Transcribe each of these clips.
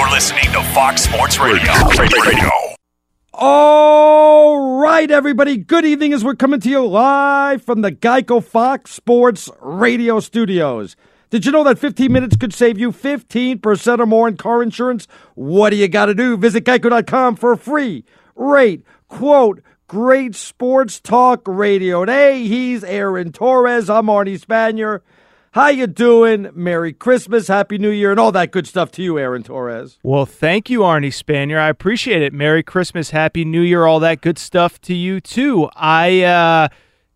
You're listening to Fox Sports Radio. Radio. All right, everybody. Good evening as we're coming to you live from the Geico Fox Sports Radio studios. Did you know that 15 minutes could save you 15% or more in car insurance? What do you got to do? Visit geico.com for a free rate quote. Great sports talk radio. Hey, he's Aaron Torres. I'm Arnie Spanier. How you doing? Merry Christmas, Happy New Year, and all that good stuff to you, Aaron Torres. Well, thank you, Arnie Spanier. I appreciate it. Merry Christmas, Happy New Year, all that good stuff to you too. I uh,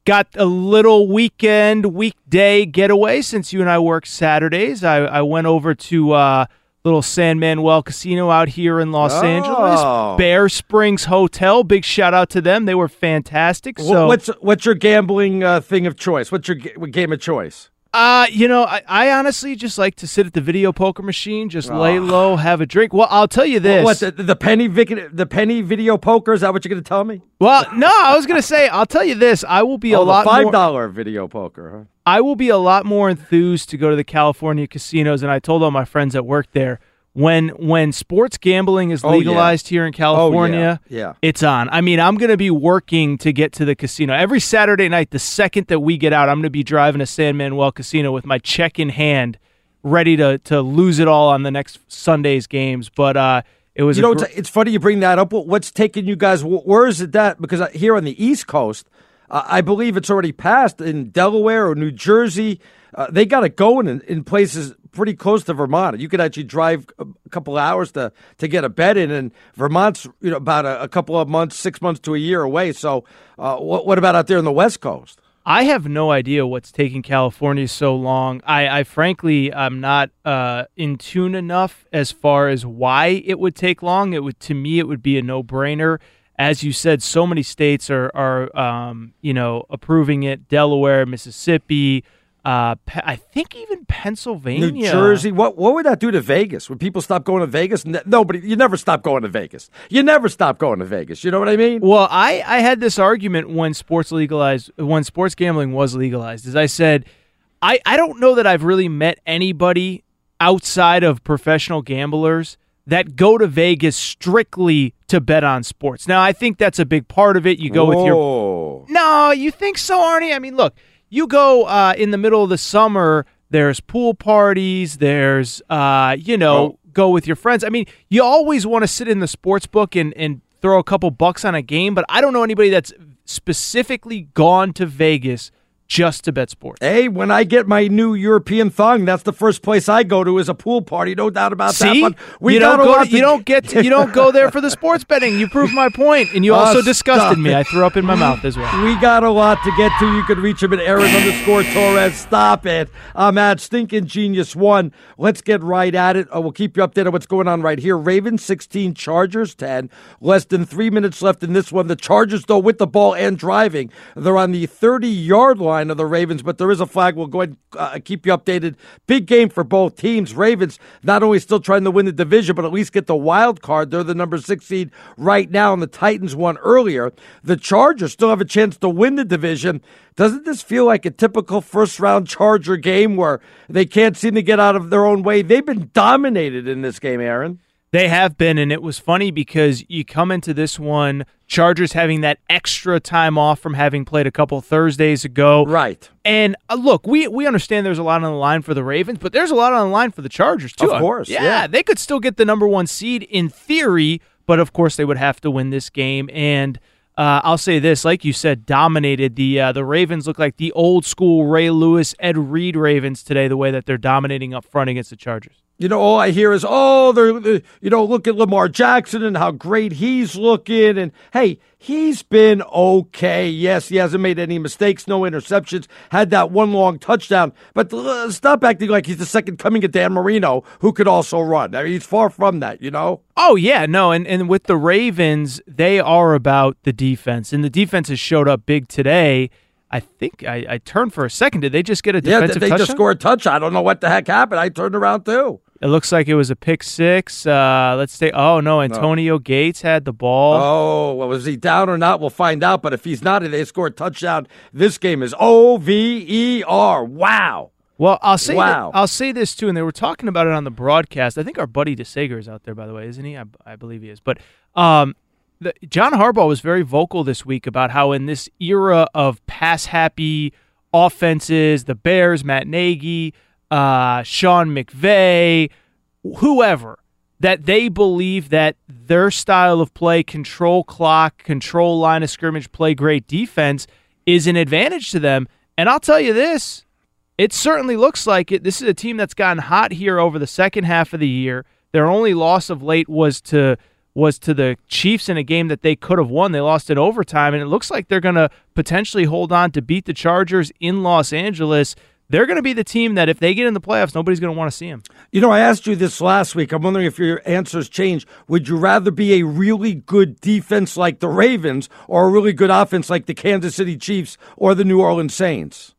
got a little weekend, weekday getaway since you and I work Saturdays. I, I went over to uh, little San Manuel Casino out here in Los Oh. Angeles, Bear Springs Hotel. Big shout out to them; they were fantastic. So, what's what's your gambling uh, thing of choice? What's your ga- game of choice? Uh, you know, I, I honestly just like to sit at the video poker machine, just lay low, have a drink. Well, I'll tell you this. What the, the penny vic- the penny video poker? Is that what you're going to tell me? Well, no, I was gonna say, I'll tell you this. I will be a oh, lot five dollar video poker. Huh? I will be a lot more enthused to go to the California casinos, and I told all my friends that work there when when sports gambling is Oh, yeah. legalized here in California. yeah. It's on. I mean, I'm going to be working to get to the casino every Saturday night. The second that we get out, I'm going to be driving to San Manuel Casino with my check in hand, ready to to lose it all on the next Sunday's games. But uh, it was You know, gr- it's, it's funny you bring that up. What's taking you guys? Where is it that? Because uh, here on the East Coast, uh, I believe it's already passed in Delaware or New Jersey. Uh, they got it going in, in places pretty close to Vermont. You could actually drive a, couple hours to to get a bed in, and Vermont's you know about a, a couple of months, six months to a year away. So, uh, what what about out there on the West Coast? I have no idea what's taking California so long. I, I frankly, I'm not uh, in tune enough as far as why it would take long. It would, to me, it would be a no-brainer. As you said, so many states are, are um, you know, approving it. Delaware, Mississippi, uh, I think even Pennsylvania, New Jersey. What what would that do to Vegas? Would people stop going to Vegas? Nobody. You never stop going to Vegas. You never stop going to Vegas. You know what I mean? Well, I, I had this argument when sports legalized when sports gambling was legalized. As I said, I, I don't know that I've really met anybody outside of professional gamblers that go to Vegas strictly to bet on sports. Now, I think that's a big part of it. You go Whoa. with your No, you think so, Arnie? I mean, look, you go uh, in the middle of the summer, there's pool parties, there's uh, you know, Oh. go with your friends. I mean, you always want to sit in the sports book and and throw a couple bucks on a game, but I don't know anybody that's specifically gone to Vegas just to bet sports. Hey, when I get my new European thong, that's the first place I go to is a pool party. No doubt about See, that. But we you don't go. lot To, you don't get. To, you don't go there for the sports betting. You proved my point, and you Oh, also disgusted me. it. I threw up in my mouth as well. We got a lot to get to. You can reach him at Aaron underscore Torres. Stop it. I'm at Stinking Genius One. Let's get right at it. Uh, we'll keep you updated on what's going on right here. Ravens 16, Chargers 10. Less than three minutes left in this one. The Chargers, though, with the ball and driving, they're on the 30 yard line of the Ravens, but there is a flag. We'll go ahead and uh, keep you updated. Big game for both teams. Ravens not only still trying to win the division, but at least get the wild card. They're the number six seed right now, and the Titans won earlier. The Chargers still have a chance to win the division. Doesn't this feel like a typical first round Charger game where they can't seem to get out of their own way? They've been dominated in this game, Aaron. They have been, and it was funny because you come into this one, Chargers having that extra time off from having played a couple Thursdays ago. Right. And uh, look, we we understand there's a lot on the line for the Ravens, but there's a lot on the line for the Chargers too. Of course, yeah, yeah. they could still get the number one seed in theory, but of course they would have to win this game. And uh, I'll say this, like you said, dominated the uh, the Ravens look like the old school Ray Lewis, Ed Reed Ravens today. The way that they're dominating up front against the Chargers. You know, all I hear is, oh, they're, you know, look at Lamar Jackson and how great he's looking. And hey, he's been okay. Yes, he hasn't made any mistakes, no interceptions, had that one long touchdown. But uh, stop acting like he's the second coming of Dan Marino, who could also run. I mean, he's far from that, you know? Oh yeah, no, and and with the Ravens, they are about the defense, and the defense has showed up big today. I think I, I turned for a second. Did they just get a touchdown? Yeah, defensive they touchdown? just scored a touchdown. I don't know what the heck happened. I turned around too. It looks like it was a pick six. Uh, let's say, oh no, Antonio Gates had the ball. Oh, well, was he down or not? We'll find out. But if he's not, and they score a touchdown, this game is O V E R. Wow. Well, I'll say Wow. I'll say this too, and they were talking about it on the broadcast. I think our buddy the Sager is out there, by the way, isn't he? I, I believe he is. But um, the, John Harbaugh was very vocal this week about how in this era of pass happy offenses, the Bears, Matt Nagy, uh, Sean McVay, whoever, that they believe that their style of play, control clock, control line of scrimmage, play great defense, is an advantage to them. And I'll tell you this, it certainly looks like it. This is a team that's gotten hot here over the second half of the year. Their only loss of late was to was to the Chiefs in a game that they could have won. They lost in overtime, and it looks like they're going to potentially hold on to beat the Chargers in Los Angeles. They're going to be the team that if they get in the playoffs, nobody's going to want to see them. You know, I asked you this last week. I'm wondering if your answers change. Would you rather be a really good defense like the Ravens or a really good offense like the Kansas City Chiefs or the New Orleans Saints?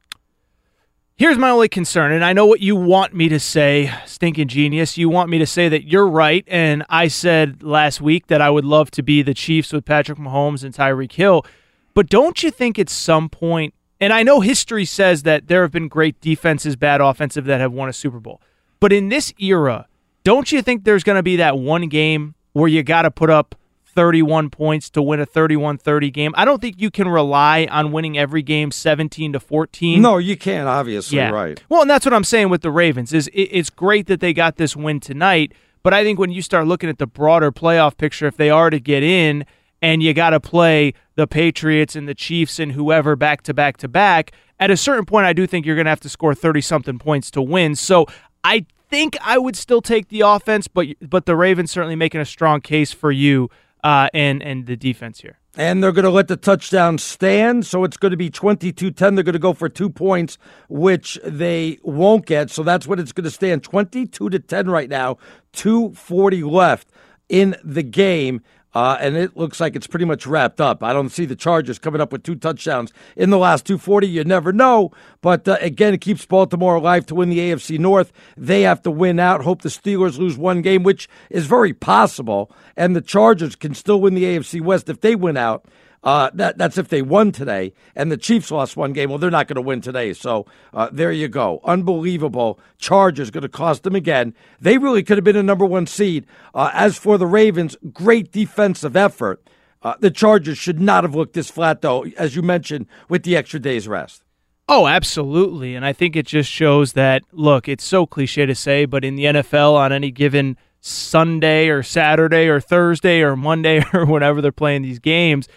Here's my only concern, and I know what you want me to say, stinking genius. You want me to say that you're right, and I said last week that I would love to be the Chiefs with Patrick Mahomes and Tyreek Hill. But don't you think at some point, and I know history says that there have been great defenses, bad offensive that have won a Super Bowl, but in this era, don't you think there's going to be that one game where you got to put up 31 points to win a 31-30 game? I don't think you can rely on winning every game 17 to 14. No, you can't, obviously, Yeah. right. Well, and that's what I'm saying with the Ravens is it's great that they got this win tonight, but I think when you start looking at the broader playoff picture, if they are to get in, and you got to play the Patriots and the Chiefs and whoever back to back to back, at a certain point, I do think you're going to have to score 30 something points to win. So I think I would still take the offense, but but the Ravens certainly making a strong case for you uh, and and the defense here. And they're going to let the touchdown stand. So it's going to be 22 10. They're going to go for two points, which they won't get. So that's what it's going to stand 22 to 10 right now. 240 left in the game. Uh, and it looks like it's pretty much wrapped up. I don't see the Chargers coming up with two touchdowns in the last 240. You never know. But uh, again, it keeps Baltimore alive to win the AFC North. They have to win out. Hope the Steelers lose one game, which is very possible. And the Chargers can still win the AFC West if they win out. Uh, that that's if they won today, and the Chiefs lost one game. Well, they're not going to win today, so uh, there you go. Unbelievable. Chargers going to cost them again. They really could have been a number one seed. Uh, as for the Ravens, great defensive effort. Uh, the Chargers should not have looked this flat, though, as you mentioned, with the extra day's rest. Oh, absolutely. And I think it just shows that, look, it's so cliche to say, but in the NFL, on any given Sunday or Saturday or Thursday or Monday or whenever they're playing these games,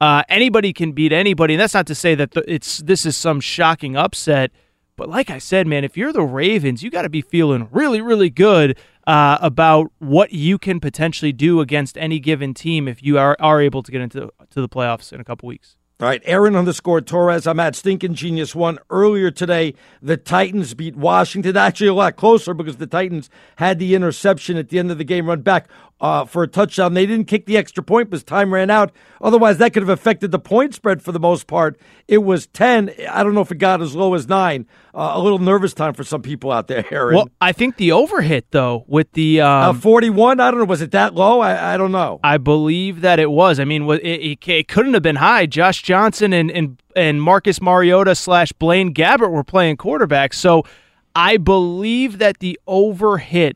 uh, anybody can beat anybody. And that's not to say that the, it's this is some shocking upset. But like I said, man, if you're the Ravens, you got to be feeling really, really good uh, about what you can potentially do against any given team if you are, are able to get into to the playoffs in a couple weeks. All right, Aaron underscore Torres. I'm at Stinking Genius One. Earlier today, the Titans beat Washington. Actually, a lot closer because the Titans had the interception at the end of the game run back uh, for a touchdown. They didn't kick the extra point because time ran out. Otherwise, that could have affected the point spread for the most part. It was 10. I don't know if it got as low as 9. Uh, a little nervous time for some people out there, Aaron. Well, I think the overhit, though, with the. Um, uh, 41, I don't know. Was it that low? I, I don't know. I believe that it was. I mean, it, it, it couldn't have been high. Josh Johnson and, and, and Marcus Mariota slash Blaine Gabbert were playing quarterback. So I believe that the overhit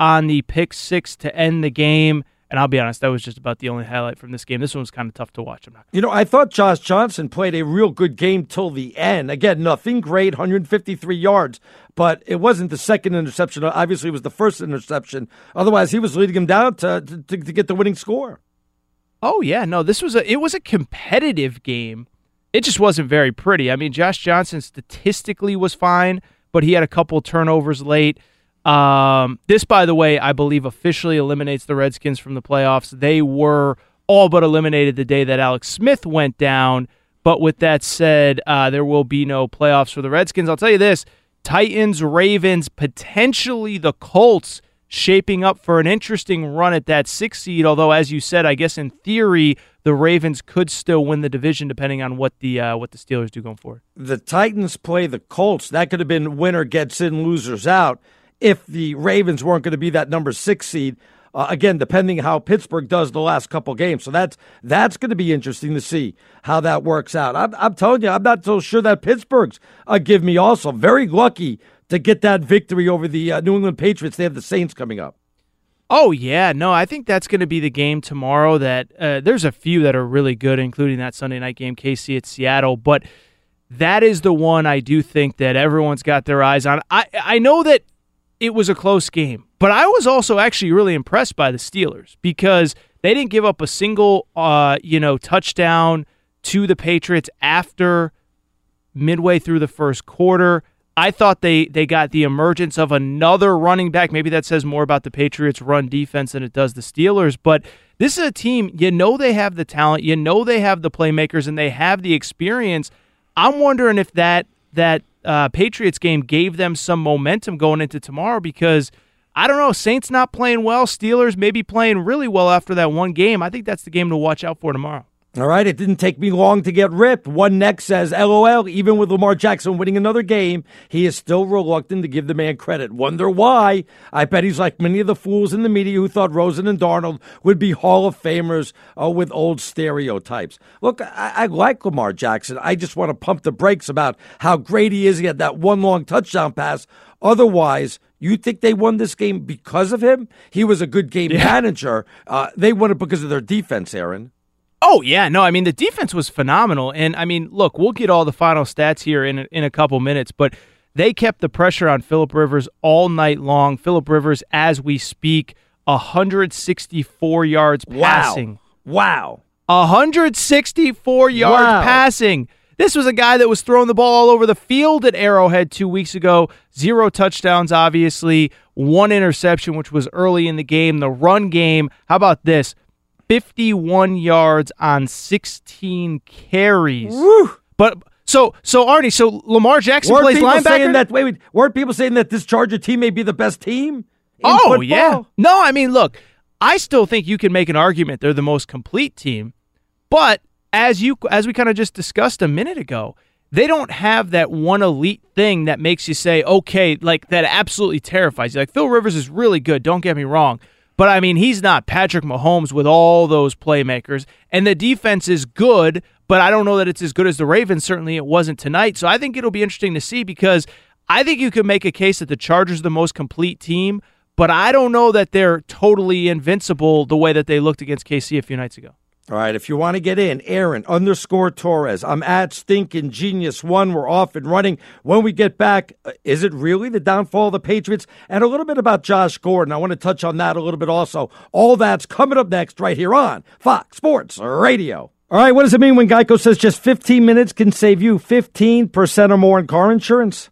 on the pick six to end the game. And I'll be honest, that was just about the only highlight from this game. This one was kind of tough to watch. I'm not. You know, I thought Josh Johnson played a real good game till the end. Again, nothing great, 153 yards, but it wasn't the second interception. Obviously, it was the first interception. Otherwise, he was leading him down to to, to get the winning score. Oh yeah, no, this was a it was a competitive game. It just wasn't very pretty. I mean, Josh Johnson statistically was fine, but he had a couple turnovers late. Um, this, by the way, I believe officially eliminates the Redskins from the playoffs. They were all but eliminated the day that Alex Smith went down. But with that said, uh, there will be no playoffs for the Redskins. I'll tell you this Titans, Ravens, potentially the Colts shaping up for an interesting run at that six seed. Although, as you said, I guess in theory, the Ravens could still win the division depending on what the uh, what the Steelers do going forward. The Titans play the Colts. That could have been winner gets in, losers out if the Ravens weren't going to be that number six seed. Uh, again, depending how Pittsburgh does the last couple games, so that's that's going to be interesting to see how that works out. I'm, I'm telling you, I'm not so sure that Pittsburgh's uh, give me also very lucky to get that victory over the uh, New England Patriots. They have the Saints coming up. Oh yeah, no, I think that's going to be the game tomorrow. That uh, there's a few that are really good, including that Sunday night game, KC at Seattle, but that is the one I do think that everyone's got their eyes on. I I know that it was a close game. But I was also actually really impressed by the Steelers because they didn't give up a single, uh, you know, touchdown to the Patriots after midway through the first quarter. I thought they they got the emergence of another running back. Maybe that says more about the Patriots' run defense than it does the Steelers. But this is a team you know they have the talent, you know they have the playmakers, and they have the experience. I'm wondering if that that uh, Patriots game gave them some momentum going into tomorrow because I don't know, Saints not playing well, Steelers maybe playing really well after that one game. I think that's the game to watch out for tomorrow. All right, it didn't take me long to get ripped. One next says, LOL, even with Lamar Jackson winning another game, he is still reluctant to give the man credit. Wonder why? I bet he's like many of the fools in the media who thought Rosen and Darnold would be Hall of Famers uh, with old stereotypes. Look, I-, I like Lamar Jackson. I just want to pump the brakes about how great he is. He had that one long touchdown pass. Otherwise, you think they won this game because of him? He was a good game yeah. manager. Uh, they won it because of their defense, Aaron. Oh yeah, no, I mean the defense was phenomenal, and I mean, look, we'll get all the final stats here in a, in a couple minutes, but they kept the pressure on Philip Rivers all night long. Philip Rivers, as we speak, 164 yards passing. Wow, wow. 164 yards wow. passing. This was a guy that was throwing the ball all over the field at Arrowhead two weeks ago. Zero touchdowns, obviously. One interception, which was early in the game. The run game. How about this? 51 yards on 16 carries. Woo. But so so Arnie, so Lamar Jackson weren't plays linebacker. Saying that, wait, wait, weren't people saying that this Charger team may be the best team? oh football? yeah. No, I mean, look, I still think you can make an argument they're the most complete team, but as you as we kind of just discussed a minute ago, they don't have that one elite thing that makes you say, okay, like that absolutely terrifies you. Like Phil Rivers is really good. Don't get me wrong. But I mean, he's not Patrick Mahomes with all those playmakers. And the defense is good, but I don't know that it's as good as the Ravens. Certainly it wasn't tonight. So I think it'll be interesting to see because I think you could make a case that the Chargers are the most complete team, but I don't know that they're totally invincible the way that they looked against KC a few nights ago. All right, if you want to get in, Aaron underscore Torres. I'm at Stinking Genius One. We're off and running. When we get back, uh, is it really the downfall of the Patriots? And a little bit about Josh Gordon. I want to touch on that a little bit also. All that's coming up next right here on Fox Sports Radio. All right, what does it mean when Geico says just 15 minutes can save you 15% or more in car insurance?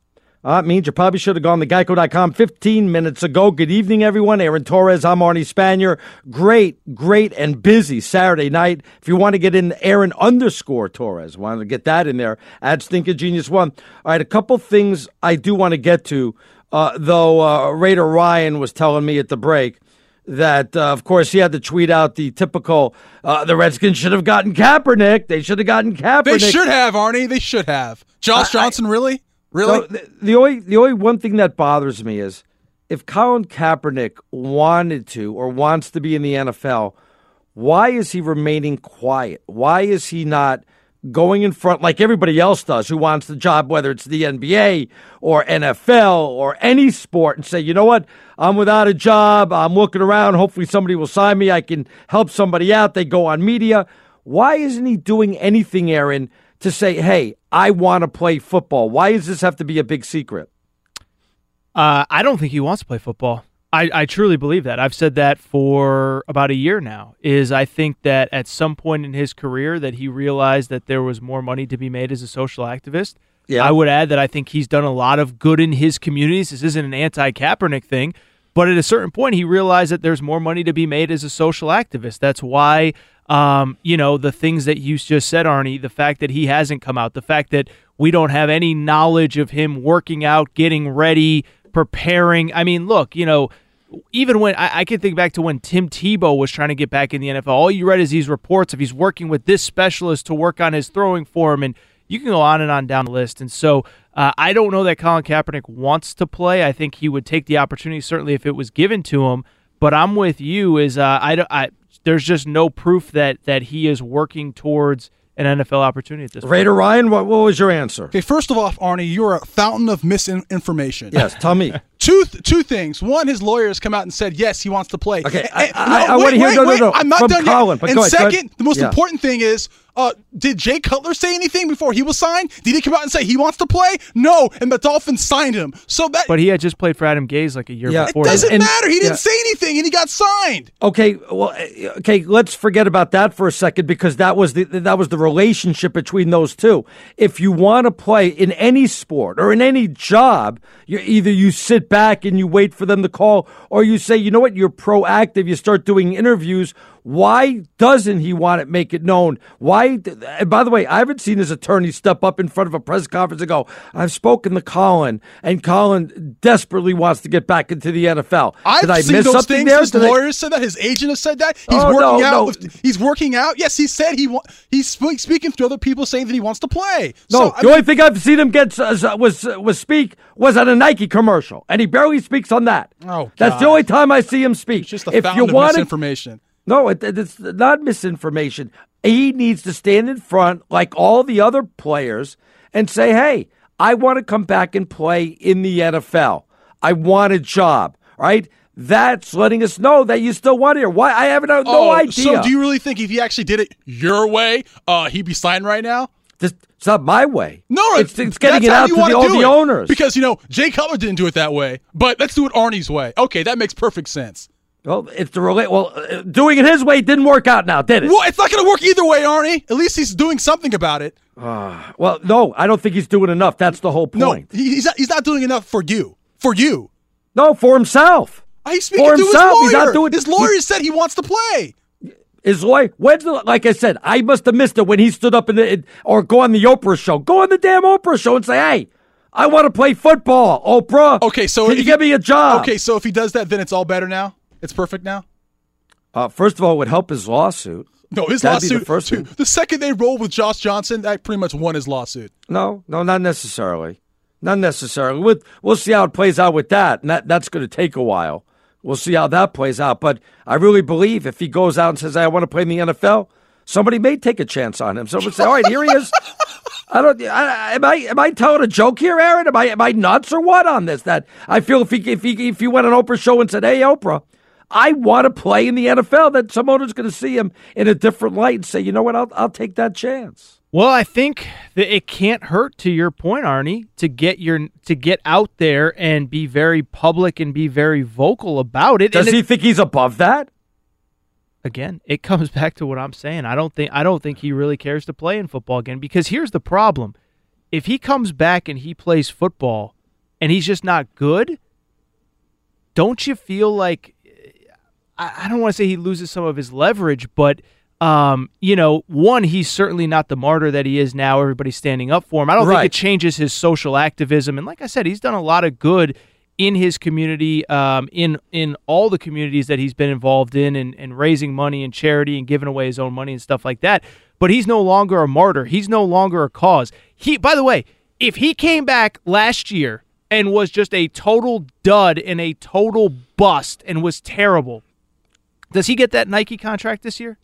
Uh, it means you probably should have gone to geico.com 15 minutes ago. Good evening, everyone. Aaron Torres, I'm Arnie Spanier. Great, great, and busy Saturday night. If you want to get in Aaron underscore Torres, wanted to get that in there, add Stinker Genius One. All right, a couple things I do want to get to, uh, though uh, Raider Ryan was telling me at the break that, uh, of course, he had to tweet out the typical uh, the Redskins should have gotten Kaepernick. They should have gotten Kaepernick. They should have, Arnie. They should have. Josh Johnson, I, really? Really? So the, the, only the only one thing that bothers me is if Colin Kaepernick wanted to or wants to be in the NFL, why is he remaining quiet? Why is he not going in front like everybody else does who wants the job, whether it's the NBA or NFL or any sport, and say, you know what, I'm without a job, I'm looking around, hopefully somebody will sign me, I can help somebody out. They go on media. Why isn't he doing anything, Aaron, to say, hey, I want to play football? Why does this have to be a big secret? Uh, I don't think he wants to play football. I, I truly believe that. I've said that for about a year now. Is I think that at some point in his career that he realized that there was more money to be made as a social activist. Yeah. I would add that I think he's done a lot of good in his communities. This isn't an anti Kaepernick thing, but at a certain point he realized that there's more money to be made as a social activist. That's why um, you know, the things that you just said, Arnie, the fact that he hasn't come out, the fact that we don't have any knowledge of him working out, getting ready, preparing. I mean, look, you know, even when I, I, can think back to when Tim Tebow was trying to get back in the NFL, all you read is these reports of he's working with this specialist to work on his throwing form, and you can go on and on down the list. And so uh, I don't know that Colin Kaepernick wants to play. I think he would take the opportunity, certainly if it was given to him. But I'm with you. Is uh, I, I there's just no proof that that he is working towards an NFL opportunity at this point. Raider Ryan, what, what was your answer? Okay, first of all, Arnie, you're a fountain of misinformation. Yes, tell me. two two things. One, his lawyers come out and said yes, he wants to play. Okay, I, I, no, I, I want to hear. Wait, no, no, no. I'm not From done Colin, yet. And second, the most yeah. important thing is uh, did Jay Cutler say anything before he was signed? Did he come out and say he wants to play? No, and the Dolphins signed him. So that, but he had just played for Adam Gase like a year yeah. before. It doesn't and, matter. He didn't yeah. say anything, and he got signed. Okay, well, eh, okay. Let's forget about that for a second because that was the that was the relationship between those two. If you want to play in any sport or in any job, you either you sit back and you wait for them to call, or you say, you know what, you're proactive. You start doing interviews why doesn't he want to make it known? Why? And by the way, I haven't seen his attorney step up in front of a press conference and go, "I've spoken to Colin, and Colin desperately wants to get back into the NFL." I've Did I seen miss those something things. There? His Did lawyers I... said that. His agent has said that. He's oh, working no, out. No. With, he's working out. Yes, he said he wa- he's speaking to other people saying that he wants to play. No, so, the I only thing I've seen him get uh, was was speak was at a Nike commercial, and he barely speaks on that. Oh, God. that's the only time I see him speak. It's just a if you want misinformation. No, it, it's not misinformation. He needs to stand in front, like all the other players, and say, hey, I want to come back and play in the NFL. I want a job, right? That's letting us know that you still want here. Why? I have no, oh, idea. So, do you really think if he actually did it your way, uh, he'd be signed right now? This, it's not my way. No, it's, it's getting it out to the, all the owners. Because, you know, Jay Cutler didn't do it that way, but let's do it Arnie's way. Okay, that makes perfect sense. Well, it's the relate. Well, uh, doing it his way didn't work out now, did it? Well, it's not going to work either way, Arnie. At least he's doing something about it. Uh, well, no, I don't think he's doing enough. That's the whole point. No, he's not, he's not doing enough for you. For you. No, for himself. He's speaking for to himself. his lawyer. He's not doing, his lawyer he, said he wants to play. His lawyer. When's the, like I said, I must have missed it when he stood up in the or go on the Oprah show. Go on the damn Oprah show and say, "Hey, I want to play football, Oprah." Okay, so can you give me a job? Okay, so if he does that, then it's all better now. It's perfect now. Uh, first of all, it would help his lawsuit. No, his That'd lawsuit. the, first the second they roll with Josh Johnson, that pretty much won his lawsuit. No, no, not necessarily. Not necessarily. We'll, we'll see how it plays out with that, and that, that's going to take a while. We'll see how that plays out. But I really believe if he goes out and says, I want to play in the NFL, somebody may take a chance on him. Someone say, all right, here he is. I don't. I, am I am I telling a joke here, Aaron? Am I am I nuts or what on this? That I feel if he if he if he went on Oprah's show and said, "Hey, Oprah, I want to play in the NFL," that some owner's going to see him in a different light and say, "You know what? I'll I'll take that chance." Well, I think that it can't hurt to your point, Arnie, to get your to get out there and be very public and be very vocal about it. Does and he it, think he's above that? again, it comes back to what I'm saying. I don't think I don't think he really cares to play in football again because here's the problem. If he comes back and he plays football and he's just not good, don't you feel like I, I don't want to say he loses some of his leverage, but um, you know, one, he's certainly not the martyr that he is now. Everybody's standing up for him. I don't Right. think it changes his social activism. And like I said, he's done a lot of good in his community, um, in in all the communities that he's been involved in, and, and raising money and charity and giving away his own money and stuff like that. But he's no longer a martyr. He's no longer a cause. He, by the way, if he came back last year and was just a total dud and a total bust and was terrible, does he get that Nike contract this year?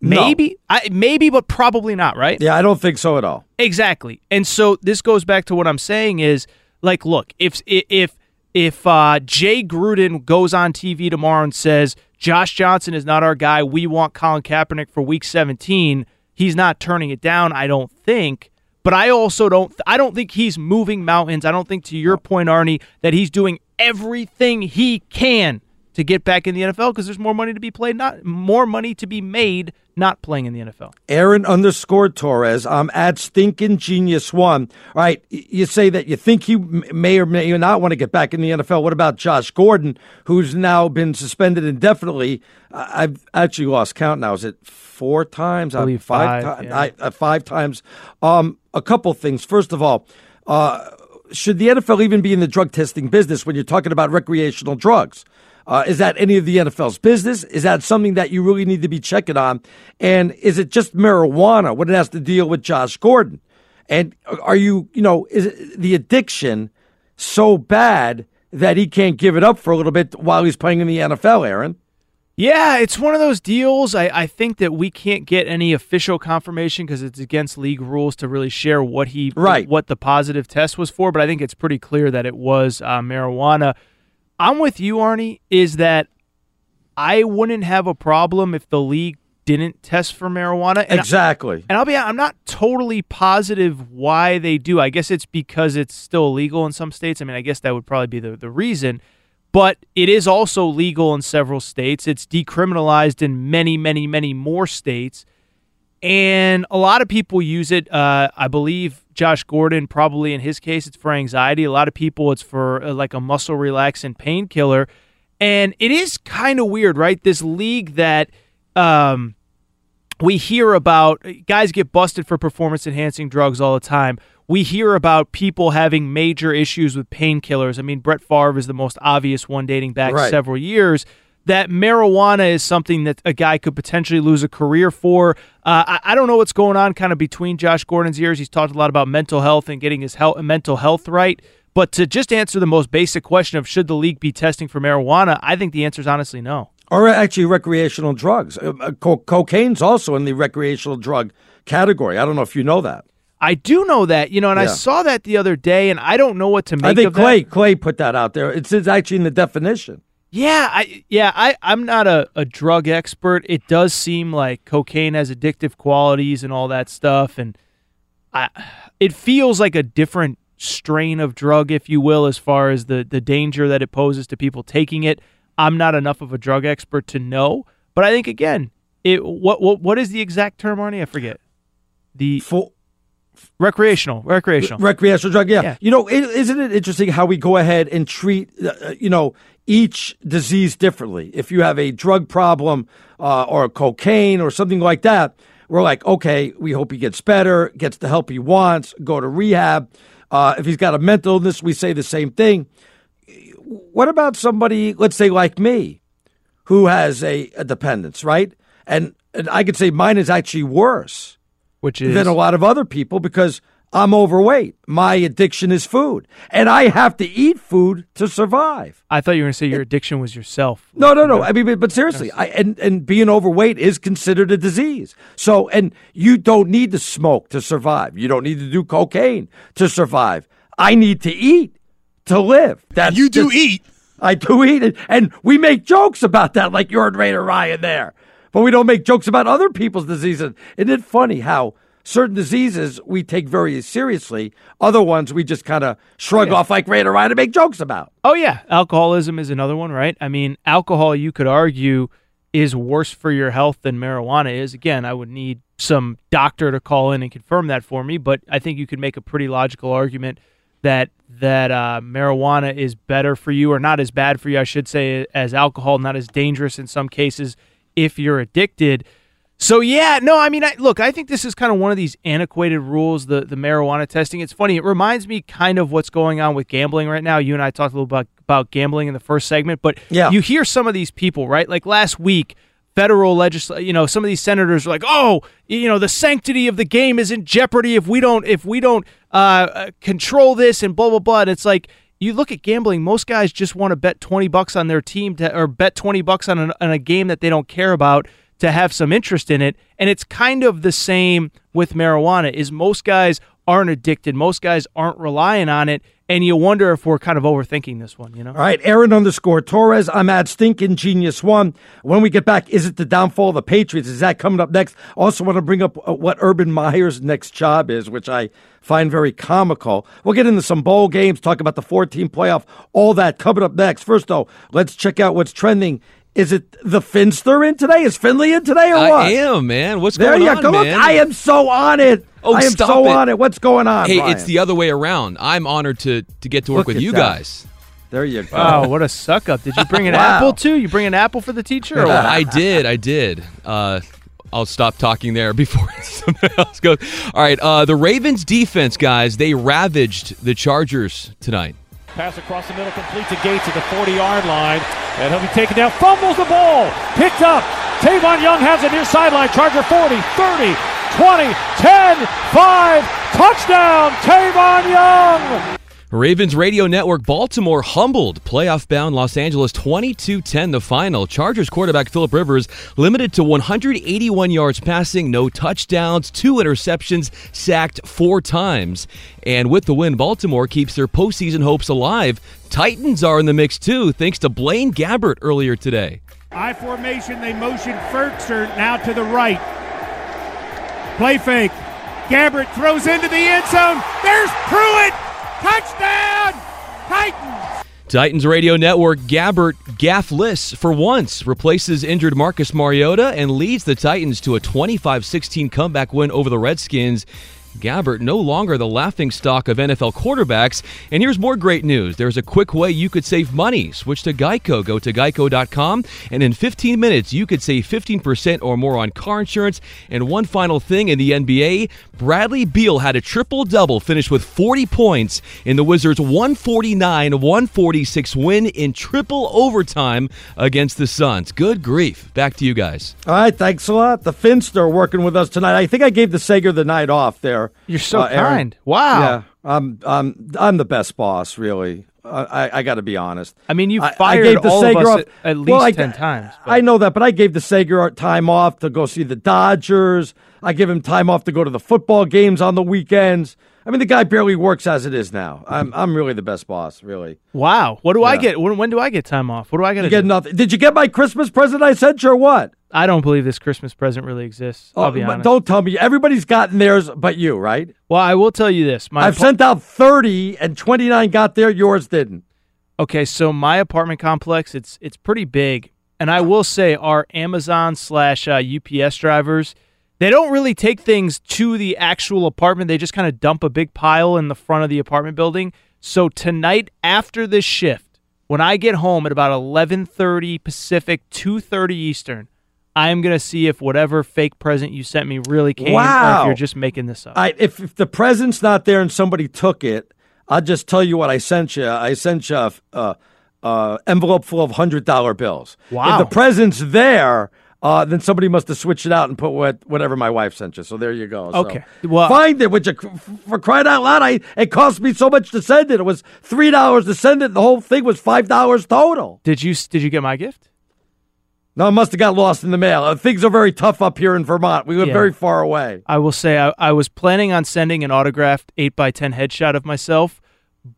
No. Maybe, I, maybe, but probably not. Right? Yeah, I don't think so at all. Exactly. And so this goes back to what I'm saying is like, look, if if if uh, Jay Gruden goes on TV tomorrow and says Josh Johnson is not our guy, we want Colin Kaepernick for Week 17, he's not turning it down. I don't think. But I also don't. I don't think he's moving mountains. I don't think, to your point, Arnie, that he's doing everything he can to get back in the NFL because there's more money to be played, not more money to be made, not playing in the NFL. Aaron underscore Torres. I'm at Stinking Genius One. All right, you say that you think he may or may not want to get back in the NFL. What about Josh Gordon, who's now been suspended indefinitely? I've actually lost count now. Is it four times? I believe five. five, ti- yeah. I, uh, five times. Um, a couple things. First of all, uh, should the NFL even be in the drug testing business when you're talking about recreational drugs? Uh, is that any of the NFL's business? Is that something that you really need to be checking on? And is it just marijuana when it has to deal with Josh Gordon? And are you, you know, is the addiction so bad that he can't give it up for a little bit while he's playing in the NFL, Aaron? Yeah, it's one of those deals. I, I think that we can't get any official confirmation because it's against league rules to really share what he Right. what the positive test was for. But I think it's pretty clear that it was uh, marijuana. I'm with you, Arnie. Is that I wouldn't have a problem if the league didn't test for marijuana. And I- exactly. and I'll be I'm not totally positive why they do. I guess it's because it's still illegal in some states. I mean, I guess that would probably be the, the reason. But it is also legal in several states. It's decriminalized in many, many, many more states. And a lot of people use it. Uh, I believe Josh Gordon, probably in his case, it's for anxiety. A lot of people, it's for uh, like a muscle relaxant painkiller. And it is kind of weird, right? This league that um, we hear about guys get busted for performance enhancing drugs all the time. We hear about people having major issues with painkillers. I mean, Brett Favre is the most obvious one dating back Right. several years. That marijuana is something that a guy could potentially lose a career for. Uh, I, I don't know what's going on kind of between Josh Gordon's ears. He's talked a lot about mental health and getting his health, mental health right. But to just answer the most basic question of should the league be testing for marijuana, I think the answer is honestly no. or actually recreational drugs. Uh, uh, co- cocaine's also in the recreational drug category. I don't know if you know that. I do know that, you know, and I saw that the other day, and I don't know what to make I think of that. Clay Clay put that out there. It's, it's actually in the definition. Yeah, I yeah, I I'm not a, a drug expert. It does seem like cocaine has addictive qualities and all that stuff, and I it feels like a different strain of drug, if you will, as far as the the danger that it poses to people taking it. I'm not enough of a drug expert to know, but I think again, it what what what is the exact term, Arnie? I forget. The For recreational, recreational. recreational drug, yeah. Yeah. You know, is isn't it interesting how we go ahead and treat, uh, you know, each disease differently? If you have a drug problem uh, or cocaine or something like that, we're like, okay, we hope he gets better, gets the help he wants, go to rehab. Uh, if he's got a mental illness, we say the same thing. What about somebody, let's say like me, who has a, a dependence, right? And, and I could say mine is actually worse which is than a lot of other people because I'm overweight. My addiction is food, and I have to eat food to survive. I thought you were going to say your addiction was yourself. No, no, no. I mean, but, but seriously. I, and and being overweight is considered a disease. So, and you don't need to smoke to survive. You don't need to do cocaine to survive. I need to eat to live. That you do just, eat. I do eat, and, and we make jokes about that, like you're and Raider Ryan there, but we don't make jokes about other people's diseases. Isn't it funny how? certain diseases we take very seriously. Other ones we just kind of shrug yeah. off like Raider Ryan and make jokes about. Oh, yeah. Alcoholism is another one, right? I mean, alcohol, you could argue, is worse for your health than marijuana is. Again, I would need some doctor to call in and confirm that for me, but I think you could make a pretty logical argument that that uh, marijuana is better for you or not as bad for you, I should say, as alcohol, not as dangerous in some cases if you're addicted. So yeah, no, I mean, I, look, I think this is kind of one of these antiquated rules, the the marijuana testing. It's funny; it reminds me kind of what's going on with gambling right now. You and I talked a little about about gambling in the first segment, but yeah. you hear some of these people, right? Like last week, federal legislation, you know, some of these senators are like, "Oh, you know, the sanctity of the game is in jeopardy if we don't if we don't uh, uh control this and blah blah blah." And it's like you look at gambling; most guys just want to bet twenty bucks on their team to, or bet twenty bucks on, an, on a game that they don't care about to have some interest in it. And it's kind of the same with marijuana is most guys aren't addicted. Most guys aren't relying on it. And you wonder if we're kind of overthinking this one, you know? All right, Aaron underscore Torres. I'm at Stinking Genius One. When we get back, is it the downfall of the Patriots? Is that coming up next? Also, want to bring up uh, what Urban Meyer's next job is, which I find very comical. We'll get into some bowl games, talk about the 14 playoff, all that coming up next. First, though, let's check out what's trending is it the Finster in today? Is Finley in today or what? I am, man. What's there going on, go. man? I am so on it. Oh, I am so it. on it. What's going on? Hey, Brian? it's the other way around. I'm honored to to get to work Look with you that. guys. There you go. Oh, what a suck up. Did you bring an wow. apple too? You bring an apple for the teacher or? I did. I did. Uh, I'll stop talking there before somebody else goes. All right, uh, the Ravens defense, guys, they ravaged the Chargers tonight. Pass across the middle, complete to Gates at the 40 yard line. And he'll be taken down. Fumbles the ball. Picked up. Tavon Young has it near sideline. Charger 40, 30, 20, 10, 5. Touchdown, Tavon Young. Ravens Radio Network Baltimore humbled playoff bound Los Angeles 22 10 the final. Chargers quarterback Philip Rivers limited to 181 yards passing, no touchdowns, two interceptions, sacked four times. And with the win, Baltimore keeps their postseason hopes alive. Titans are in the mix too, thanks to Blaine Gabbert earlier today. I formation, they motion Firkser now to the right. Play fake. Gabbert throws into the end zone. There's Pruitt. Touchdown! Titans! Titans Radio Network Gabbert gaffless for once replaces injured Marcus Mariota and leads the Titans to a 25 16 comeback win over the Redskins Gabbert no longer the laughing stock of NFL quarterbacks. And here's more great news there's a quick way you could save money. Switch to Geico. Go to geico.com, and in 15 minutes, you could save 15% or more on car insurance. And one final thing in the NBA Bradley Beal had a triple double, finished with 40 points in the Wizards' 149 146 win in triple overtime against the Suns. Good grief. Back to you guys. All right. Thanks a lot. The Finster working with us tonight. I think I gave the Sager the night off there. You're so uh, kind. Wow. Yeah, I'm I'm I'm the best boss, really. I, I got to be honest. I mean, you fired I, I gave the all Sager of us off, at, least well, I, ten times. But. I know that, but I gave the Sager time off to go see the Dodgers. I give him time off to go to the football games on the weekends. I mean, the guy barely works as it is now. I'm I'm really the best boss, really. Wow. What do yeah. I get? When, when, do I get time off? What do I get? You get nothing. Did you get my Christmas present? I sent you or what? I don't believe this Christmas present really exists. I'll oh, be honest. Don't tell me. Everybody's gotten theirs, but you, right? Well, I will tell you this. My I've sent out thirty, and twenty nine got there. Yours didn't. Okay, so my apartment complex it's it's pretty big, and I will say our Amazon slash uh, UPS drivers they don't really take things to the actual apartment. They just kind of dump a big pile in the front of the apartment building. So tonight after this shift, when I get home at about 11:30 Pacific, 2:30 Eastern, I am gonna see if whatever fake present you sent me really came, wow. or if you're just making this up. I, if, if the present's not there and somebody took it, I'll just tell you what I sent you. I sent you a, a, a envelope full of hundred dollar bills. Wow. If the present's there, uh, then somebody must have switched it out and put what whatever my wife sent you. So there you go. So Okay. Well- find it. Would you for crying out loud? I it cost me so much to send it. It was three dollars to send it. The whole thing was five dollars total. Did you did you get my gift? No, it must have got lost in the mail. Uh, things are very tough up here in Vermont. We live Yeah. very far away. I will say I, I was planning on sending an autographed eight by ten headshot of myself,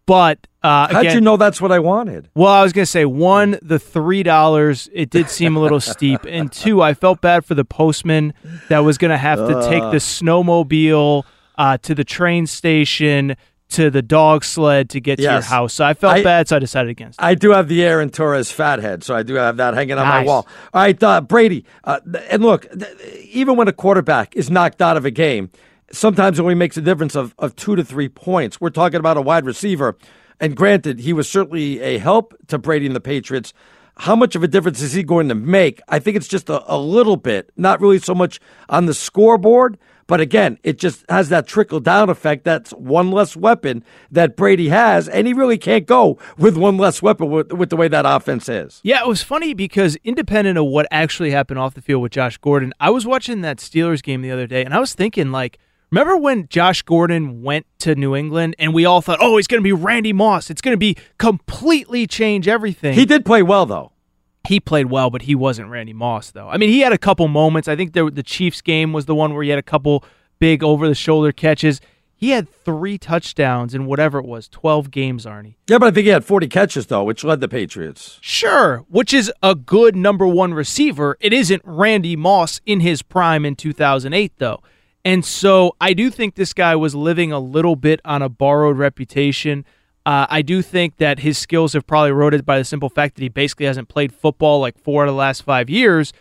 but uh, How'd again, you know that's what I wanted? Well, I was gonna say one, the three dollars, it did seem a little steep, and two, I felt bad for the postman that was gonna have to take the snowmobile uh, to the train station to the dog sled to get to your house. So I felt I- bad, so I decided against. it. I do have the Aaron Torres fathead, so I do have that hanging on my wall. All right, uh, Brady. Uh, and look, th- even when a quarterback is knocked out of a game, sometimes it only makes a difference of, of two to three points. We're talking about a wide receiver. And granted, he was certainly a help to Brady and the Patriots. How much of a difference is he going to make? I think it's just a, a little bit, not really so much on the scoreboard. But again, it just has that trickle down effect. That's one less weapon that Brady has, and he really can't go with one less weapon with, with the way that offense is. Yeah, it was funny because independent of what actually happened off the field with Josh Gordon, I was watching that Steelers game the other day and I was thinking like remember when Josh Gordon went to New England and we all thought, "Oh, he's going to be Randy Moss. It's going to be completely change everything." He did play well, though. He played well, but he wasn't Randy Moss though. I mean, he had a couple moments. I think the the Chiefs game was the one where he had a couple big over the shoulder catches. He had 3 touchdowns in whatever it was, 12 games, Arnie. Yeah, but I think he had 40 catches, though, which led the Patriots. Sure, which is a good number one receiver. It isn't Randy Moss in his prime in 2008, though. And so I do think this guy was living a little bit on a borrowed reputation. Uh, I do think that his skills have probably eroded by the simple fact that he basically hasn't played football like four out of the last five years.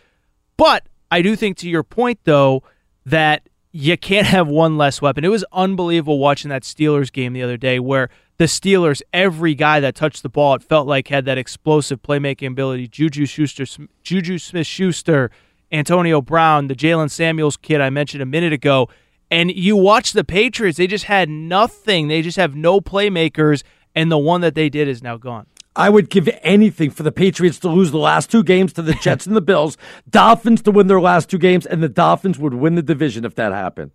But I do think, to your point, though, that you can't have one less weapon. It was unbelievable watching that Steelers game the other day where the Steelers, every guy that touched the ball, it felt like had that explosive playmaking ability. Juju Schuster, Juju Smith Schuster, Antonio Brown, the Jalen Samuels kid I mentioned a minute ago. And you watch the Patriots, they just had nothing. They just have no playmakers, and the one that they did is now gone. I would give anything for the Patriots to lose the last two games to the Jets and the Bills, Dolphins to win their last two games, and the Dolphins would win the division if that happened.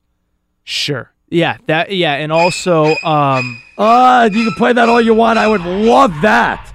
Sure. Yeah, that yeah, and also um uh you can play that all you want. I would love that.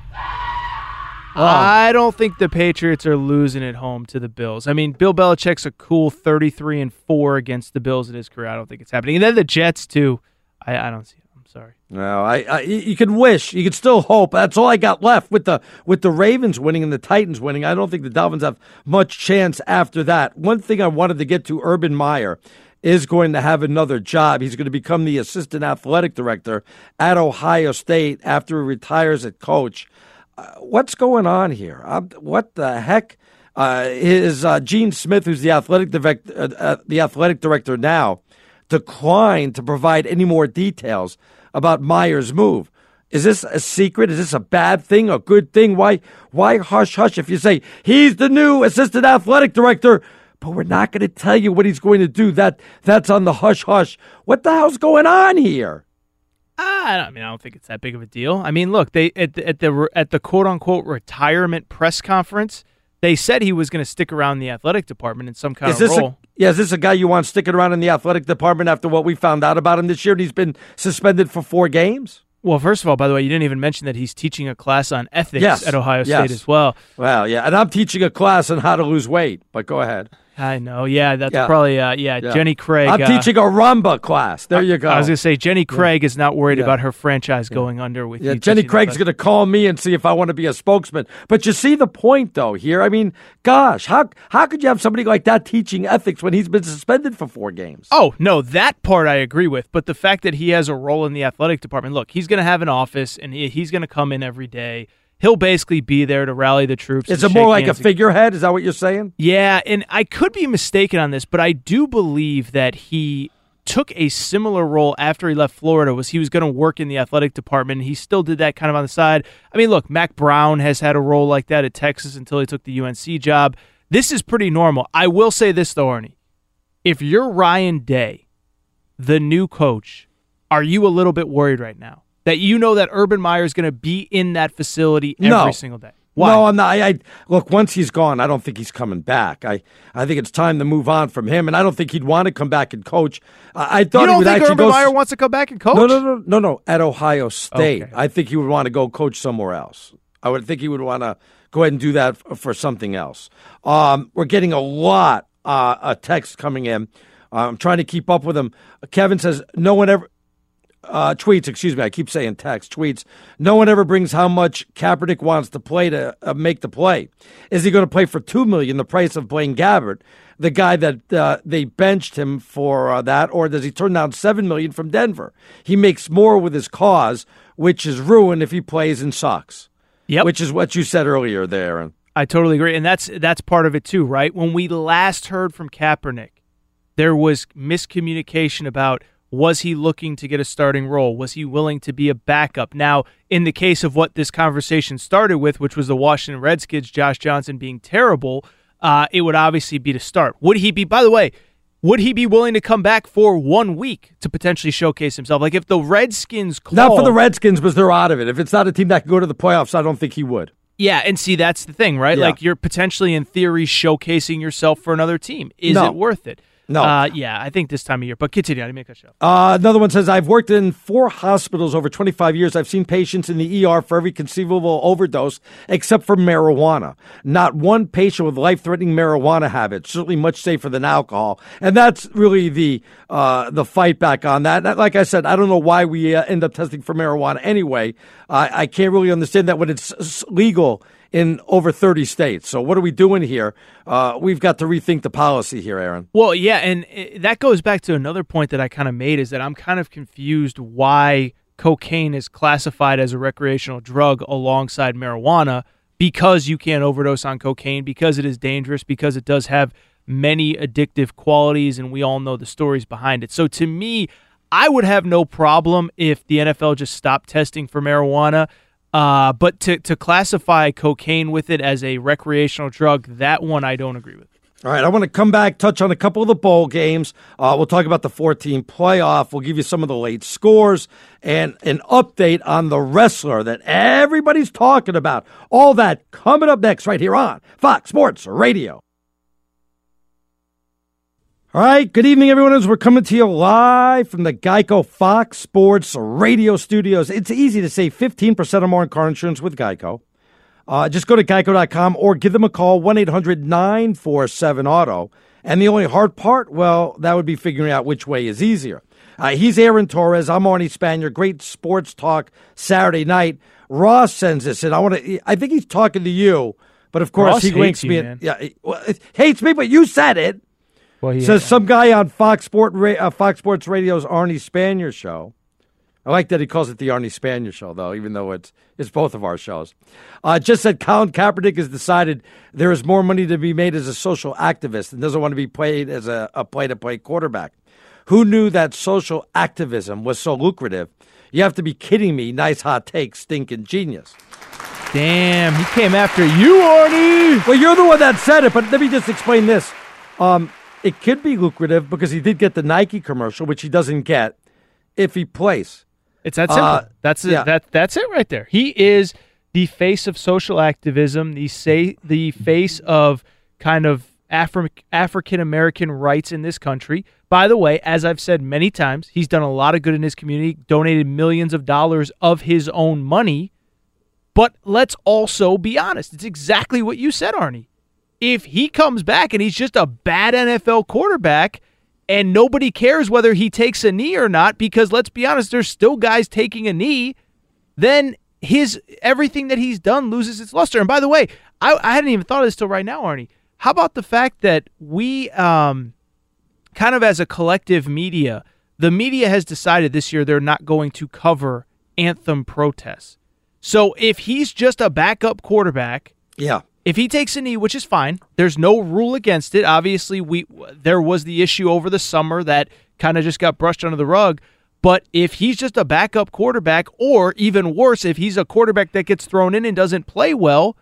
I don't think the Patriots are losing at home to the Bills. I mean, Bill Belichick's a cool 33 and 4 against the Bills in his career. I don't think it's happening. And then the Jets too. I, I don't see it. I'm sorry. No, I, I you could wish, you could still hope. That's all I got left with the with the Ravens winning and the Titans winning. I don't think the Dolphins have much chance after that. One thing I wanted to get to Urban Meyer is going to have another job. He's going to become the assistant athletic director at Ohio State after he retires at coach. Uh, what's going on here? What the heck? Uh, is uh, Gene Smith, who's the athletic direct, uh, uh, the athletic director now, declined to provide any more details about Meyer's move? Is this a secret? Is this a bad thing? A good thing? Why? Why hush hush? If you say he's the new assistant athletic director, but we're not going to tell you what he's going to do. That that's on the hush hush. What the hell's going on here? I, don't, I mean, I don't think it's that big of a deal. I mean, look, they at the, at the at the quote unquote retirement press conference, they said he was going to stick around the athletic department in some kind is of this role. A, yeah, is this a guy you want sticking around in the athletic department after what we found out about him this year? And he's been suspended for four games. Well, first of all, by the way, you didn't even mention that he's teaching a class on ethics Yes, at Ohio yes. State as well. Well, yeah, and I'm teaching a class on how to lose weight. But go ahead. I know. Yeah, that's Yeah. probably uh, yeah, Yeah. Jenny Craig. I'm uh, teaching a rumba class. There you go. I was to say Jenny Craig is not worried Yeah. about her franchise going under with Yeah, you. Jenny Craig's going to call me and see if I want to be a spokesman. But you see the point, though. Here, I mean, gosh, how how could you have somebody like that teaching ethics when he's been suspended for four games? Oh, no, that part I agree with. But the fact that he has a role in the athletic department, look, he's going to have an office and he, he's going to come in every day. He'll basically be there to rally the troops. Is it more like a figurehead? Is that what you're saying? Yeah, and I could be mistaken on this, but I do believe that he took a similar role after he left Florida was he was going to work in the athletic department he still did that kind of on the side. I mean, look, Mack Brown has had a role like that at Texas until he took the UNC job. This is pretty normal. I will say this though, Arnie. If you're Ryan Day, the new coach, are you a little bit worried right now? That you know that Urban Meyer is going to be in that facility every No. single day. Why? No, I'm not. I, I, look. Once he's gone, I don't think he's coming back. I, I think it's time to move on from him, and I don't think he'd want to come back and coach. I, I thought you don't he would think actually Urban go. Meyer wants to come back and coach? No, no, no, no, no. At Ohio State, Okay. I think he would want to go coach somewhere else. I would think he would want to go ahead and do that for something else. Um, we're getting a lot uh, of texts coming in. Uh, I'm trying to keep up with them. Kevin says no one ever uh, tweets. Excuse me, I keep saying text tweets. No one ever brings how much Kaepernick wants to play to uh, make the play. Is he going to play for two million, the price of Blaine Gabbert, the guy that uh, they benched him for uh, that, or does he turn down seven million from Denver? He makes more with his cause, which is ruined if he plays and sucks. Yep. Which is what you said earlier there, Aaron. I totally agree, and that's that's part of it too, right? When we last heard from Kaepernick, there was miscommunication about was he looking to get a starting role? Was he willing to be a backup? Now, in the case of what this conversation started with, which was the Washington Redskins, Josh Johnson being terrible, uh, it would obviously be to start. Would he be? By the way, would he be willing to come back for one week to potentially showcase himself? Like if the Redskins call, Not for the Redskins, but they're out of it. If it's not a team that can go to the playoffs, I don't think he would. Yeah, and see that's the thing, right? Yeah. Like you're potentially in theory showcasing yourself for another team. Is No. it worth it? No. Uh, yeah, I think this time of year. But continue. I didn't make a show. Uh, another one says, I've worked in four hospitals over 25 years. I've seen patients in the ER for every conceivable overdose except for marijuana. Not one patient with life threatening marijuana habits, certainly much safer than alcohol. And that's really the, uh, the fight back on that. And Like I said, I don't know why we uh, end up testing for marijuana anyway. I I can't really understand that when it's legal in over 30 states. So what are we doing here? Uh, we've got to rethink the policy here, Aaron. Well, yeah, and that goes back to another point that I kind of made is that I'm kind of confused why cocaine is classified as a recreational drug alongside marijuana because you can't overdose on cocaine because it is dangerous because it does have many addictive qualities and we all know the stories behind it. So to me, I would have no problem if the NFL just stopped testing for marijuana. Uh, but to, to classify cocaine with it as a recreational drug, that one I don't agree with. All right, I want to come back, touch on a couple of the bowl games. Uh, we'll talk about the 14 playoff. We'll give you some of the late scores and an update on the wrestler that everybody's talking about. All that coming up next, right here on Fox Sports Radio. All right, good evening, everyone. As we're coming to you live from the Geico Fox Sports Radio studios. It's easy to save 15% or more on car insurance with Geico. Uh, just go to geico.com or give them a call, 1 800 947 Auto. And the only hard part, well, that would be figuring out which way is easier. Uh, he's Aaron Torres. I'm Arnie Spanier. Great sports talk Saturday night. Ross sends this in. I want to. I think he's talking to you, but of course Ross he hates me. yeah, he- well, hates me, but you said it. Well, he Says some guy on Fox Sport uh, Fox Sports Radio's Arnie Spanier show. I like that he calls it the Arnie Spanier show, though, even though it's it's both of our shows. Uh, just said Colin Kaepernick has decided there is more money to be made as a social activist and doesn't want to be played as a, a play-to-play quarterback. Who knew that social activism was so lucrative? You have to be kidding me. Nice hot take, stinking genius. Damn, he came after you, Arnie. Well, you're the one that said it, but let me just explain this. Um, it could be lucrative because he did get the Nike commercial, which he doesn't get if he plays. It's that simple. Uh, that's it. yeah. That that's it right there. He is the face of social activism. The say the face of kind of Afri- African American rights in this country. By the way, as I've said many times, he's done a lot of good in his community. Donated millions of dollars of his own money. But let's also be honest. It's exactly what you said, Arnie. If he comes back and he's just a bad NFL quarterback and nobody cares whether he takes a knee or not, because let's be honest, there's still guys taking a knee, then his everything that he's done loses its luster. And by the way, I, I hadn't even thought of this till right now, Arnie. How about the fact that we um kind of as a collective media, the media has decided this year they're not going to cover anthem protests. So if he's just a backup quarterback, Yeah. If he takes a knee, which is fine, there's no rule against it. Obviously, we there was the issue over the summer that kind of just got brushed under the rug. But if he's just a backup quarterback, or even worse, if he's a quarterback that gets thrown in and doesn't play well,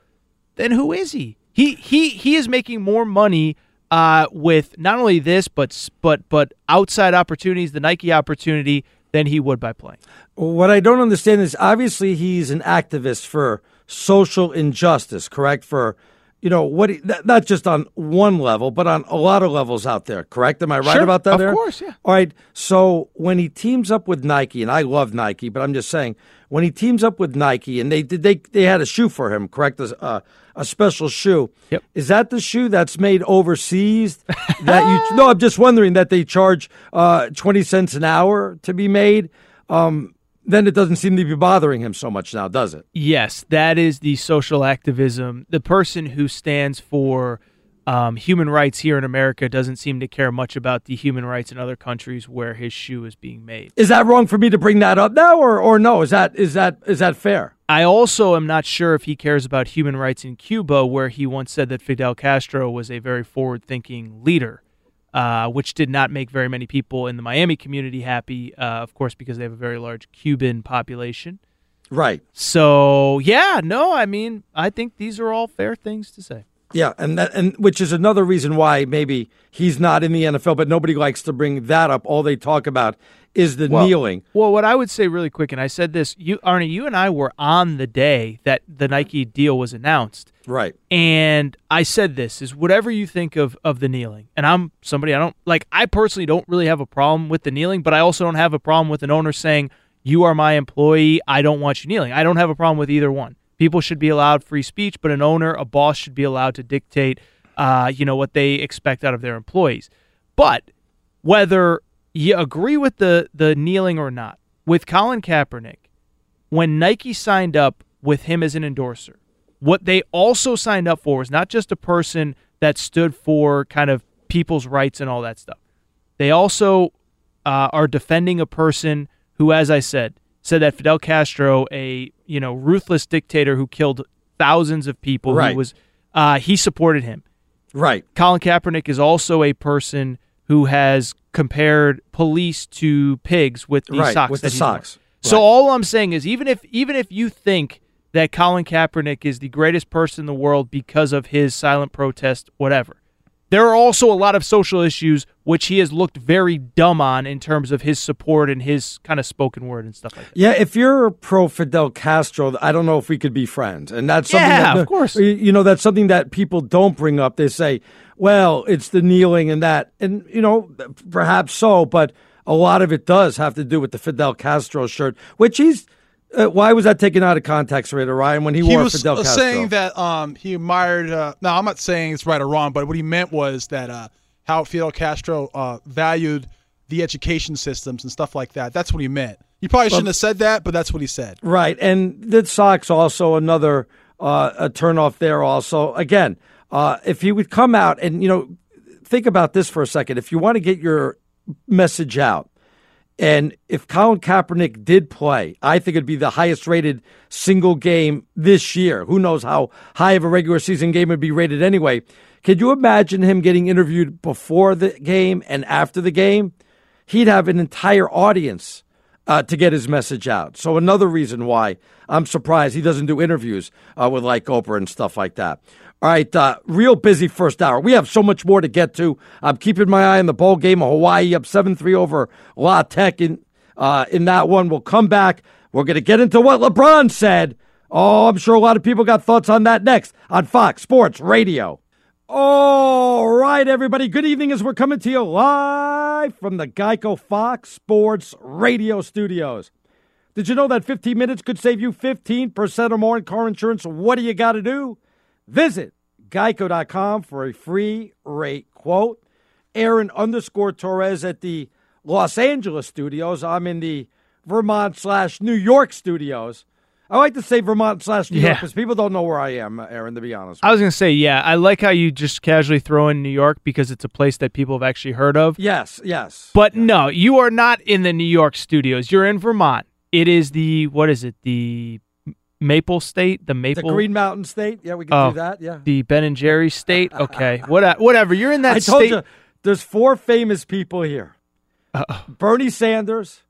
then who is he? He he he is making more money uh, with not only this, but but but outside opportunities, the Nike opportunity, than he would by playing. What I don't understand is obviously he's an activist for social injustice, correct? For you know what? Not just on one level, but on a lot of levels out there. Correct? Am I right sure, about that? Of Aaron? course, yeah. All right. So when he teams up with Nike, and I love Nike, but I'm just saying when he teams up with Nike, and they did they they had a shoe for him, correct? Uh, a special shoe. Yep. Is that the shoe that's made overseas? that you? No, I'm just wondering that they charge uh, twenty cents an hour to be made. Um, then it doesn't seem to be bothering him so much now, does it? Yes, that is the social activism. The person who stands for um, human rights here in America doesn't seem to care much about the human rights in other countries where his shoe is being made. Is that wrong for me to bring that up now, or or no? Is that is that is that fair? I also am not sure if he cares about human rights in Cuba, where he once said that Fidel Castro was a very forward-thinking leader. Uh, which did not make very many people in the Miami community happy, uh, of course, because they have a very large Cuban population. Right. So, yeah, no, I mean, I think these are all fair things to say. Yeah, and that, and which is another reason why maybe he's not in the NFL, but nobody likes to bring that up. All they talk about is the well, kneeling. Well, what I would say really quick, and I said this, you Arnie, you and I were on the day that the Nike deal was announced. Right. And I said this is whatever you think of of the kneeling. And I'm somebody I don't like I personally don't really have a problem with the kneeling, but I also don't have a problem with an owner saying, You are my employee, I don't want you kneeling. I don't have a problem with either one. People should be allowed free speech, but an owner, a boss should be allowed to dictate uh, you know, what they expect out of their employees. But whether you agree with the the kneeling or not, with Colin Kaepernick, when Nike signed up with him as an endorser, what they also signed up for was not just a person that stood for kind of people's rights and all that stuff. They also uh, are defending a person who, as I said, said that Fidel Castro, a you know ruthless dictator who killed thousands of people, right. who was uh, he supported him. Right. Colin Kaepernick is also a person who has compared police to pigs with the right, socks. With that the socks. Right. So all I'm saying is, even if even if you think that Colin Kaepernick is the greatest person in the world because of his silent protest, whatever. There are also a lot of social issues which he has looked very dumb on in terms of his support and his kind of spoken word and stuff like that. Yeah, if you're pro Fidel Castro, I don't know if we could be friends. And that's something yeah, that, of course. You know, that's something that people don't bring up. They say, well, it's the kneeling and that. And, you know, perhaps so, but a lot of it does have to do with the Fidel Castro shirt, which he's uh, why was that taken out of context, Raider Ryan, when he, he was Fidel Castro? saying that um, he admired. Uh, now, I'm not saying it's right or wrong, but what he meant was that uh, how Fidel Castro uh, valued the education systems and stuff like that. That's what he meant. He probably shouldn't well, have said that, but that's what he said. Right, and the socks also another uh, a turnoff there. Also, again, uh, if he would come out and you know, think about this for a second. If you want to get your message out and if Colin Kaepernick did play, I think it'd be the highest rated single game this year. Who knows how high of a regular season game would be rated anyway. Could you imagine him getting interviewed before the game and after the game? He'd have an entire audience uh, to get his message out. So another reason why I'm surprised he doesn't do interviews uh, with like Oprah and stuff like that. All right, uh, real busy first hour. We have so much more to get to. I'm keeping my eye on the bowl game of Hawaii up 7 3 over La Tech in, uh, in that one. We'll come back. We're going to get into what LeBron said. Oh, I'm sure a lot of people got thoughts on that next on Fox Sports Radio. All right, everybody. Good evening as we're coming to you live from the Geico Fox Sports Radio studios. Did you know that 15 minutes could save you 15% or more in car insurance? What do you got to do? Visit geico.com for a free rate quote. Aaron underscore Torres at the Los Angeles studios. I'm in the Vermont slash New York studios. I like to say Vermont slash New Yeah. York because people don't know where I am, Aaron, to be honest. I was going to say, yeah, I like how you just casually throw in New York because it's a place that people have actually heard of. yes, yes. But no, you are not in the New York studios. You're in Vermont. It is the, what is it? The Maple State? The the Maple? Green Mountain State. Yeah, we can Oh, do that. Yeah. The Ben and Jerry State? Okay. what, whatever. You're in that I told state. you, there's four famous people here Uh-oh. Bernie Sanders,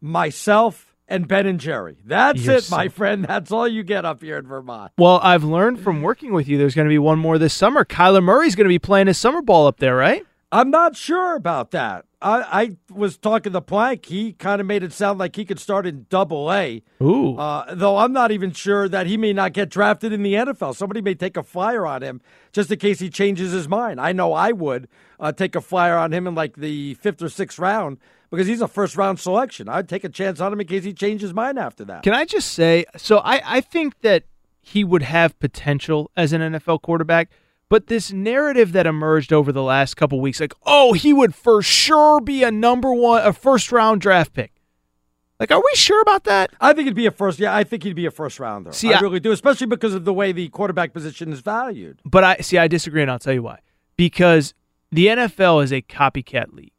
myself, and Ben and Jerry. That's You're it, so- my friend. That's all you get up here in Vermont. Well, I've learned from working with you there's going to be one more this summer. Kyler Murray's going to be playing his summer ball up there, right? I'm not sure about that. I, I was talking to Plank. He kind of made it sound like he could start in Double A. Ooh. Uh, though I'm not even sure that he may not get drafted in the NFL. Somebody may take a flyer on him just in case he changes his mind. I know I would uh, take a flyer on him in like the fifth or sixth round because he's a first round selection. I'd take a chance on him in case he changes his mind after that. Can I just say? So I, I think that he would have potential as an NFL quarterback. But this narrative that emerged over the last couple weeks, like, oh, he would for sure be a number one, a first round draft pick. Like, are we sure about that? I think he'd be a first. Yeah, I think he'd be a first rounder. See, I, I- really do, especially because of the way the quarterback position is valued. But I see, I disagree, and I'll tell you why. Because the NFL is a copycat league,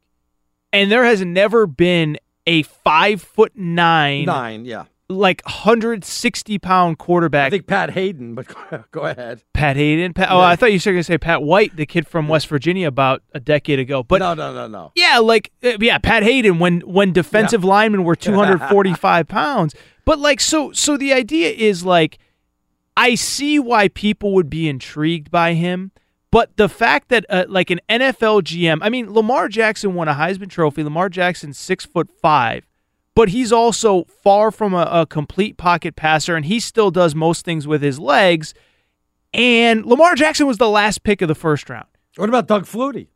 and there has never been a five foot nine, Nine, yeah. Like hundred sixty pound quarterback. I think Pat Haden, but go ahead. Pat Haden. Pat, Oh, I thought you were going to say Pat White, the kid from West Virginia, about a decade ago. But no, no, no, no. Yeah, like uh, yeah, Pat Haden when when defensive linemen were 245 pounds. But like so so the idea is like I see why people would be intrigued by him, but the fact that uh, like an NFL GM, I mean Lamar Jackson won a Heisman trophy. Lamar Jackson 6 foot 5, but he's also far from a, a complete pocket passer and he still does most things with his legs. And Lamar Jackson was the last pick of the first round. What about Doug Flutie?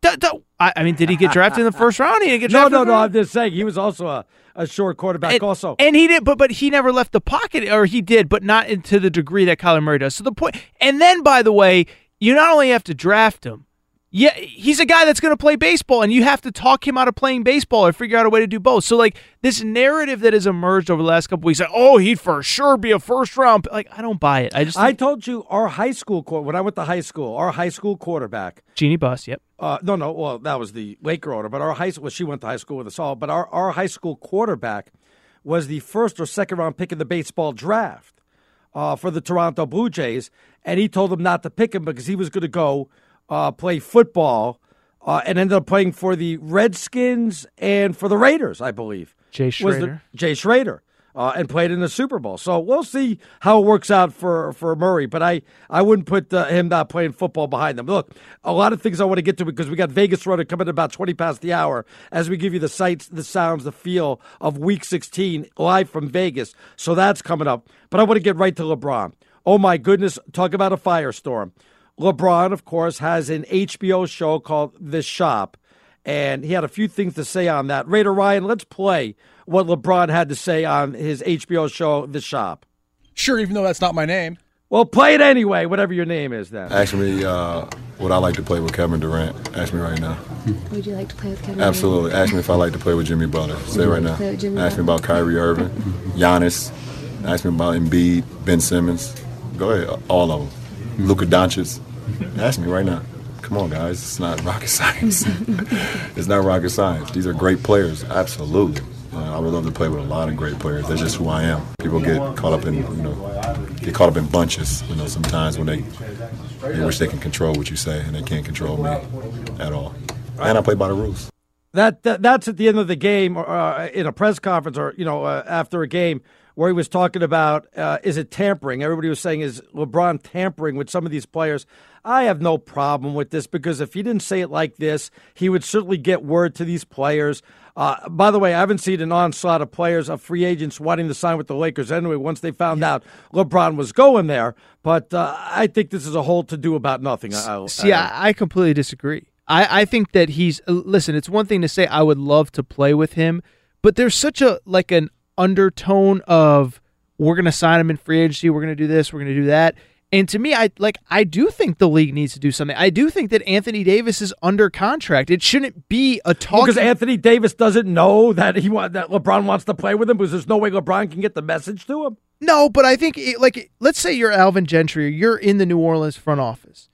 D- d- I, I mean, did he get drafted in the first round? He didn't get No, drafted. no, no. first I'm just saying he was also a, a short quarterback. and, also, and he did, but but he never left the pocket, or he did, but not into the degree that Kyler Murray does. So the point, and then by the way, you not only have to draft him, yeah, he's a guy that's going to play baseball, and you have to talk him out of playing baseball or figure out a way to do both. So like this narrative that has emerged over the last couple weeks, like, oh, he'd for sure be a first round. Like I don't buy it. I just I told you our high school when I went to high school, our high school quarterback. Jeanie Buss, yep. Uh, no, no. Well, that was the Laker owner, but our high school. Well, she went to high school with us all. But our our high school quarterback was the first or second round pick in the baseball draft uh, for the Toronto Blue Jays, and he told them not to pick him because he was going to go uh, play football, uh, and ended up playing for the Redskins and for the Raiders, I believe. Jay was the- Schroeder. Jay Schroeder. Uh, and played in the Super Bowl, so we'll see how it works out for for Murray. But I I wouldn't put uh, him not playing football behind them. Look, a lot of things I want to get to because we got Vegas Runner coming at about twenty past the hour as we give you the sights, the sounds, the feel of Week 16 live from Vegas. So that's coming up. But I want to get right to LeBron. Oh my goodness, talk about a firestorm. LeBron, of course, has an HBO show called The Shop, and he had a few things to say on that. Raider Ryan, let's play what LeBron had to say on his HBO show, The Shop. Sure, even though that's not my name. Well, play it anyway, whatever your name is then. Ask me uh, would I like to play with Kevin Durant. Ask me right now. Would you like to play with Kevin? Absolutely. Ask me if I like to play with Jimmy Butler. Say right now. Play with Jimmy Ask me about Kyrie Irving, Giannis. Ask me about Embiid, Ben Simmons. Go ahead, all of them. Luka Doncic. Ask me right now. Come on, guys. It's not rocket science. it's not rocket science. These are great players. Absolutely. Uh, I would love to play with a lot of great players. That's just who I am. People get caught up in, you know, get caught up in bunches. You know, sometimes when they they wish they can control what you say, and they can't control me at all. And I play by the rules. That, that that's at the end of the game, or uh, in a press conference, or you know, uh, after a game, where he was talking about uh, is it tampering? Everybody was saying is LeBron tampering with some of these players. I have no problem with this because if he didn't say it like this, he would certainly get word to these players. Uh, by the way, I haven't seen an onslaught of players of free agents wanting to sign with the Lakers anyway. Once they found out LeBron was going there, but uh, I think this is a whole to do about nothing. I, I, See, I, I completely disagree. I, I think that he's uh, listen. It's one thing to say I would love to play with him, but there's such a like an undertone of we're going to sign him in free agency. We're going to do this. We're going to do that. And to me, I like I do think the league needs to do something. I do think that Anthony Davis is under contract. It shouldn't be a talk. because Anthony Davis doesn't know that he want, that LeBron wants to play with him because there's no way LeBron can get the message to him. No, but I think it, like let's say you're Alvin Gentry, or you're in the New Orleans front office,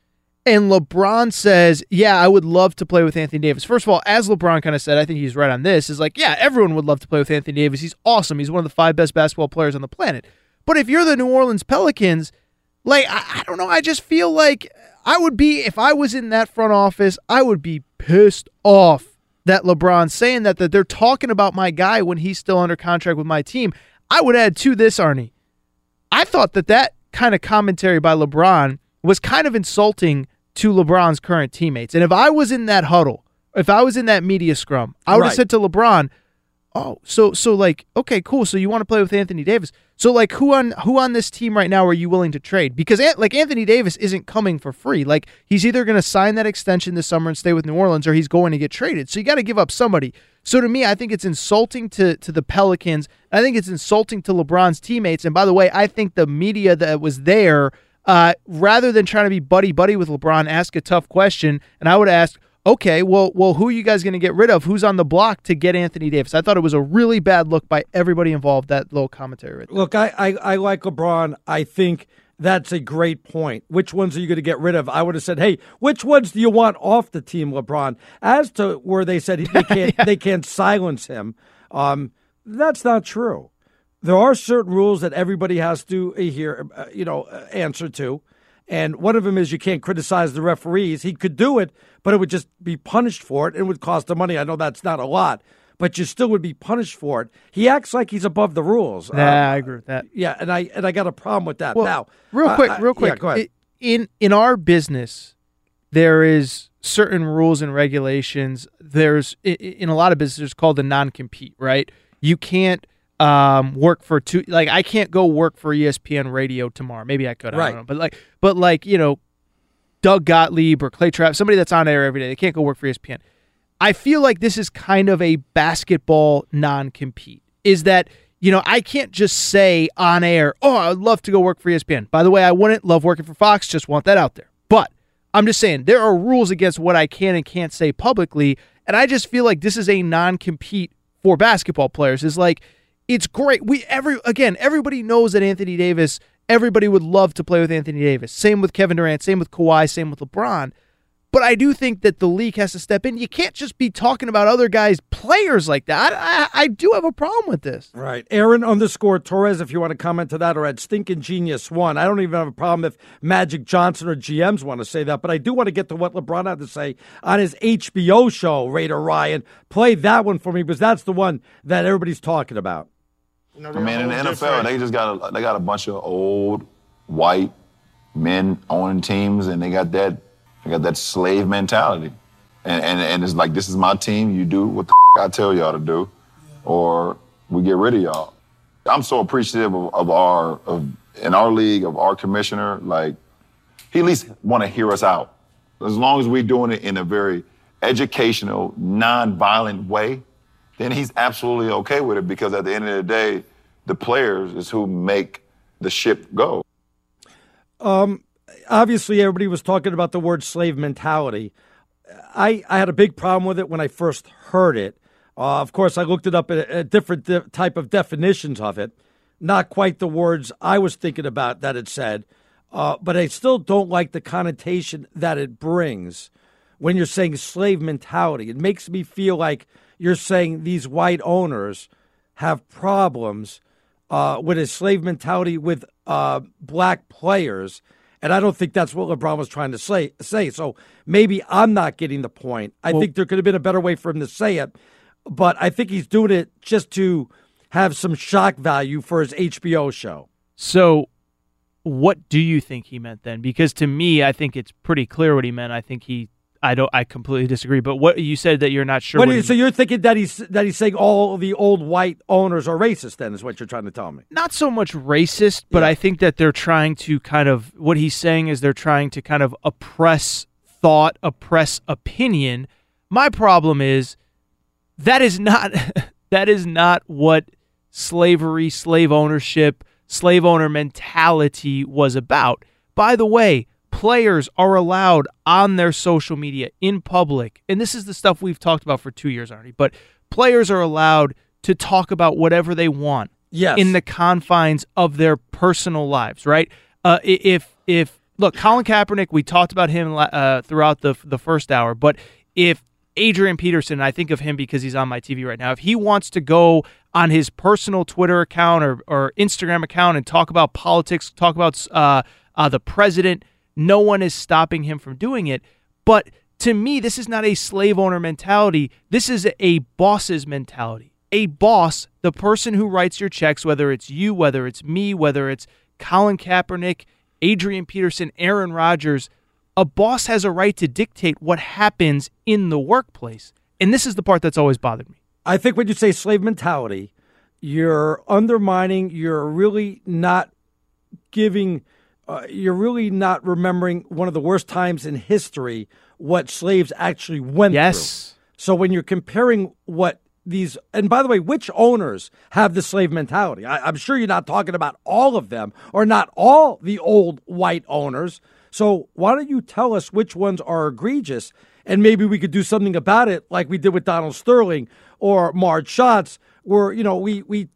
and LeBron says, "Yeah, I would love to play with Anthony Davis." First of all, as LeBron kind of said, I think he's right on this. Is like, yeah, everyone would love to play with Anthony Davis. He's awesome. He's one of the five best basketball players on the planet. But if you're the New Orleans Pelicans, like I, I don't know, I just feel like I would be if I was in that front office, I would be pissed off that LeBron's saying that that they're talking about my guy when he's still under contract with my team. I would add to this, Arnie. I thought that that kind of commentary by LeBron was kind of insulting to LeBron's current teammates. And if I was in that huddle, if I was in that media scrum, I would have Right. said to LeBron, "Oh, so so like okay, cool. So you want to play with Anthony Davis? So like who on who on this team right now are you willing to trade? Because like Anthony Davis isn't coming for free. Like he's either going to sign that extension this summer and stay with New Orleans, or he's going to get traded. So you got to give up somebody. So to me, I think it's insulting to to the Pelicans. I think it's insulting to LeBron's teammates. And by the way, I think the media that was there, uh, rather than trying to be buddy buddy with LeBron, ask a tough question. And I would ask, okay, well, well, who are you guys going to get rid of? Who's on the block to get Anthony Davis? I thought it was a really bad look by everybody involved. That little commentary. Right there. Look, I, I, I like LeBron. I think that's a great point. Which ones are you going to get rid of? I would have said, hey, which ones do you want off the team, LeBron? As to where they said they can't they can't silence him, um, that's not true. There are certain rules that everybody has to adhere, uh, you know, uh, answer to. And one of them is you can't criticize the referees. He could do it, but it would just be punished for it. and It would cost him money. I know that's not a lot, but you still would be punished for it. He acts like he's above the rules. Yeah, Um, I agree with that. yeah, and I and I got a problem with that. Well, now, real quick, I- real yeah, quick. go ahead. In in our business, there is certain rules and regulations. There's in a lot of businesses called the non compete. Right? You can't um, work for two. Like I can't go work for ESPN Radio tomorrow. Maybe I could. I Right. don't know. But like, but like you know, Doug Gottlieb or Clay Trapp, somebody that's on air every day, they can't go work for ESPN. I feel like this is kind of a basketball non compete. Is that, you know, I can't just say on air, oh, I'd love to go work for ESPN. By the way, I wouldn't love working for Fox, just want that out there. But I'm just saying there are rules against what I can and can't say publicly. And I just feel like this is a non compete for basketball players. Is like, it's great. We every again, everybody knows that Anthony Davis, everybody would love to play with Anthony Davis. Same with Kevin Durant, same with Kawhi, same with LeBron. But I do think that the league has to step in. You can't just be talking about other guys' players like that. I, I, I do have a problem with this. Right. Aaron underscore Torres, if you want to comment to that, or at Stinking Genius One. I don't even have a problem if Magic Johnson or GMs want to say that, but I do want to get to what LeBron had to say on his HBO show, Raider Ryan. Play that one for me because that's the one that everybody's talking about. I mean, in the NFL, they just got a, they got a bunch of old white men owning teams, and they got that they got that slave mentality, and and, and it's like this is my team. You do what the I tell y'all to do, or we get rid of y'all. I'm so appreciative of, of our of in our league of our commissioner. Like he at least want to hear us out. As long as we're doing it in a very educational, non-violent way, then he's absolutely okay with it because at the end of the day, the players is who make the ship go. Um, obviously, everybody was talking about the word slave mentality. I, I had a big problem with it when I first heard it. Uh, of course, I looked it up at, different de- type of definitions of it. Not quite the words I was thinking about that it said, uh, but I still don't like the connotation that it brings when you're saying slave mentality. It makes me feel like you're saying these white owners have problems uh, with a slave mentality with uh, black players. And I don't think that's what LeBron was trying to say. Say so. Maybe I'm not getting the point. I Well- think there could have been a better way for him to say it, but I think he's doing it just to have some shock value for his HBO show. So, what do you think he meant then? Because to me, I think it's pretty clear what he meant. I think he, I don't, I completely disagree. But what you said that you're not sure. What so you're thinking that he's that he's saying all the old white owners are racist? Then is what you're trying to tell me? not so much racist, but I think that they're trying to kind of what he's saying is they're trying to kind of oppress thought, oppress opinion. My problem is that is not that is not what slavery, slave ownership, slave owner mentality was about. By the way, players are allowed on their social media in public, and this is the stuff we've talked about for 2 years already, but players are allowed to talk about whatever they want Yes. in the confines of their personal lives, right? Uh, if if look, Colin Kaepernick, we talked about him uh, throughout the the first hour, but if Adrian Peterson, I think of him because he's on my TV right now. If he wants to go on his personal Twitter account or, or Instagram account and talk about politics, talk about uh, uh, the president, no one is stopping him from doing it. But to me, this is not a slave owner mentality. This is a boss's mentality. A boss, the person who writes your checks, whether it's you, whether it's me, whether it's Colin Kaepernick, Adrian Peterson, Aaron Rodgers, a boss has a right to dictate what happens in the workplace. And this is the part that's always bothered me. I think when you say slave mentality, you're undermining, you're really not giving, uh, you're really not remembering one of the worst times in history what slaves actually went yes. through. So when you're comparing what these, and by the way, which owners have the slave mentality? I, I'm sure you're not talking about all of them or not all the old white owners. So why don't you tell us which ones are egregious and maybe we could do something about it like we did with Donald Sterling or Marge Schott, where, you know, we, we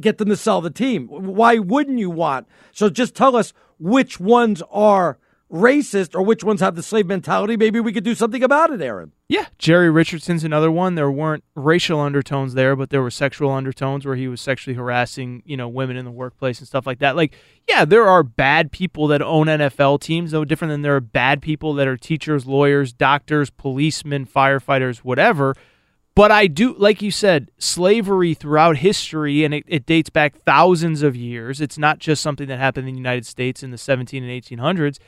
get them to sell the team. Why wouldn't you want? So just tell us which ones are racist or which ones have the slave mentality. Maybe we could do something about it, Aaron. Yeah, Jerry Richardson's another one. There weren't racial undertones there, but there were sexual undertones where he was sexually harassing, you know, women in the workplace and stuff like that. Like, yeah, there are bad people that own NFL teams, no different than there are bad people that are teachers, lawyers, doctors, policemen, firefighters, whatever. But I do, like you said, slavery throughout history, and it, it, dates back thousands of years. It's not just something that happened in the United States in the 17 and 1800s.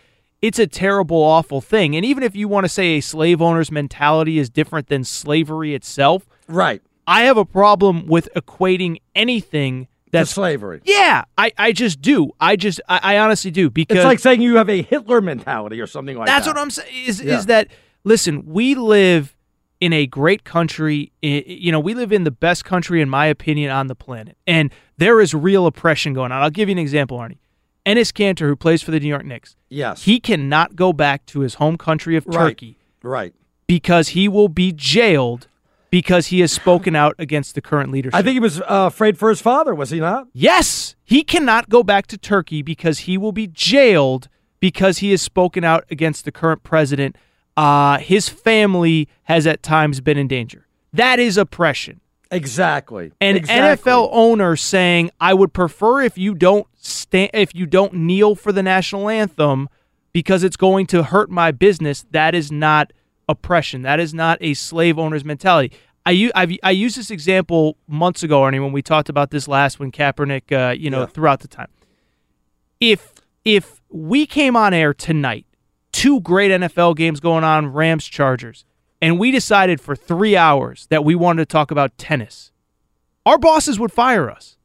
It's a terrible, awful thing. And even if you want to say a slave owner's mentality is different than slavery itself, right? I have a problem with equating anything that's slavery. Yeah, I, I just do. I just, I, I, honestly do because it's like saying you have a Hitler mentality or something like that's that. That's what I'm saying. Is yeah. is that listen? We live in a great country. You know, we live in the best country, in my opinion, on the planet. And there is real oppression going on. I'll give you an example, Arnie. Enes Kanter, who plays for the New York Knicks, yes, he cannot go back to his home country of right. Turkey, right? Because he will be jailed because he has spoken out against the current leadership. I think he was uh, afraid for his father, was he not? Yes, he cannot go back to Turkey because he will be jailed because he has spoken out against the current president uh, his family has at times been in danger. That is oppression. Exactly. An exactly. NFL owner saying, "I would prefer if you don't stand, if you don't kneel for the national anthem because it's going to hurt my business." That is not oppression. That is not a slave owner's mentality. I I've, I used this example months ago, Arnie, when we talked about this last when Kaepernick, uh, you know, yeah. throughout the time. If if we came on air tonight two great NFL games going on, Rams Chargers, and we decided for three hours that we wanted to talk about tennis, our bosses would fire us.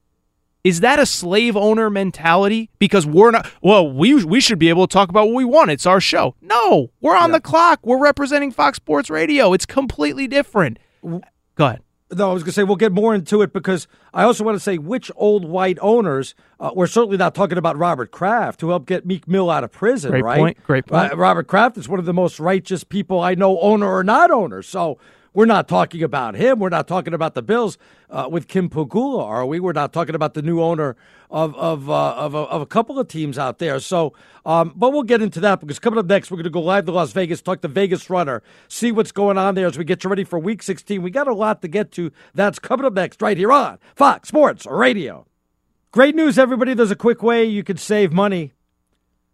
Is that a slave owner mentality? Because we're not. Well, we we should be able to talk about what we want. It's our show. No, we're on yeah. the clock. We're representing Fox Sports Radio. It's completely different. Go ahead. No, I was going to say we'll get more into it because I also want to say which old white owners. Uh, we're certainly not talking about Robert Kraft, who helped get Meek Mill out of prison. Great right? point. Great point. Uh, Robert Kraft is one of the most righteous people I know, owner or not owner. So we're not talking about him. We're not talking about the Bills uh, with Kim Pegula, are we? We're not talking about the new owner of of uh, of, a, of, a, couple of teams out there. So, um, but we'll get into that because coming up next, we're going to go live to Las Vegas, talk to Vegas Runner, see what's going on there as we get you ready for Week 16. We got a lot to get to. That's coming up next, right here on Fox Sports Radio. Great news, everybody! There's a quick way you can save money.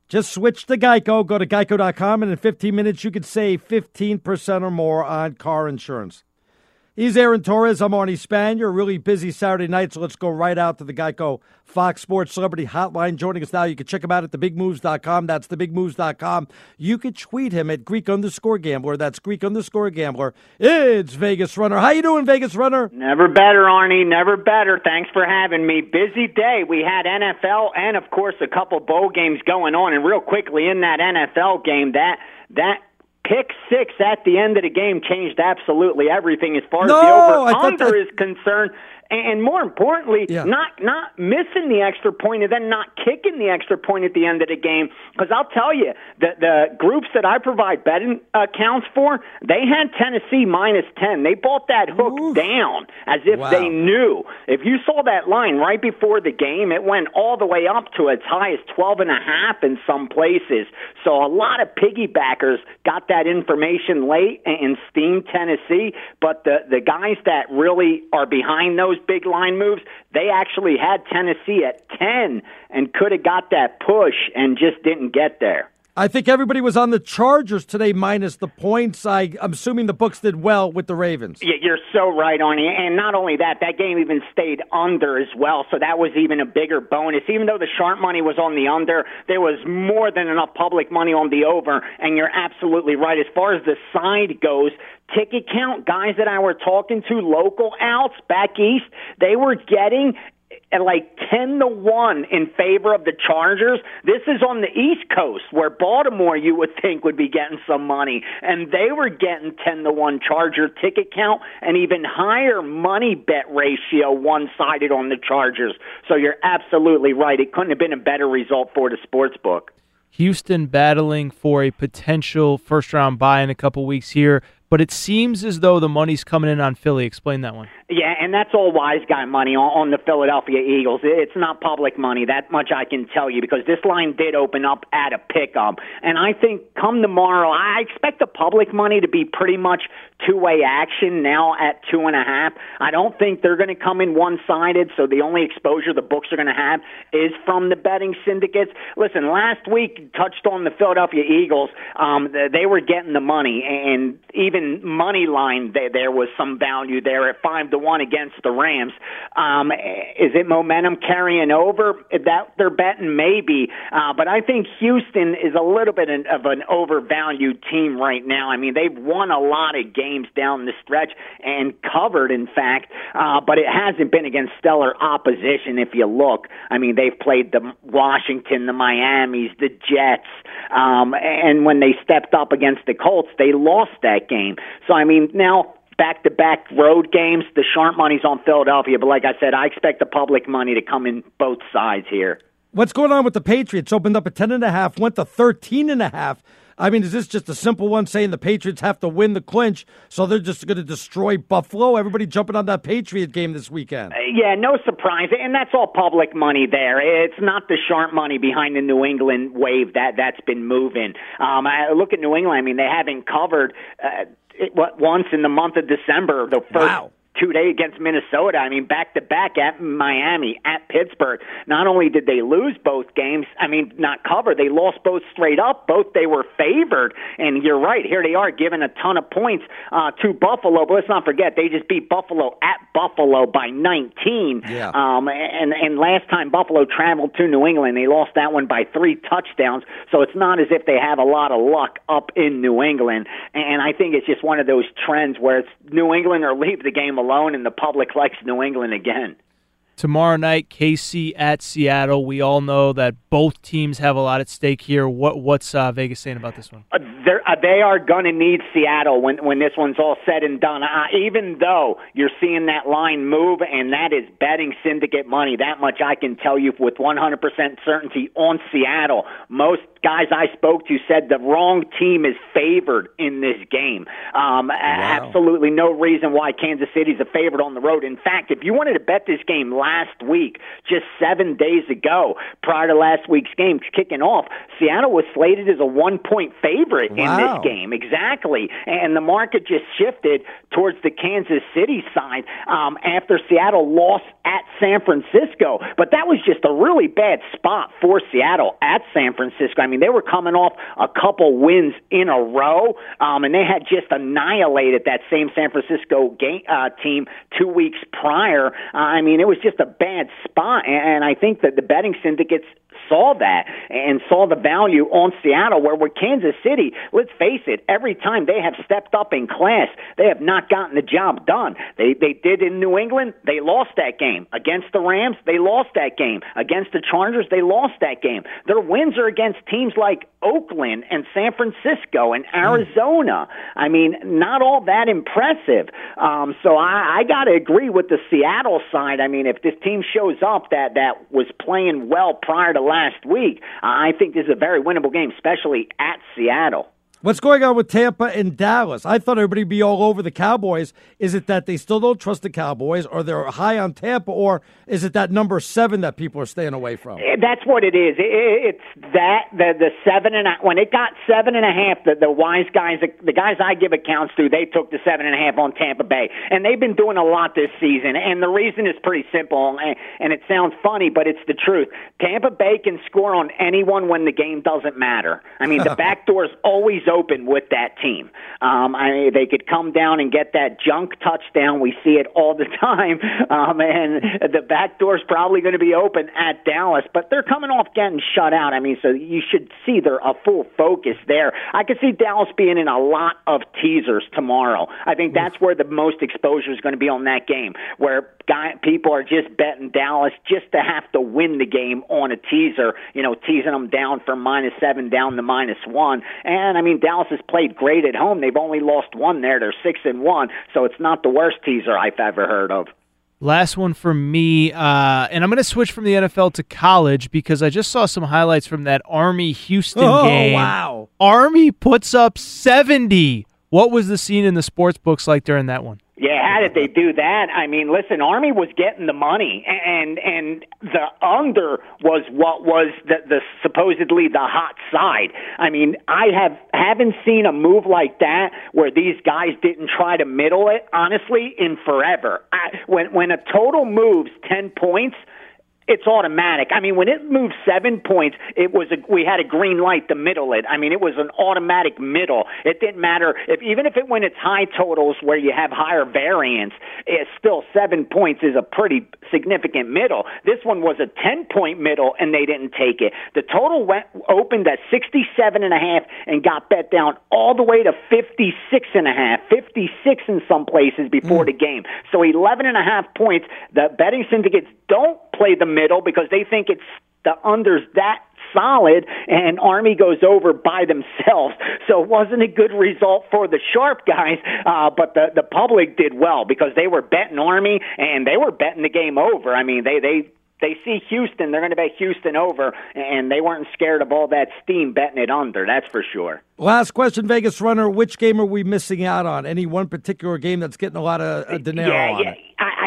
Just switch to Geico. Go to geico.com, and in 15 minutes, you can save 15% or more on car insurance. He's Aaron Torres. I'm Arnie Spanier. Really busy Saturday night, so let's go right out to the Geico Fox Sports Celebrity Hotline. Joining us now, you can check him out at thebigmoves.com. That's thebigmoves.com. You can tweet him at Greek underscore gambler. That's Greek underscore gambler. It's Vegas Runner. How you doing, Vegas Runner? Never better, Arnie. Never better. Thanks for having me. Busy day. We had NFL and, of course, a couple bowl games going on. And real quickly in that NFL game, that that pick six at the end of the game changed absolutely everything as far no, as the over under that... is concerned and more importantly, yeah. not not missing the extra point and then not kicking the extra point at the end of the game. Because I'll tell you, the the groups that I provide betting uh, accounts for, they had Tennessee minus ten. They bought that hook Oof. down as if wow. they knew. If you saw that line right before the game, it went all the way up to as high as twelve and a half in some places. So a lot of piggybackers got that information late and steamed Tennessee. But the the guys that really are behind those big line moves, they actually had Tennessee at 10 and could have got that push and just didn't get there. I think everybody was on the Chargers today, minus the points. I, I'm assuming the books did well with the Ravens. Yeah, you're so right, Arnie. And not only that, that game even stayed under as well. So that was even a bigger bonus. Even though the sharp money was on the under, there was more than enough public money on the over. And you're absolutely right. As far as the side goes, ticket count, guys that I were talking to, local outs back east, they were getting at like 10 to 1 in favor of the Chargers. This is on the East Coast where Baltimore you would think would be getting some money and they were getting 10 to 1 Charger ticket count and even higher money bet ratio one-sided on the Chargers. So you're absolutely right. It couldn't have been a better result for the sports book. Houston battling for a potential first round bye in a couple weeks here, but it seems as though the money's coming in on Philly. Explain that one. Yeah, and that's all wise guy money on, the Philadelphia Eagles. It's not public money, that much I can tell you, because this line did open up at a pickup. And I think come tomorrow, I expect the public money to be pretty much two way action now at two and a half. I don't think they're going to come in one sided, so the only exposure the books are going to have is from the betting syndicates. Listen, last week touched on the Philadelphia Eagles. Um, they were getting the money, and even money line, there, there was some value there at five to one against the Rams. Um, is it momentum carrying over? That they're betting maybe, uh, but I think Houston is a little bit of an overvalued team right now. I mean, they've won a lot of games down the stretch and covered, in fact, uh, but it hasn't been against stellar opposition. If you look, I mean, they've played the Washington, the Miami's, the Jets, um, and when they stepped up against the Colts, they lost that game. So I mean, now back to back road games. The sharp money's on Philadelphia, but like I said, I expect the public money to come in both sides here. What's going on with the Patriots? Opened up at ten and a half, went to thirteen and a half. I mean, is this just a simple one saying the Patriots have to win the clinch, so they're just going to destroy Buffalo? Everybody jumping on that Patriot game this weekend. Uh, yeah, no surprise, and that's all public money there. It's not the sharp money behind the New England wave that that's been moving. Um, I look at New England. I mean, they haven't covered. Uh, what once in the month of December, the first wow two day against Minnesota. I mean, back to back at Miami, at Pittsburgh. Not only did they lose both games, I mean, not cover, they lost both straight up. Both they were favored. And you're right, here they are giving a ton of points uh, to Buffalo. But let's not forget, they just beat Buffalo at Buffalo by 19. Yeah. Um, and, and last time Buffalo traveled to New England, they lost that one by three touchdowns. So it's not as if they have a lot of luck up in New England. And I think it's just one of those trends where it's New England or leave the game alone, and the public likes New England again. Tomorrow night, KC at Seattle. We all know that both teams have a lot at stake here. What what's uh, Vegas saying about this one? Uh, uh, they are going to need Seattle when when this one's all said and done. Uh, even though you're seeing that line move, and that is betting syndicate money. That much I can tell you with 100% certainty on Seattle. Most guys I spoke to said the wrong team is favored in this game. Um, wow. Absolutely no reason why Kansas City's a favorite on the road. In fact, if you wanted to bet this game last week, just seven days ago, prior to last week's game kicking off, Seattle was slated as a one point favorite wow. in this game. Exactly. And the market just shifted towards the Kansas City side um, after Seattle lost at San Francisco. But that was just a really bad spot for Seattle at San Francisco. I mean, they were coming off a couple wins in a row, um, and they had just annihilated that same San Francisco game, uh, team two weeks prior. Uh, I mean, it was just a bad spot, and I think that the betting syndicates saw that and saw the value on Seattle, where with Kansas City, let's face it, every time they have stepped up in class, they have not gotten the job done. They they did in New England, they lost that game. Against the Rams, they lost that game. Against the Chargers, they lost that game. Their wins are against teams like Oakland and San Francisco and Arizona. I mean, not all that impressive. Um, so I, I got to agree with the Seattle side. I mean, if this team shows up that that was playing well prior to last week, I think this is a very winnable game, especially at Seattle. What's going on with Tampa and Dallas? I thought everybody would be all over the Cowboys. Is it that they still don't trust the Cowboys, or they're high on Tampa, or is it that number seven that people are staying away from? Eh, That's what it is. It's that the the seven and a, when it got seven and a half. The, the wise guys, the guys I give accounts to, they took the seven and a half on Tampa Bay, and they've been doing a lot this season. And the reason is pretty simple, and, and it sounds funny, but it's the truth. Tampa Bay can score on anyone when the game doesn't matter. I mean, the back door's always open with that team. Um, I mean, they could come down and get that junk touchdown. We see it all the time, um, and the back door's probably going to be open at Dallas. But they're coming off getting shut out. I mean, so you should see they're a full focus there. I could see Dallas being in a lot of teasers tomorrow. I think that's where the most exposure is going to be on that game, where guy people are just betting Dallas just to have to win the game on a teaser. You know, teasing them down from minus seven down to minus one. And I mean, Dallas has played great at home. They've only lost one there. They're six and one, so it's not the worst teaser I've ever heard of. Last one for me, uh, and I'm going to switch from the NFL to college because I just saw some highlights from that Army Houston Oh, game. wow. Army puts up 70. What was the scene in the sports books like during that one? Yeah, how did they do that? I mean, listen, Army was getting the money, and and the under was what was the, the supposedly the hot side. I mean, I have haven't seen a move like that where these guys didn't try to middle it. Honestly, in forever. I, when when a total moves ten points it's automatic. I mean, when it moved seven points, it was a, we had a green light to middle it. I mean, it was an automatic middle. It didn't matter if even if it went its high totals where you have higher variance, it's still seven points is a pretty significant middle. This one was a ten point middle, and they didn't take it. The total went opened at sixty seven and a half and got bet down all the way to fifty six and a half, fifty six in some places before hmm. the game. So eleven and a half points. The betting syndicates don't play the middle because they think it's the unders that solid and Army goes over by themselves. So it wasn't a good result for the sharp guys, uh, but the the public did well because they were betting Army and they were betting the game over. I mean, they they they see Houston, they're going to bet Houston over, and they weren't scared of all that steam betting it under. That's for sure. Last question, Vegas runner. Which game are we missing out on? Any one particular game that's getting a lot of uh, dinero yeah, on yeah. it? I,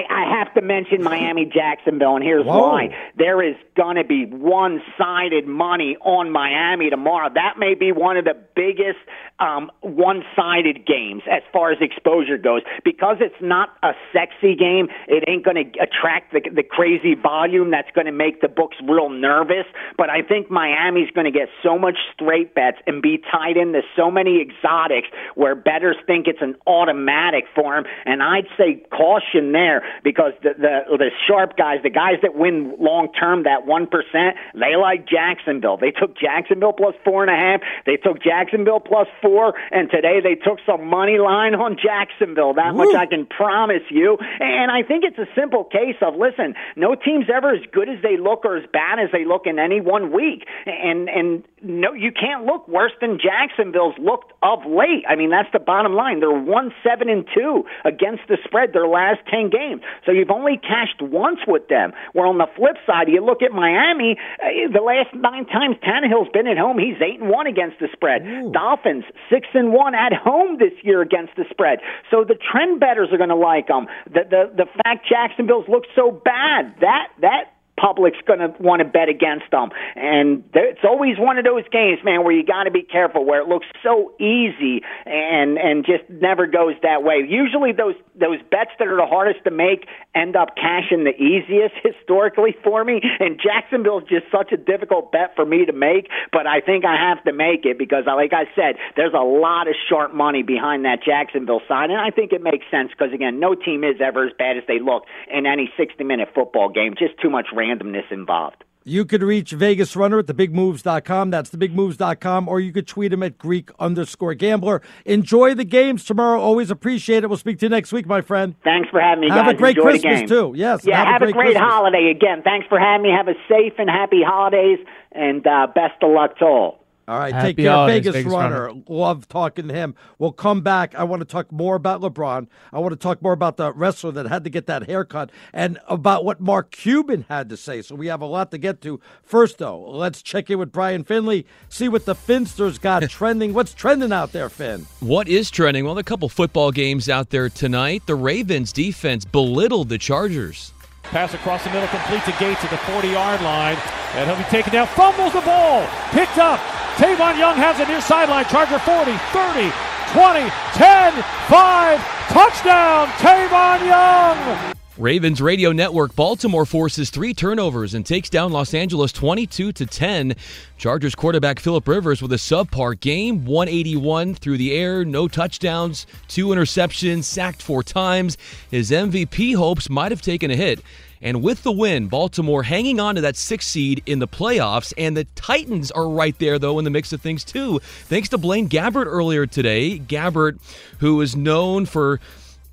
have to mention Miami Jacksonville, and here's Whoa. why. There is going to be one sided money on Miami tomorrow. That may be one of the biggest um, one sided games as far as exposure goes. Because it's not a sexy game, it ain't going to attract the, the crazy volume that's going to make the books real nervous. But I think Miami's going to get so much straight bets and be tied into so many exotics where bettors think it's an automatic for them. And I'd say caution there because the the, the sharp guys, the guys that win long term, that one percent, they like Jacksonville. They took Jacksonville plus four and a half. They took Jacksonville plus four, and today they took some money line on Jacksonville. That much I can promise you. And I think it's a simple case of listen, no team's ever as good as they look or as bad as they look in any one week. And and no, you can't look worse than Jacksonville's looked of late. I mean, that's the bottom line. They're one seven and two against the spread their last ten games. So you've only cashed once with them. Where on the flip side, you look at Miami. Uh, the last nine times Tannehill's been at home, he's eight and one against the spread. Dolphins six and one at home this year against the spread. So the trend betters are going to like them. The the the fact Jacksonville's looked so bad that that public's going to want to bet against them. And there- it's always one of those games, man, where you got to be careful, where it looks so easy and and just never goes that way. Usually, those those bets that are the hardest to make end up cashing the easiest historically for me. And Jacksonville's just such a difficult bet for me to make, but I think I have to make it because, uh, like I said, there's a lot of sharp money behind that Jacksonville side, and I think it makes sense because again, no team is ever as bad as they look in any 60-minute football game. Just too much randomness involved. You could reach Vegas Runner at thebigmoves.com. That's thebigmoves.com. Or you could tweet him at Greek underscore gambler. Enjoy the games tomorrow. Always appreciate it. We'll speak to you next week, my friend. Thanks for having me, Have guys. a great Enjoy Christmas, too. Yes. Yeah, have, a great, Christmas. holiday again. Thanks for having me. Have a safe and happy holidays, and uh, best of luck to all. All right, Happy take care, holidays, Vegas, Vegas runner. Runner. Love talking to him. We'll come back. I want to talk more about LeBron. I want to talk more about the wrestler that had to get that haircut and about what Mark Cuban had to say. So we have a lot to get to. First, though, let's check in with Brian Finley, see what the Finsters got trending. What's trending out there, Finn? What is trending? Well, a couple football games out there tonight. The Ravens defense belittled the Chargers. Pass across the middle, complete to Gates at the 40 yard line. And he'll be taken down. Fumbles the ball. Picked up. Tavon Young has it near sideline. Charger 40, 30, 20, 10, 5. Touchdown, Tavon Young. Ravens radio network Baltimore forces three turnovers and takes down Los Angeles 22 to 10. Chargers quarterback Philip Rivers with a subpar game, 181 through the air, no touchdowns, two interceptions, sacked four times. His MVP hopes might have taken a hit. And with the win, Baltimore hanging on to that sixth seed in the playoffs, and the Titans are right there, though, in the mix of things, too. Thanks to Blaine Gabbert earlier today. Gabbert, who is known for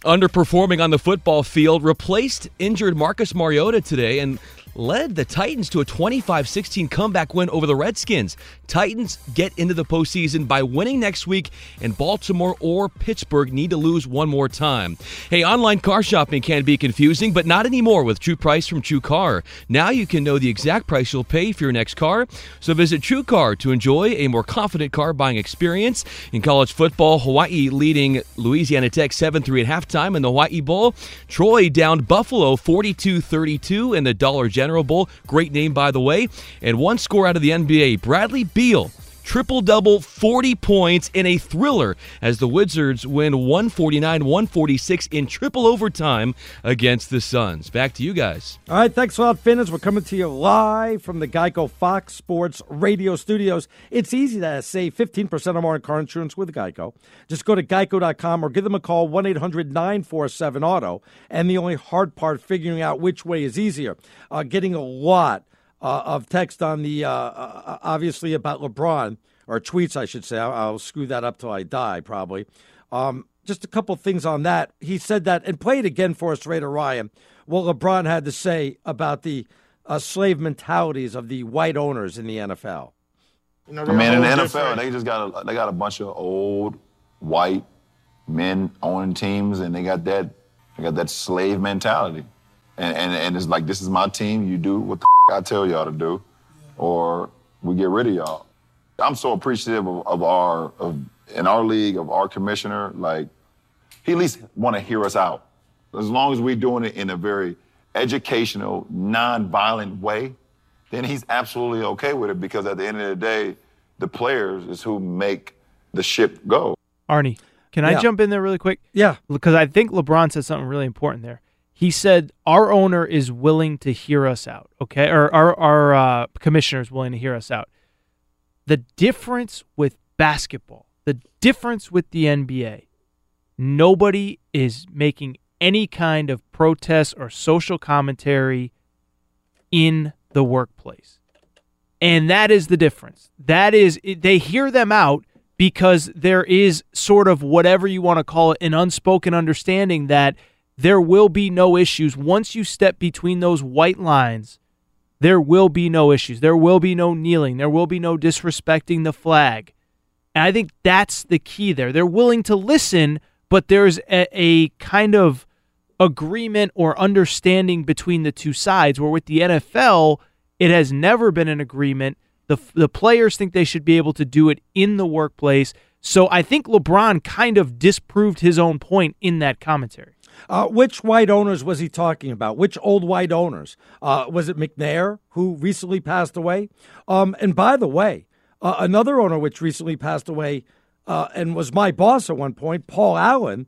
underperforming on the football field, replaced injured Marcus Mariota today and led the Titans to a 25 16 comeback win over the Redskins. Titans get into the postseason by winning next week, and Baltimore or Pittsburgh need to lose one more time. Hey, online car shopping can be confusing, but not anymore with True Price from True Car. Now you can know the exact price you'll pay for your next car. So visit True Car to enjoy a more confident car buying experience. In college football, Hawaii leading Louisiana Tech 7 3 at halftime in the Hawaii Bowl. Troy downed Buffalo 42 32 in the Dollar General Bowl. Great name, by the way. And one score out of the NBA Bradley Beal. Triple double, 40 points in a thriller as the Wizards win 149 146 in triple overtime against the Suns. Back to you guys. All right, thanks a lot, Finn. We're coming to you live from the Geico Fox Sports Radio Studios. It's easy to save 15% or more on car insurance with Geico. Just go to geico.com or give them a call, 1 800 947 Auto. And the only hard part, figuring out which way is easier. Uh, getting a lot uh, of text on the, uh, uh, obviously, about LeBron, or tweets, I should say. I'll, I'll screw that up till I die, probably. Um, just a couple things on that. He said that, and play it again for us, Raider Ryan, what LeBron had to say about the uh, slave mentalities of the white owners in the NFL. You know, I mean, in the NFL, they just got a, they got a bunch of old white men owning teams, and they got that they got that slave mentality, and and, and it's like this is my team. You do what the I tell y'all to do, or we get rid of y'all. I'm so appreciative of, of our of in our league of our commissioner. Like he at least want to hear us out. As long as we're doing it in a very educational, non-violent way, then he's absolutely okay with it because at the end of the day, the players is who make the ship go. Arnie, can I jump in there really quick? Yeah. Because I think LeBron said something really important there. He said our owner is willing to hear us out, okay? Or our our uh, commissioner is willing to hear us out. The difference with basketball, the difference with the NBA, nobody is making any kind of protest or social commentary in the workplace. And that is the difference. That is, they hear them out because there is sort of whatever you want to call it, an unspoken understanding that there will be no issues. Once you step between those white lines, there will be no issues. There will be no kneeling. There will be no disrespecting the flag. And I think that's the key there. They're willing to listen, but there's a, a kind of agreement or understanding between the two sides. Where with the NFL, it has never been an agreement. The, the players think they should be able to do it in the workplace. So I think LeBron kind of disproved his own point in that commentary. Uh, which white owners was he talking about? Which old white owners? Uh, was it McNair, who recently passed away? Um, and by the way, uh, another owner which recently passed away uh, and was my boss at one point, Paul Allen,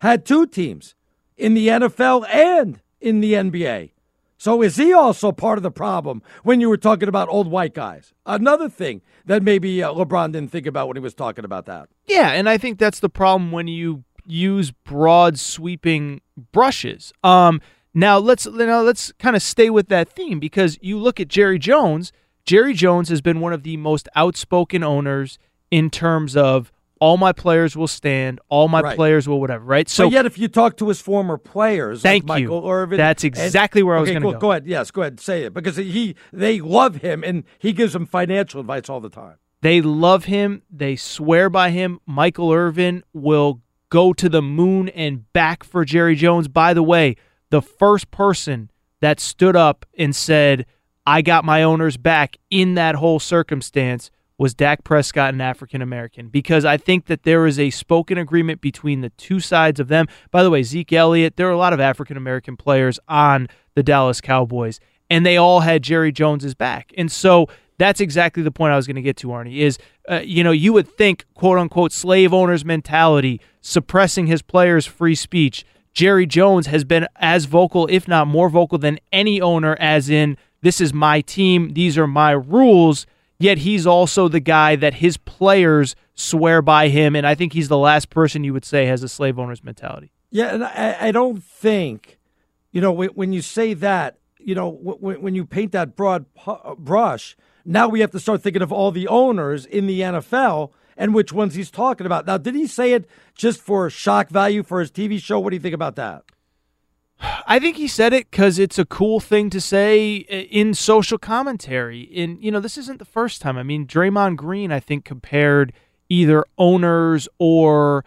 had two teams in the NFL and in the NBA. So is he also part of the problem when you were talking about old white guys? Another thing that maybe uh, LeBron didn't think about when he was talking about that. Yeah, and I think that's the problem when you use broad sweeping brushes. Um now let's now let's kind of stay with that theme because you look at Jerry Jones, Jerry Jones has been one of the most outspoken owners in terms of all my players will stand, all my Right. players will whatever, right? So, So yet, if you talk to his former players, Thank like you. Michael Irvin, That's and- exactly where I was Okay, gonna cool. go. Go ahead. Yes, go ahead. Say it because he they love him and he gives them financial advice all the time. They love him. They swear by him. Michael Irvin will go to the moon and back for Jerry Jones. By the way, the first person that stood up and said, I got my owners back in that whole circumstance was Dak Prescott, an African American, because I think that there is a spoken agreement between the two sides of them. By the way, Zeke Elliott, there are a lot of African American players on the Dallas Cowboys, and they all had Jerry Jones's back. And so that's exactly the point I was going to get to, Arnie, is, uh, you know, you would think, quote unquote, slave owners mentality, suppressing his players' free speech. Jerry Jones has been as vocal, if not more vocal, than any owner, as in, this is my team, these are my rules. Yet he's also the guy that his players swear by him, and I think he's the last person you would say has a slave owner's mentality. Yeah, and I, I don't think, you know, when, when you say that, you know, when, when you paint that broad brush, now we have to start thinking of all the owners in the NFL and which ones he's talking about. Now, did he say it just for shock value for his TV show? What do you think about that? I think he said it because it's a cool thing to say uh, in social commentary. In you know, this isn't the first time. I mean, Draymond Green, I think, compared either owners or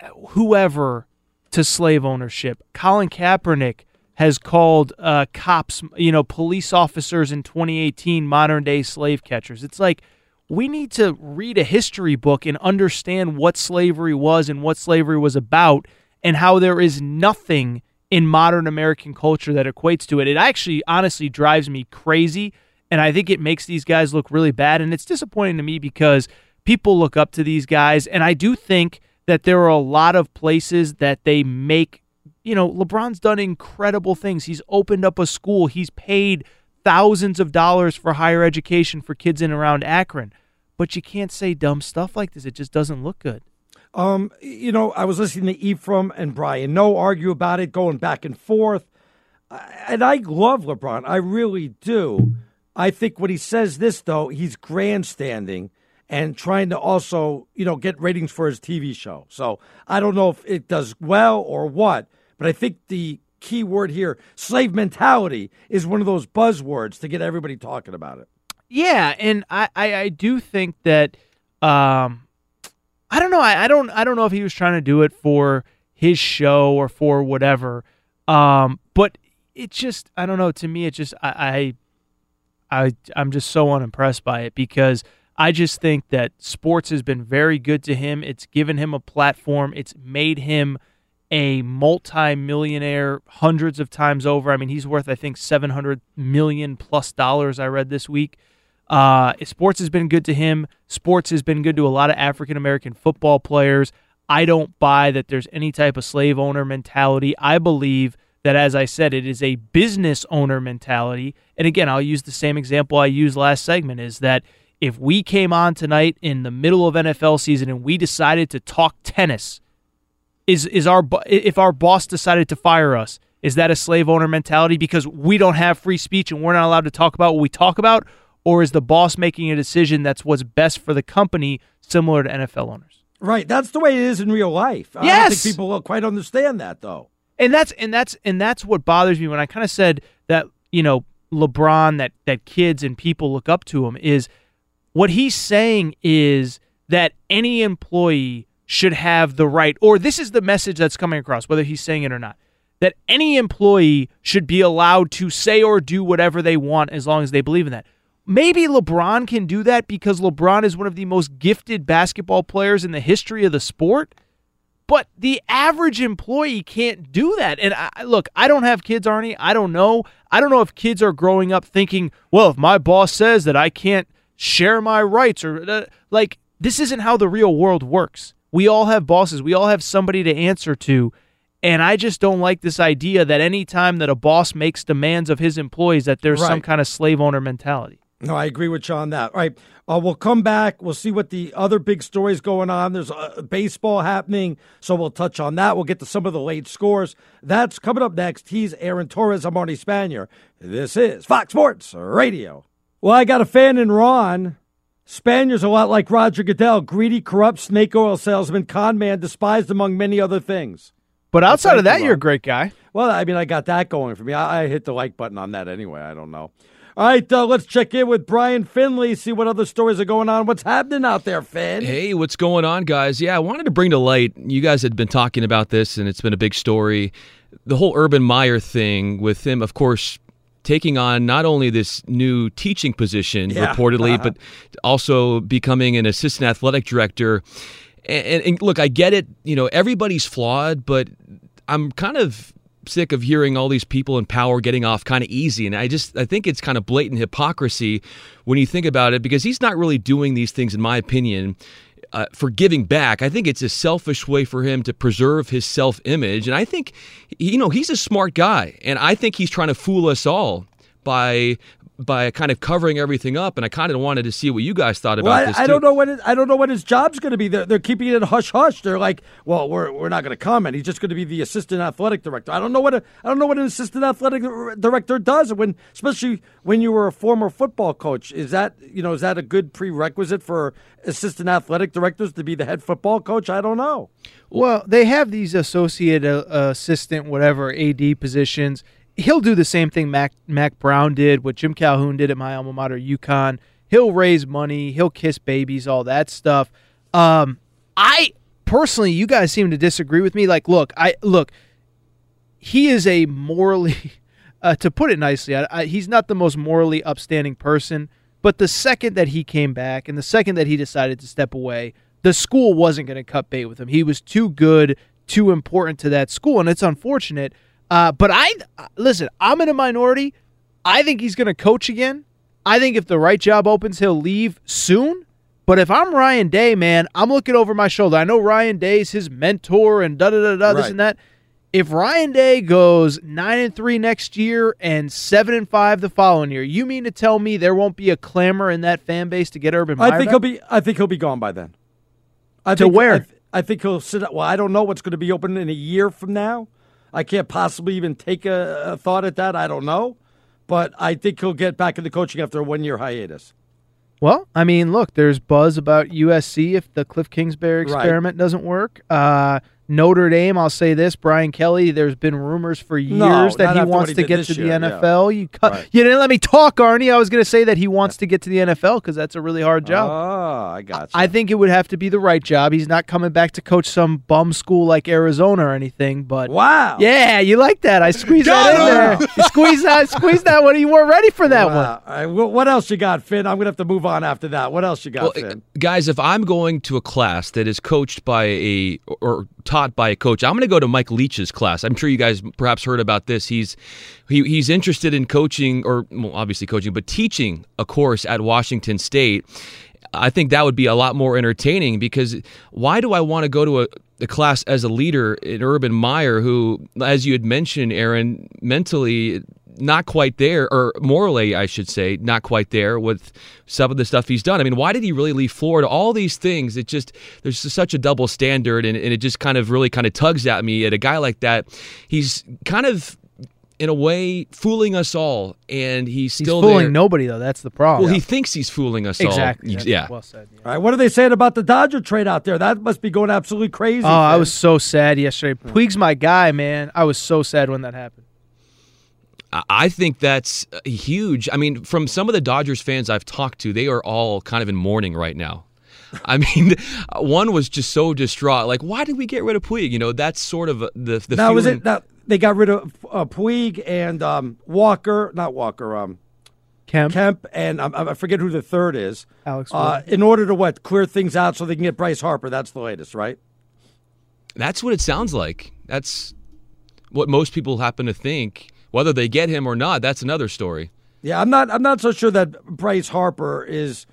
uh, whoever to slave ownership. Colin Kaepernick has called uh, cops, you know, police officers in 2018 modern day slave catchers. It's like we need to read a history book and understand what slavery was and what slavery was about and how there is nothing – in modern American culture that equates to it. It actually honestly drives me crazy. And I think it makes these guys look really bad. And it's disappointing to me because people look up to these guys. And I do think that there are a lot of places that they make, you know, LeBron's done incredible things. He's opened up a school, he's paid thousands of dollars for higher education for kids in around Akron. But you can't say dumb stuff like this. It just doesn't look good. Um, you know, I was listening to Ephraim and Brian Noe argue about it, going back and forth. And I love LeBron. I really do. I think when he says this, though, he's grandstanding and trying to also, you know, get ratings for his TV show. So I don't know if it does well or what, but I think the key word here, slave mentality, is one of those buzzwords to get everybody talking about it. Yeah, and I, I, I do think that um, I don't know. I, I don't. I don't know if he was trying to do it for his show or for whatever. Um, but it just. I don't know. To me, it just. I. I. I I'm just so unimpressed by it because I just think that sports has been very good to him. It's given him a platform. It's made him a multi-millionaire hundreds of times over. I mean, he's worth I think 700 million plus dollars I read this week. Uh, sports has been good to him. Sports has been good to a lot of African American football players. I don't buy that there's any type of slave owner mentality. I believe that, as I said, it is a business owner mentality. And again, I'll use the same example I used last segment is that if we came on tonight in the middle of NFL season and we decided to talk tennis, is is our if our boss decided to fire us, is that a slave owner mentality because we don't have free speech and we're not allowed to talk about what we talk about? or is the boss making a decision that's what's best for the company, similar to NFL owners? Right. That's the way it is in real life. I yes. don't think people will quite understand that though. And that's and that's and that's what bothers me when I kind of said that, you know, LeBron that that kids and people look up to him is what he's saying is that any employee should have the right or this is the message that's coming across whether he's saying it or not that any employee should be allowed to say or do whatever they want as long as they believe in that. Maybe LeBron can do that because LeBron is one of the most gifted basketball players in the history of the sport. But the average employee can't do that. And I, look, I don't have kids, Arnie. I don't know. I don't know if kids are growing up thinking, well, if my boss says that I can't share my rights or uh, like, this isn't how the real world works. We all have bosses, we all have somebody to answer to. And I just don't like this idea that any time that a boss makes demands of his employees, that there's right. some kind of slave owner mentality. No, I agree with you on that. All right, uh, we'll come back. We'll see what the other big stories going on. There's uh, baseball happening, so we'll touch on that. We'll get to some of the late scores. That's coming up next. He's Aaron Torres. I'm Arnie Spanier. This is Fox Sports Radio. Well, I got a fan in Ron. Spanier's a lot like Roger Goodell, greedy, corrupt snake oil salesman, con man, despised among many other things. But outside of that, you're a great guy. Well, I mean, I got that going for me. I, I hit the like button on that anyway. I don't know. All right, uh, let's check in with Brian Finley, see what other stories are going on. What's happening out there, Finn? Hey, what's going on, guys? Yeah, I wanted to bring to light. You guys had been talking about this, and it's been a big story. The whole Urban Meyer thing with him, of course, taking on not only this new teaching position, Yeah. reportedly, uh-huh. but also becoming an assistant athletic director. And, and, and look, I get it. You know, everybody's flawed, but I'm kind of sick of hearing all these people in power getting off kind of easy and i just i think it's kind of blatant hypocrisy when you think about it because he's not really doing these things in my opinion uh, for giving back. I think it's a selfish way for him to preserve his self-image. And i think you know he's a smart guy. And i think he's trying to fool us all by by kind of covering everything up and i kind of wanted to see what you guys thought about Well, I, this I too. don't know what it, I don't know what his job's going to be. They're, they're keeping it hush hush. They're like, well, we're, we're not going to comment. He's just going to be the assistant athletic director. I don't know what a, I don't know what an assistant athletic director does. When especially when you were a former football coach, is that you know is that a good prerequisite for assistant athletic directors to be the head football coach? I don't know. Well, they have these associate uh, assistant, whatever AD positions. He'll do the same thing Mack Mack Brown did, what Jim Calhoun did at my alma mater, UConn. He'll raise money, he'll kiss babies, all that stuff. Um, I personally, you guys seem to disagree with me. Like, look, I look, he is a morally, uh, to put it nicely, I, I, he's not the most morally upstanding person. But the second that he came back and the second that he decided to step away, the school wasn't going to cut bait with him. He was too good, too important to that school, and it's unfortunate. Uh, but I listen. I'm in a minority. I think he's going to coach again. I think if the right job opens, he'll leave soon. But if I'm Ryan Day, man, I'm looking over my shoulder. I know Ryan Day's his mentor and da da da da this and that. If Ryan Day goes nine and three next year and seven and five the following year, you mean to tell me there won't be a clamor in that fan base to get Urban Meyer? I think back? he'll be. I think he'll be gone by then. I To think, where? I, I think he'll sit. Well, I don't know what's going to be open in a year from now. I can't possibly even take a, a thought at that. I don't know, but I think he'll get back into coaching after a one-year hiatus. Well, I mean, look, there's buzz about USC if the Cliff Kingsbury Right. experiment doesn't work. Uh, Notre Dame, I'll say this: Brian Kelly. There's been rumors for years No, that he wants he to get to the year, yeah. NFL. You cut, Right. you didn't let me talk, Arnie. I was going to say that he wants to get to the NFL because that's a really hard job. Oh, I got you. I think it would have to be the right job. He's not coming back to coach some bum school like Arizona or anything. But wow, yeah, you like that? I squeezed that in there. You squeezed that, squeezed that one. You weren't ready for that one. Wow. All right, wh- what else you got, Finn? I'm going to have to move on after that. What else you got, Well, Finn? guys, if I'm going to a class that is coached by a or taught by a coach, I'm going to go to Mike Leach's class. I'm sure you guys perhaps heard about this. He's he, he's interested in coaching or well, obviously coaching, but teaching a course at Washington State. I think that would be a lot more entertaining because why do I want to go to a, a class as a leader in Urban Meyer, who, as you had mentioned, Aaron, mentally not quite there, or morally, I should say, not quite there with some of the stuff he's done. I mean, why did he really leave Florida? All these things, it just, there's just such a double standard, and, and it just kind of really kind of tugs at me at a guy like that. He's kind of, in a way, fooling us all, and he's He's still fooling there. nobody though. That's the problem. Well, he thinks he's fooling us Exactly. all. That's Yeah. Well said. All right, what are they saying about the Dodger trade out there? That must be going absolutely crazy. Oh, I was so sad yesterday. Hmm. Puig's my guy, man. I was so sad when that happened. I- I think that's huge. I mean, from some of the Dodgers fans I've talked to, they are all kind of in mourning right now. I mean, one was just so distraught. Like, why did we get rid of Puig? You know, that's sort of uh, the the now was it that they got rid of uh, Puig and um, Walker, not Walker, um, Kemp, Kemp, and um, I forget who the third is. Alex. Uh, in order to what clear things out so they can get Bryce Harper. That's the latest, right? That's what it sounds like. That's what most people happen to think. Whether they get him or not, that's another story. Yeah, I'm not. I'm not so sure that Bryce Harper is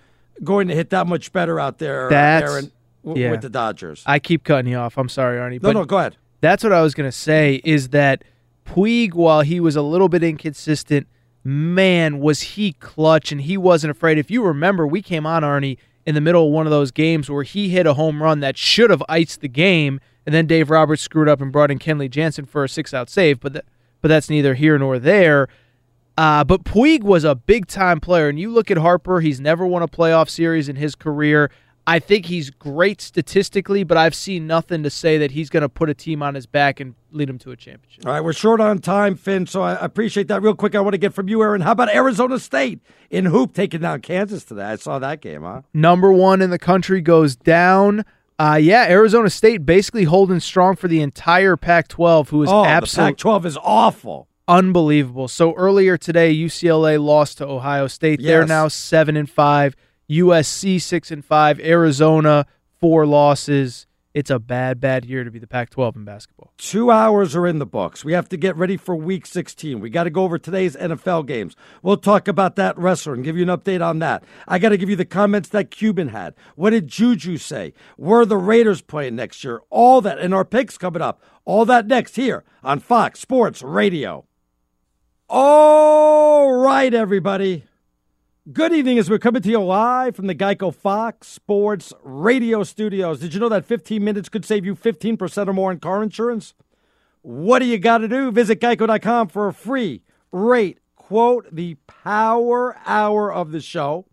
going to hit that much better out there. uh, That's- Aaron, w- yeah. with the Dodgers. I keep cutting you off. I'm sorry, Arnie. No, but no, go ahead. That's what I was going to say is that Puig, while he was a little bit inconsistent, man, was he clutch and he wasn't afraid. If you remember, we came on, Arnie, in the middle of one of those games where he hit a home run that should have iced the game, and then Dave Roberts screwed up and brought in Kenley Jansen for a six out save, but, th- but that's neither here nor there. Uh, but Puig was a big time player, and you look at Harper, he's never won a playoff series in his career. I think he's great statistically, but I've seen nothing to say that he's going to put a team on his back and lead him to a championship. All right, we're short on time, Finn, so I appreciate that. Real quick, I want to get from you, Aaron. How about Arizona State in hoop taking down Kansas today? I saw that game, huh? Number one in the country goes down. Uh, yeah, Arizona State basically holding strong for the entire Pac-12, who is oh, absolutely Pac-12 is awful, unbelievable. So earlier today, UCLA lost to Ohio State. Yes. They're now seven and five. USC six and five. Arizona four losses. It's a bad, bad year to be the Pac-12 in basketball. Two hours are in the books. We have to get ready for Week 16. We got to go over today's NFL games. We'll talk about that wrestler and give you an update on that. I got to give you the comments that Cuban had. What did Juju say? Where the Raiders playing next year? All that, and our picks coming up. All that next here on Fox Sports Radio. All right, everybody. Good evening as we're coming to you live from the Geico Fox Sports Radio studios. Did you know that 15 minutes could save you 15% or more in car insurance? What do you got to do? Visit geico.com for a free rate quote, the power hour of the show.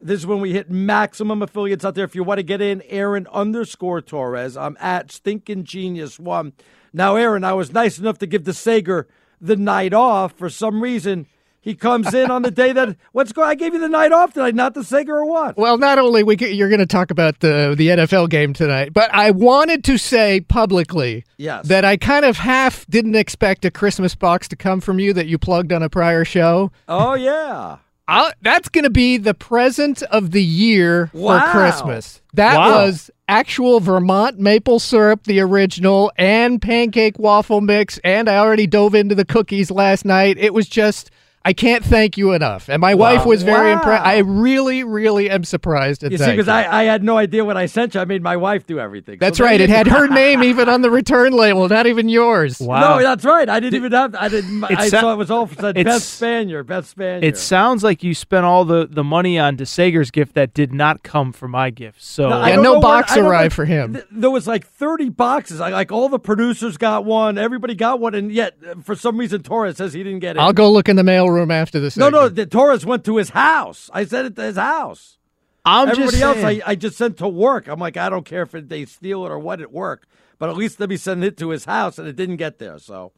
This is when we hit maximum affiliates out there. If you want to get in, Aaron underscore Torres. I'm at Stinking Genius One. Now, Aaron, I was nice enough to give the Sager the night off. For some reason, he comes in on the day that what's going. I gave you the night off tonight, not the Sager or what? Well, not only we you're going to talk about the the NFL game tonight, but I wanted to say publicly yes. that I kind of half didn't expect a Christmas box to come from you that you plugged on a prior show. Oh yeah. I'll, that's going to be the present of the year wow. for Christmas. That wow. was actual Vermont maple syrup, the original, and pancake waffle mix. And I already dove into the cookies last night. It was just. I can't thank you enough. And my wow. wife was very wow. impressed. I really, really am surprised at you see, because I, I had no idea what I sent you. I made my wife do everything. That's so right. It had her name even on the return label, not even yours. Wow. No, that's right. I didn't even have. I didn't. I sa- saw it was all said best Spaniard, best Spaniard. It sounds like you spent all the, the money on the Sager's gift that did not come from my gift. So No, Yeah, no know where- box I arrived for him. th- There was like 30 boxes. I, like all the producers got one, everybody got one, and yet uh, for some reason Torres says he didn't get it. I'll go look in the mailroom after this. No, no, the Torres went to his house. I sent it to his house. I'm Everybody just else. I, I just sent to work. I'm like, I don't care if they steal it or what at work, but at least let me send it to his house, and it didn't get there. So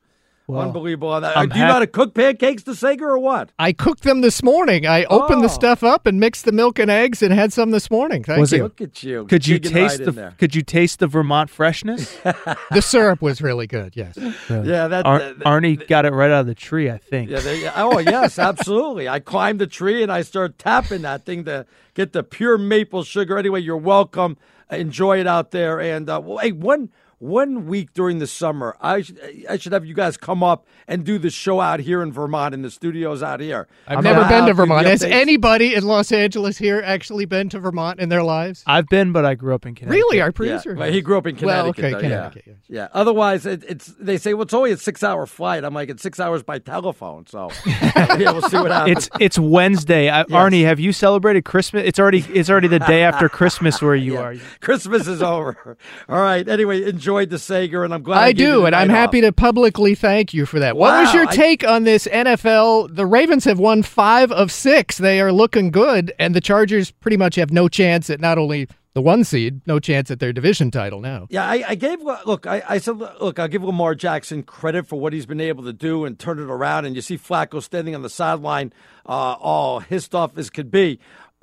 unbelievable on that. I'm Do you know how to cook pancakes to Sager or what? I cooked them this morning. I opened the Oh. stuff up and mixed the milk and eggs and had some this morning. Thank Was it- you. Look at you. could you digging right taste the could you taste the Vermont freshness? the syrup was really good. Yes. Yeah, that. Ar- that- Arnie got it right out of the tree, I think. Yeah, they, oh yes, absolutely. I climbed the tree and I started tapping that thing to get the pure maple sugar. Anyway, you're welcome. Enjoy it out there. And uh, well, hey, one one week during the summer, I should I should have you guys come up and do the show out here in Vermont in the studios out here. I've I'm never been to Vermont. Has anybody in Los Angeles here actually been to Vermont in their lives? I've been, but I grew up in Connecticut. Really? Our Yeah, producer? but he grew up in Well, okay, though, Connecticut, yeah. yeah. yeah. Otherwise, it, it's they say well, it's only a six-hour flight. I'm like, it's six hours by telephone. So yeah, we'll see what happens. It's it's Wednesday. I, Arnie, have you celebrated Christmas? It's already it's already the day after Christmas where you Yeah. are. Christmas is over. All right. Anyway, enjoyed the Sager, and I'm glad I you do, and I'm night happy to publicly thank you for that. What was Wow, your I- take on this NFL? The Ravens have won five of six. They are looking good, and the Chargers pretty much have no chance at not only the one seed, no chance at their division title now. Yeah, I, I gave look. I, I said, look, I'll give Lamar Jackson credit for what he's been able to do and turn it around. And you see Flacco standing on the sideline, uh, all hissed off as could be.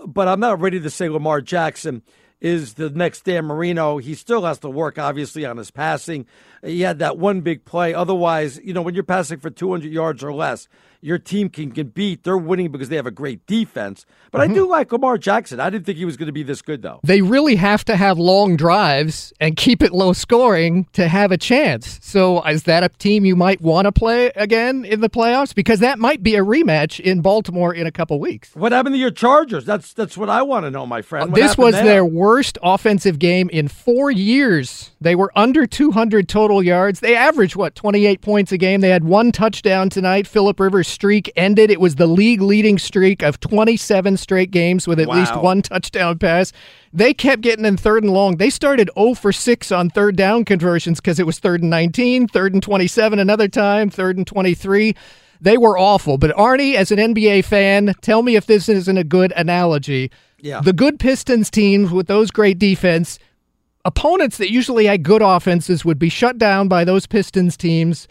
But I'm not ready to say Lamar Jackson is the next Dan Marino. He still has to work, obviously, on his passing. He had that one big play. Otherwise, you know, when you're passing for 200 yards or less, your team can, can beat. They're winning because they have a great defense. But I mm-hmm. do like Lamar Jackson. I didn't think he was going to be this good, though. They really have to have long drives and keep it low scoring to have a chance. So, is that a team you might want to play again in the playoffs? Because that might be a rematch in Baltimore in a couple weeks. What happened to your Chargers? That's that's what I want to know, my friend. What this was there? their worst offensive game in four years. They were under 200 total yards. They averaged, what, 28 points a game. They had one touchdown tonight. Philip Rivers' streak ended. It was the league leading streak of 27 straight games with at least one touchdown pass. They kept getting in third and long. They started 0 for 6 on third down conversions because it was third and 19, third and 27 another time, third and 23. They were awful. But Arnie, as an NBA fan, tell me if this isn't a good analogy. Yeah. The good Pistons teams with those great defense, opponents that usually had good offenses would be shut down by those Pistons teams.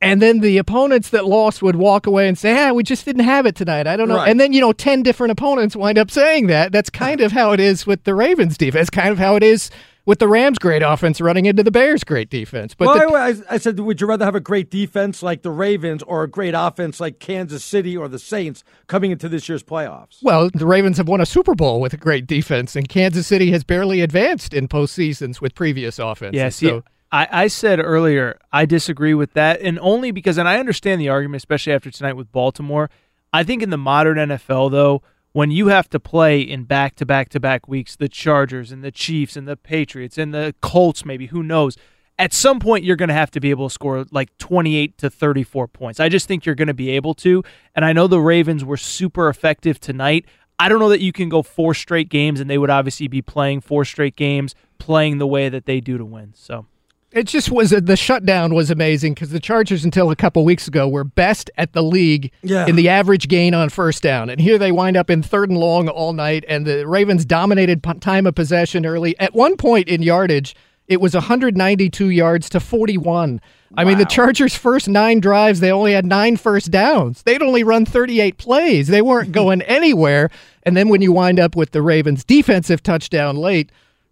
And then the opponents that lost would walk away and say, ah, we just didn't have it tonight. I don't know. Right. And then, you know, 10 different opponents wind up saying that. That's kind of how it is with the Ravens defense, kind of how it is with the Rams' great offense running into the Bears' great defense. But well, the- I, I- I said, would you rather have a great defense like the Ravens or a great offense like Kansas City or the Saints coming into this year's playoffs? Well, the Ravens have won a Super Bowl with a great defense, and Kansas City has barely advanced in postseasons with previous offenses. Yeah, see, so I, I said earlier I disagree with that, and only because, and I understand the argument, especially after tonight with Baltimore. I think in the modern NFL, though, when you have to play in back to back to back weeks, the Chargers and the Chiefs and the Patriots and the Colts, maybe who knows. At some point, you're going to have to be able to score like 28 to 34 points. I just think you're going to be able to. And I know the Ravens were super effective tonight. I don't know that you can go four straight games, and they would obviously be playing four straight games, playing the way that they do to win. So. It just was the shutdown was amazing because the Chargers until a couple weeks ago were best at the league Yeah. in the average gain on first down, and here they wind up in third and long all night, and the Ravens dominated p- time of possession early. At one point in yardage, it was 192 yards to 41. I mean, the Chargers' first nine drives, they only had nine first downs. They'd only run 38 plays. They weren't going anywhere. And then when you wind up with the Ravens' defensive touchdown late,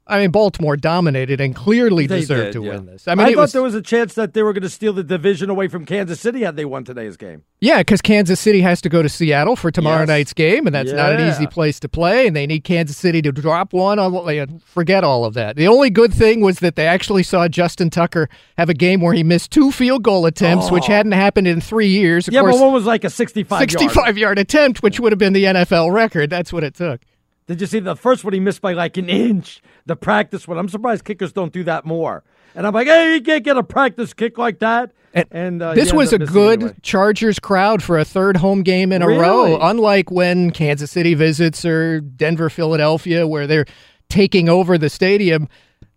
I mean, Baltimore dominated and clearly They deserved did, to yeah. win this. I mean, I thought was, there was a chance that they were going to steal the division away from Kansas City had they won today's game. yeah, because Kansas City has to go to Seattle for tomorrow Yes. night's game, and that's not an easy place to play. And they need Kansas City to drop one. On, forget all of that. The only good thing was that they actually saw Justin Tucker have a game where he missed two field goal attempts, which Oh. hadn't happened in three years. Of yeah, course, but one was like a 65 yard. 65 yard attempt, which would have been the NFL record. That's what it took. Did you see the first one he missed by like an inch? The practice one. I'm surprised kickers don't do that more. And I'm like, hey, you can't get a practice kick like that. And, uh, this was a ends up missing good anyway. Chargers crowd for a third home game in a Really? row, unlike when Kansas City visits or Denver, Philadelphia, where they're taking over the stadium.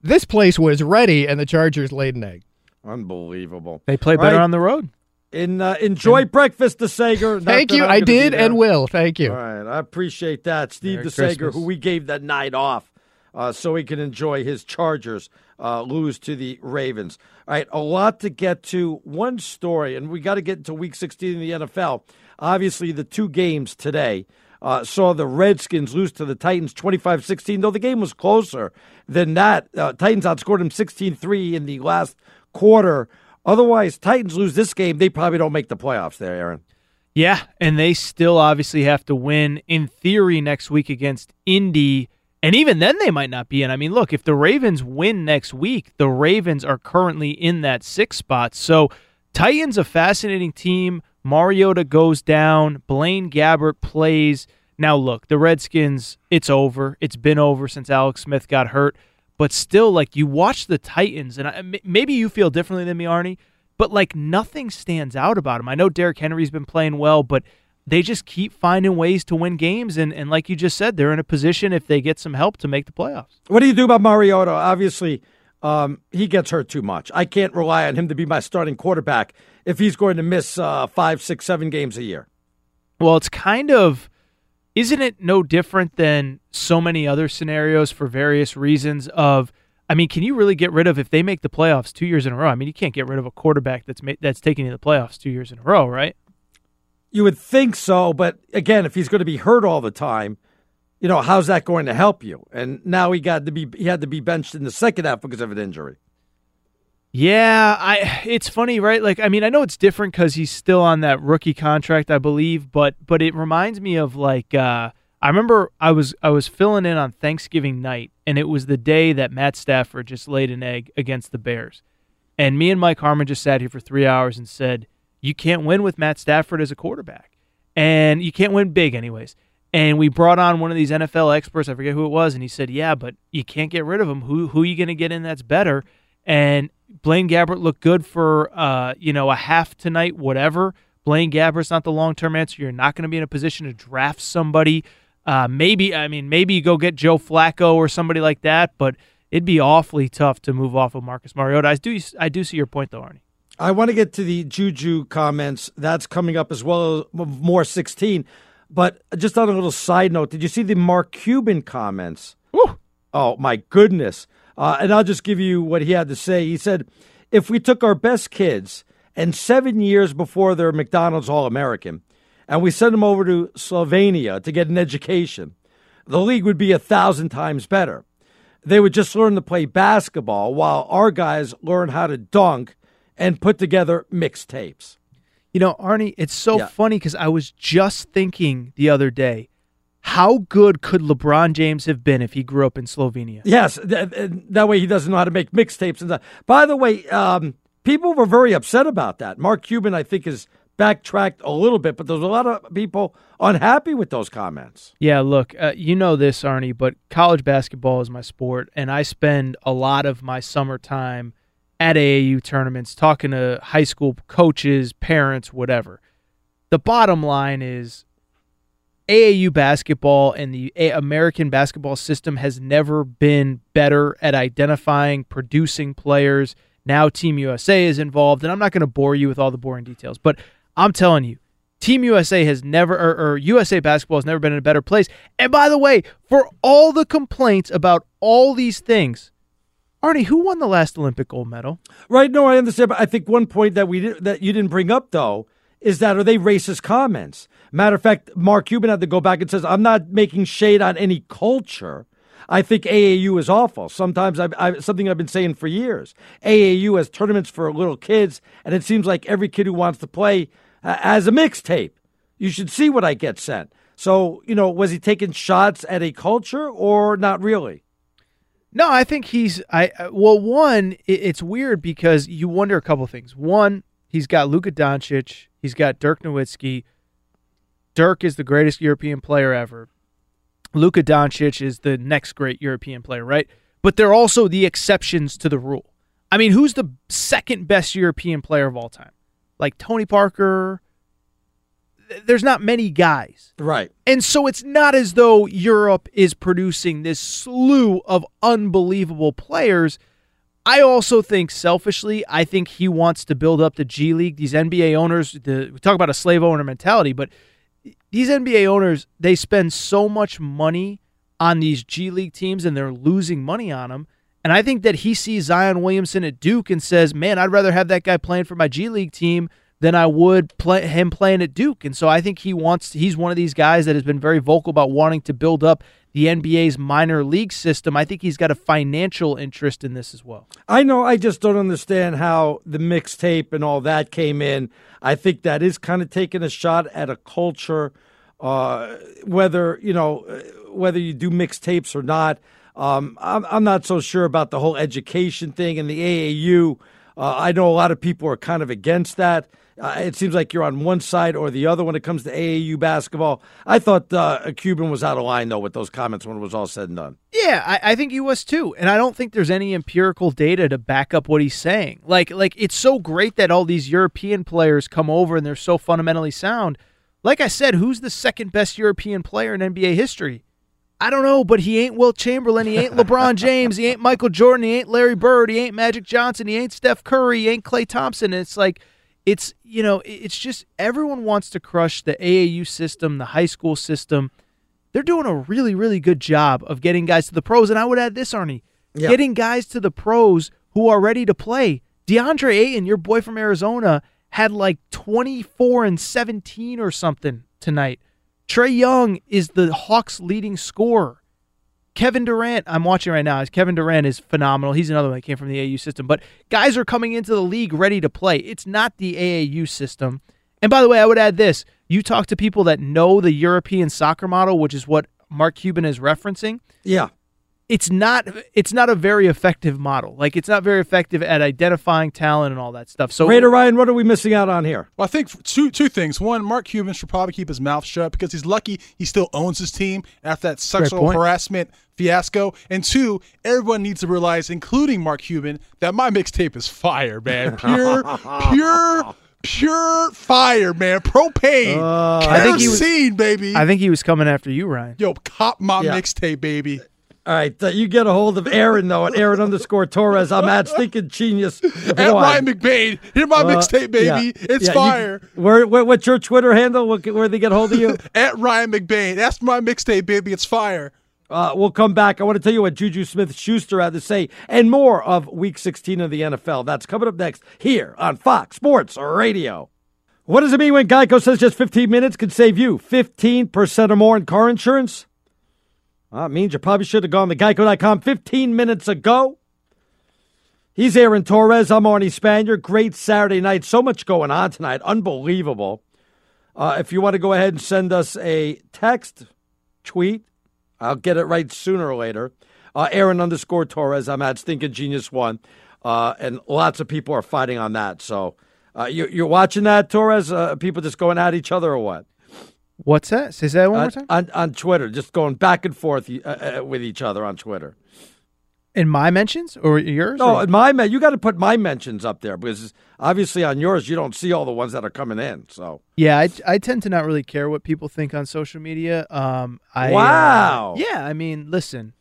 This place was ready, and the Chargers laid an egg. Unbelievable. They play better right. on the road. In, uh, enjoy breakfast, the Sager. Thank you. I did and will. Thank you. All right, I appreciate that, Steve Merry the Sager, Christmas. who we gave that night off, uh, so he can enjoy his Chargers uh, lose to the Ravens. All right, a lot to get to. One story, and we got to get into Week 16 in the NFL. Obviously, the two games today uh, saw the Redskins lose to the Titans 25-16, though the game was closer than that. Uh, Titans outscored them 16-3 in the last quarter. Otherwise, Titans lose this game, they probably don't make the playoffs there, Aaron. Yeah, and they still obviously have to win in theory next week against Indy. And even then, they might not be in. I mean, look, if the Ravens win next week, the Ravens are currently in that sixth spot. So, Titans a fascinating team. Mariota goes down. Blaine Gabbert plays. Now, look, the Redskins, it's over. It's been over since Alex Smith got hurt. But still, like, you watch the Titans, and I, maybe you feel differently than me, Arnie, but like nothing stands out about him. I know Derrick Henry's been playing well, but they just keep finding ways to win games. And, and like you just said, they're in a position if they get some help to make the playoffs. What do you do about Mariota? Obviously, um, he gets hurt too much. I can't rely on him to be my starting quarterback if he's going to miss uh, five, six, seven games a year. Well, it's kind of, isn't it no different than so many other scenarios for various reasons? Of, I mean, can you really get rid of if they make the playoffs two years in a row? I mean, you can't get rid of a quarterback that's ma- that's taking you to the playoffs two years in a row, right? You would think so, but again, if he's going to be hurt all the time, you know, how's that going to help you? And now he got to be he had to be benched in the second half because of an injury. Yeah, I it's funny, right? Like I mean, I know it's different cuz he's still on that rookie contract, I believe, but but it reminds me of like uh I remember I was I was filling in on Thanksgiving night and it was the day that Matt Stafford just laid an egg against the Bears. And me and Mike Harmon just sat here for 3 hours and said, "You can't win with Matt Stafford as a quarterback." And you can't win big anyways. And we brought on one of these NFL experts, I forget who it was, and he said, "Yeah, but you can't get rid of him. Who who are you going to get in that's better?" And Blaine Gabbert looked good for uh, you know, a half tonight, whatever. Blaine Gabbert's not the long term answer. You're not going to be in a position to draft somebody. Uh, maybe I mean maybe you go get Joe Flacco or somebody like that, but it'd be awfully tough to move off of Marcus Mariota. I do I do see your point though, Arnie. I want to get to the Juju comments. That's coming up as well more 16. But just on a little side note, did you see the Mark Cuban comments? Oh, my goodness. Uh, and I'll just give you what he had to say. He said, if we took our best kids and seven years before they're McDonald's All American, and we sent them over to Slovenia to get an education, the league would be a thousand times better. They would just learn to play basketball while our guys learn how to dunk and put together mixtapes. You know, Arnie, it's so Yeah. funny because I was just thinking the other day, how good could LeBron James have been if he grew up in Slovenia? Yes, th- th- that way he doesn't know how to make mixtapes and that. By the way, um, people were very upset about that. Mark Cuban, I think, has backtracked a little bit, but there's a lot of people unhappy with those comments. Yeah, look, uh, you know this, Arnie, but college basketball is my sport, and I spend a lot of my summertime at AAU tournaments talking to high school coaches, parents, whatever. The bottom line is AAU basketball and the American basketball system has never been better at identifying, producing players. Now Team USA is involved, and I'm not going to bore you with all the boring details, but I'm telling you, Team USA has never, or, or USA basketball has never been in a better place. And by the way, for all the complaints about all these things, Arnie, who won the last Olympic gold medal? Right? No, I understand, but I think one point that we did, that you didn't bring up though is that are they racist comments? Matter of fact, Mark Cuban had to go back and says, "I'm not making shade on any culture." I think AAU is awful. Sometimes I've, I've something I've been saying for years. AAU has tournaments for little kids, and it seems like every kid who wants to play uh, has a mixtape. You should see what I get sent. So, you know, was he taking shots at a culture or not really? No, I think he's. I I- well, one, it, it's weird because you wonder a couple things. One, he's got Luka Doncic, he's got Dirk Nowitzki. Dirk is the greatest European player ever. Luka Doncic is the next great European player, right? But they're also the exceptions to the rule. I mean, who's the second best European player of all time? Like Tony Parker. There's not many guys. Right. And so it's not as though Europe is producing this slew of unbelievable players. I also think selfishly, I think he wants to build up the G League. These NBA owners, the, we talk about a slave owner mentality, but these NBA owners, they spend so much money on these G League teams and they're losing money on them. And I think that he sees Zion Williamson at Duke and says, man, I'd rather have that guy playing for my G League team than I would play him playing at Duke. And so I think he wants he's one of these guys that has been very vocal about wanting to build up the NBA's minor league system. I think he's got a financial interest in this as well. I know. I just don't understand how the mixtape and all that came in. I think that is kind of taking a shot at a culture, uh, whether you know whether you do mixtapes or not. Um, I'm, I'm not so sure about the whole education thing and the AAU. Uh, I know a lot of people are kind of against that. Uh, it seems like you're on one side or the other when it comes to AAU basketball. I thought uh, Cuban was out of line though with those comments when it was all said and done. Yeah, I, I think he was too, and I don't think there's any empirical data to back up what he's saying. Like, like it's so great that all these European players come over and they're so fundamentally sound. Like I said, who's the second best European player in NBA history? I don't know, but he ain't Wilt Chamberlain, he ain't LeBron James, he ain't Michael Jordan, he ain't Larry Bird, he ain't Magic Johnson, he ain't Steph Curry, he ain't Klay Thompson. And it's like, it's you know, it's just everyone wants to crush the AAU system, the high school system they're doing a really, really good job of getting guys to the pros. And I would add this, Arnie, Yeah. getting guys to the pros who are ready to play. DeAndre Ayton, your boy from Arizona, had like 24 and 17 or something tonight. Trae Young is the Hawks' leading scorer. Kevin Durant, I'm watching right now. Kevin Durant is phenomenal. He's another one that came from the AAU system. But guys are coming into the league ready to play. It's not the AAU system. And by the way, I would add this: you talk to people that know the European soccer model, which is what Mark Cuban is referencing. Yeah. It's not it's not a very effective model. Like it's not very effective at identifying talent and all that stuff. So Raider Ryan, what are we missing out on here? Well, I think two two things. One, Mark Cuban should probably keep his mouth shut because he's lucky he still owns his team after that sexual harassment fiasco. And two, everyone needs to realize, including Mark Cuban, that my mixtape is fire, man. Pure, pure, pure fire, man. Propane, Uh, I think he was- kerosene, baby. I think he was coming after you, Ryan. Yo, cop my Yeah. mixtape, baby. All right, uh, you get a hold of Aaron though at Aaron underscore Torres. I'm at Stinking Genius. And Ryan McBain. Hear my Uh, mixtape, baby. yeah. It's Yeah, you- fire. where, where, what's your Twitter handle? What, where they get hold of you? At Ryan McBain. That's my mixtape, baby. It's fire. Uh, we'll come back. I want to tell you what Juju Smith Schuster had to say and more of Week 16 of the NFL. That's coming up next here on Fox Sports Radio. What does it mean when Geico says just 15 minutes can save you 15% or more in car insurance? Well, it means you probably should have gone to geico.com 15 minutes ago. He's Aaron Torres. I'm Arnie Spanier. Great Saturday night. So much going on tonight. Unbelievable. Uh, if you want to go ahead and send us a text, tweet, I'll get it right sooner or later. Uh, Aaron underscore Torres. I'm at Stinking Genius One, uh, and lots of people are fighting on that. So uh, you, you're watching that, Torres? Uh, people just going at each other or what? What's that? Say that one Uh, more time. on on Twitter, just going back and forth uh, uh, with each other on Twitter. In my mentions or yours? No, or- my men- you got to put my mentions up there because obviously on yours you don't see all the ones that are coming in. So Yeah, I, I tend to not really care what people think on social media. Um, I, uh, Wow. yeah, I mean, listen,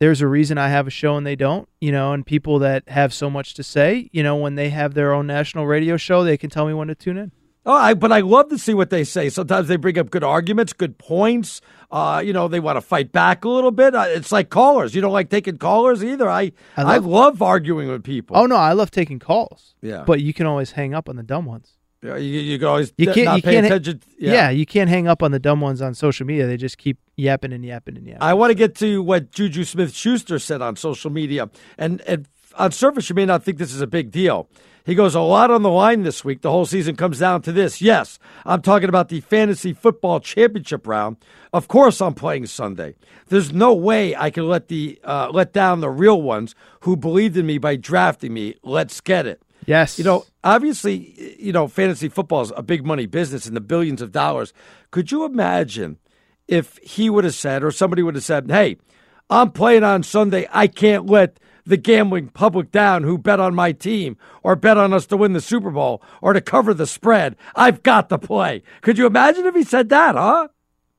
there's a reason I have a show and they don't, you know, and people that have so much to say, you know, when they have their own national radio show, they can tell me when to tune in. Oh, I, but I love to see what they say. Sometimes they bring up good arguments, good points. Uh, you know, they want to fight back a little bit. Uh, it's like callers. You don't like taking callers either. I I I love, love- arguing with people. Oh no, I love taking calls. Yeah. but you can always hang up on the dumb ones. Yeah, you, you can always You can't. you can't. attention. Yeah. you can't hang up on the dumb ones on social media. They just keep yapping and yapping and yapping. I want to get to what Juju Smith Schuster said on social media. And, and on surface, you may not think this is a big deal. He goes, A lot on the line this week. The whole season comes down to this. Yes, I'm talking about the fantasy football championship round. Of course, I'm playing Sunday. There's no way I can let, the, uh, let down the real ones who believed in me by drafting me. Let's get it. Yes. You know, obviously, you know, fantasy football is a big money business in the billions of dollars. Could you imagine if he would have said, or somebody would have said, hey, I'm playing on Sunday. I can't let the gambling public down who bet on my team or bet on us to win the Super Bowl or to cover the spread. I've got to play. Could you imagine if he said that, huh?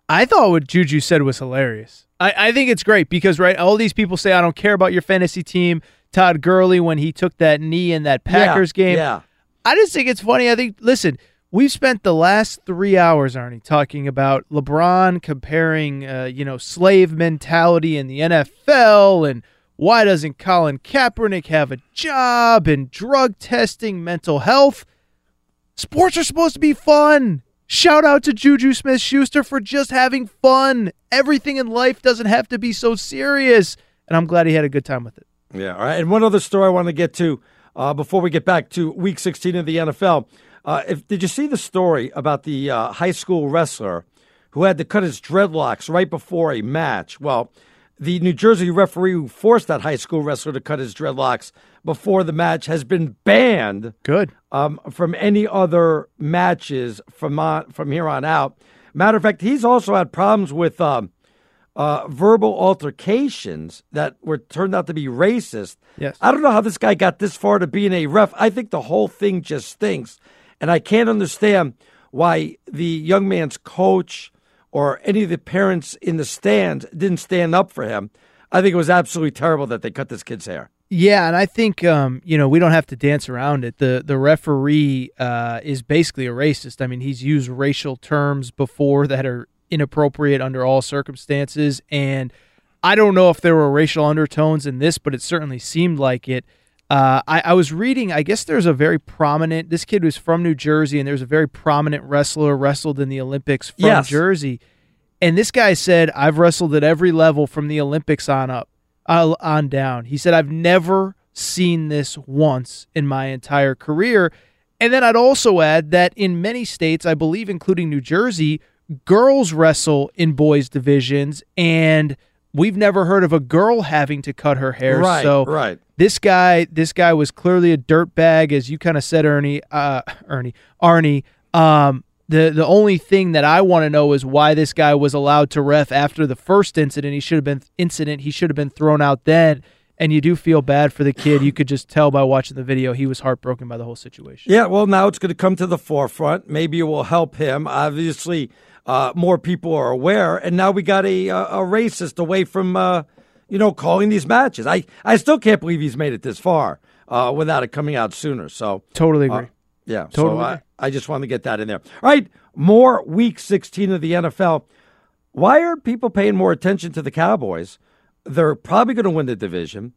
I thought what Juju said was hilarious. I, I think it's great because right, all these people say I don't care about your fantasy team. Todd Gurley when he took that knee in that Packers Yeah, game. yeah. I just think it's funny. I think listen, we've spent the last three hours, Arnie, talking about LeBron comparing, uh, you know, slave mentality in the NFL and why doesn't Colin Kaepernick have a job and drug testing, mental health. Sports are supposed to be fun. Shout out to Juju Smith Schuster for just having fun. Everything in life doesn't have to be so serious. And I'm glad he had a good time with it. Yeah. All right. And one other story I want to get to uh, before we get back to Week 16 of the NFL. Uh, if, did you see the story about the uh, high school wrestler who had to cut his dreadlocks right before a match? Well, the New Jersey referee who forced that high school wrestler to cut his dreadlocks before the match has been banned. Good. Um, from any other matches from on, from here on out. Matter of fact, he's also had problems with um, uh, verbal altercations that were turned out to be racist. Yes. I don't know how this guy got this far to being a ref. I think the whole thing just stinks. And I can't understand why the young man's coach or any of the parents in the stands didn't stand up for him. I think it was absolutely terrible that they cut this kid's hair. Yeah, and I think um, you know we don't have to dance around it. The the referee uh, is basically a racist. I mean, he's used racial terms before that are inappropriate under all circumstances, and I don't know if there were racial undertones in this, but it certainly seemed like it. Uh, I, I was reading. I guess there's a very prominent. This kid was from New Jersey, and there's a very prominent wrestler wrestled in the Olympics from Yes. Jersey, and this guy said, "I've wrestled at every level from the Olympics on up." uh, on down. He said, I've never seen this once in my entire career. And then I'd also add that in many states, I believe, including New Jersey, girls wrestle in boys' divisions, and we've never heard of a girl having to cut her hair. Right, so right. this guy, this guy was clearly a dirtbag, as you kind of said, Ernie, uh, Ernie, Arnie. Um, the the only thing that I want to know is why this guy was allowed to ref after the first incident. He should have been incident. He should have been thrown out then. And you do feel bad for the kid. You could just tell by watching the video he was heartbroken by the whole situation. Yeah, well, now it's going to come to the forefront. Maybe it will help him. Obviously, uh, more people are aware, and now we got a a, a racist away from uh, you know, calling these matches. I, I still can't believe he's made it this far uh, without it coming out sooner. So Totally uh, agree. yeah, Totally So I. I just wanted to get that in there. All right, more Week 16 of the NFL. Why aren't people paying more attention to the Cowboys? They're probably going to win the division.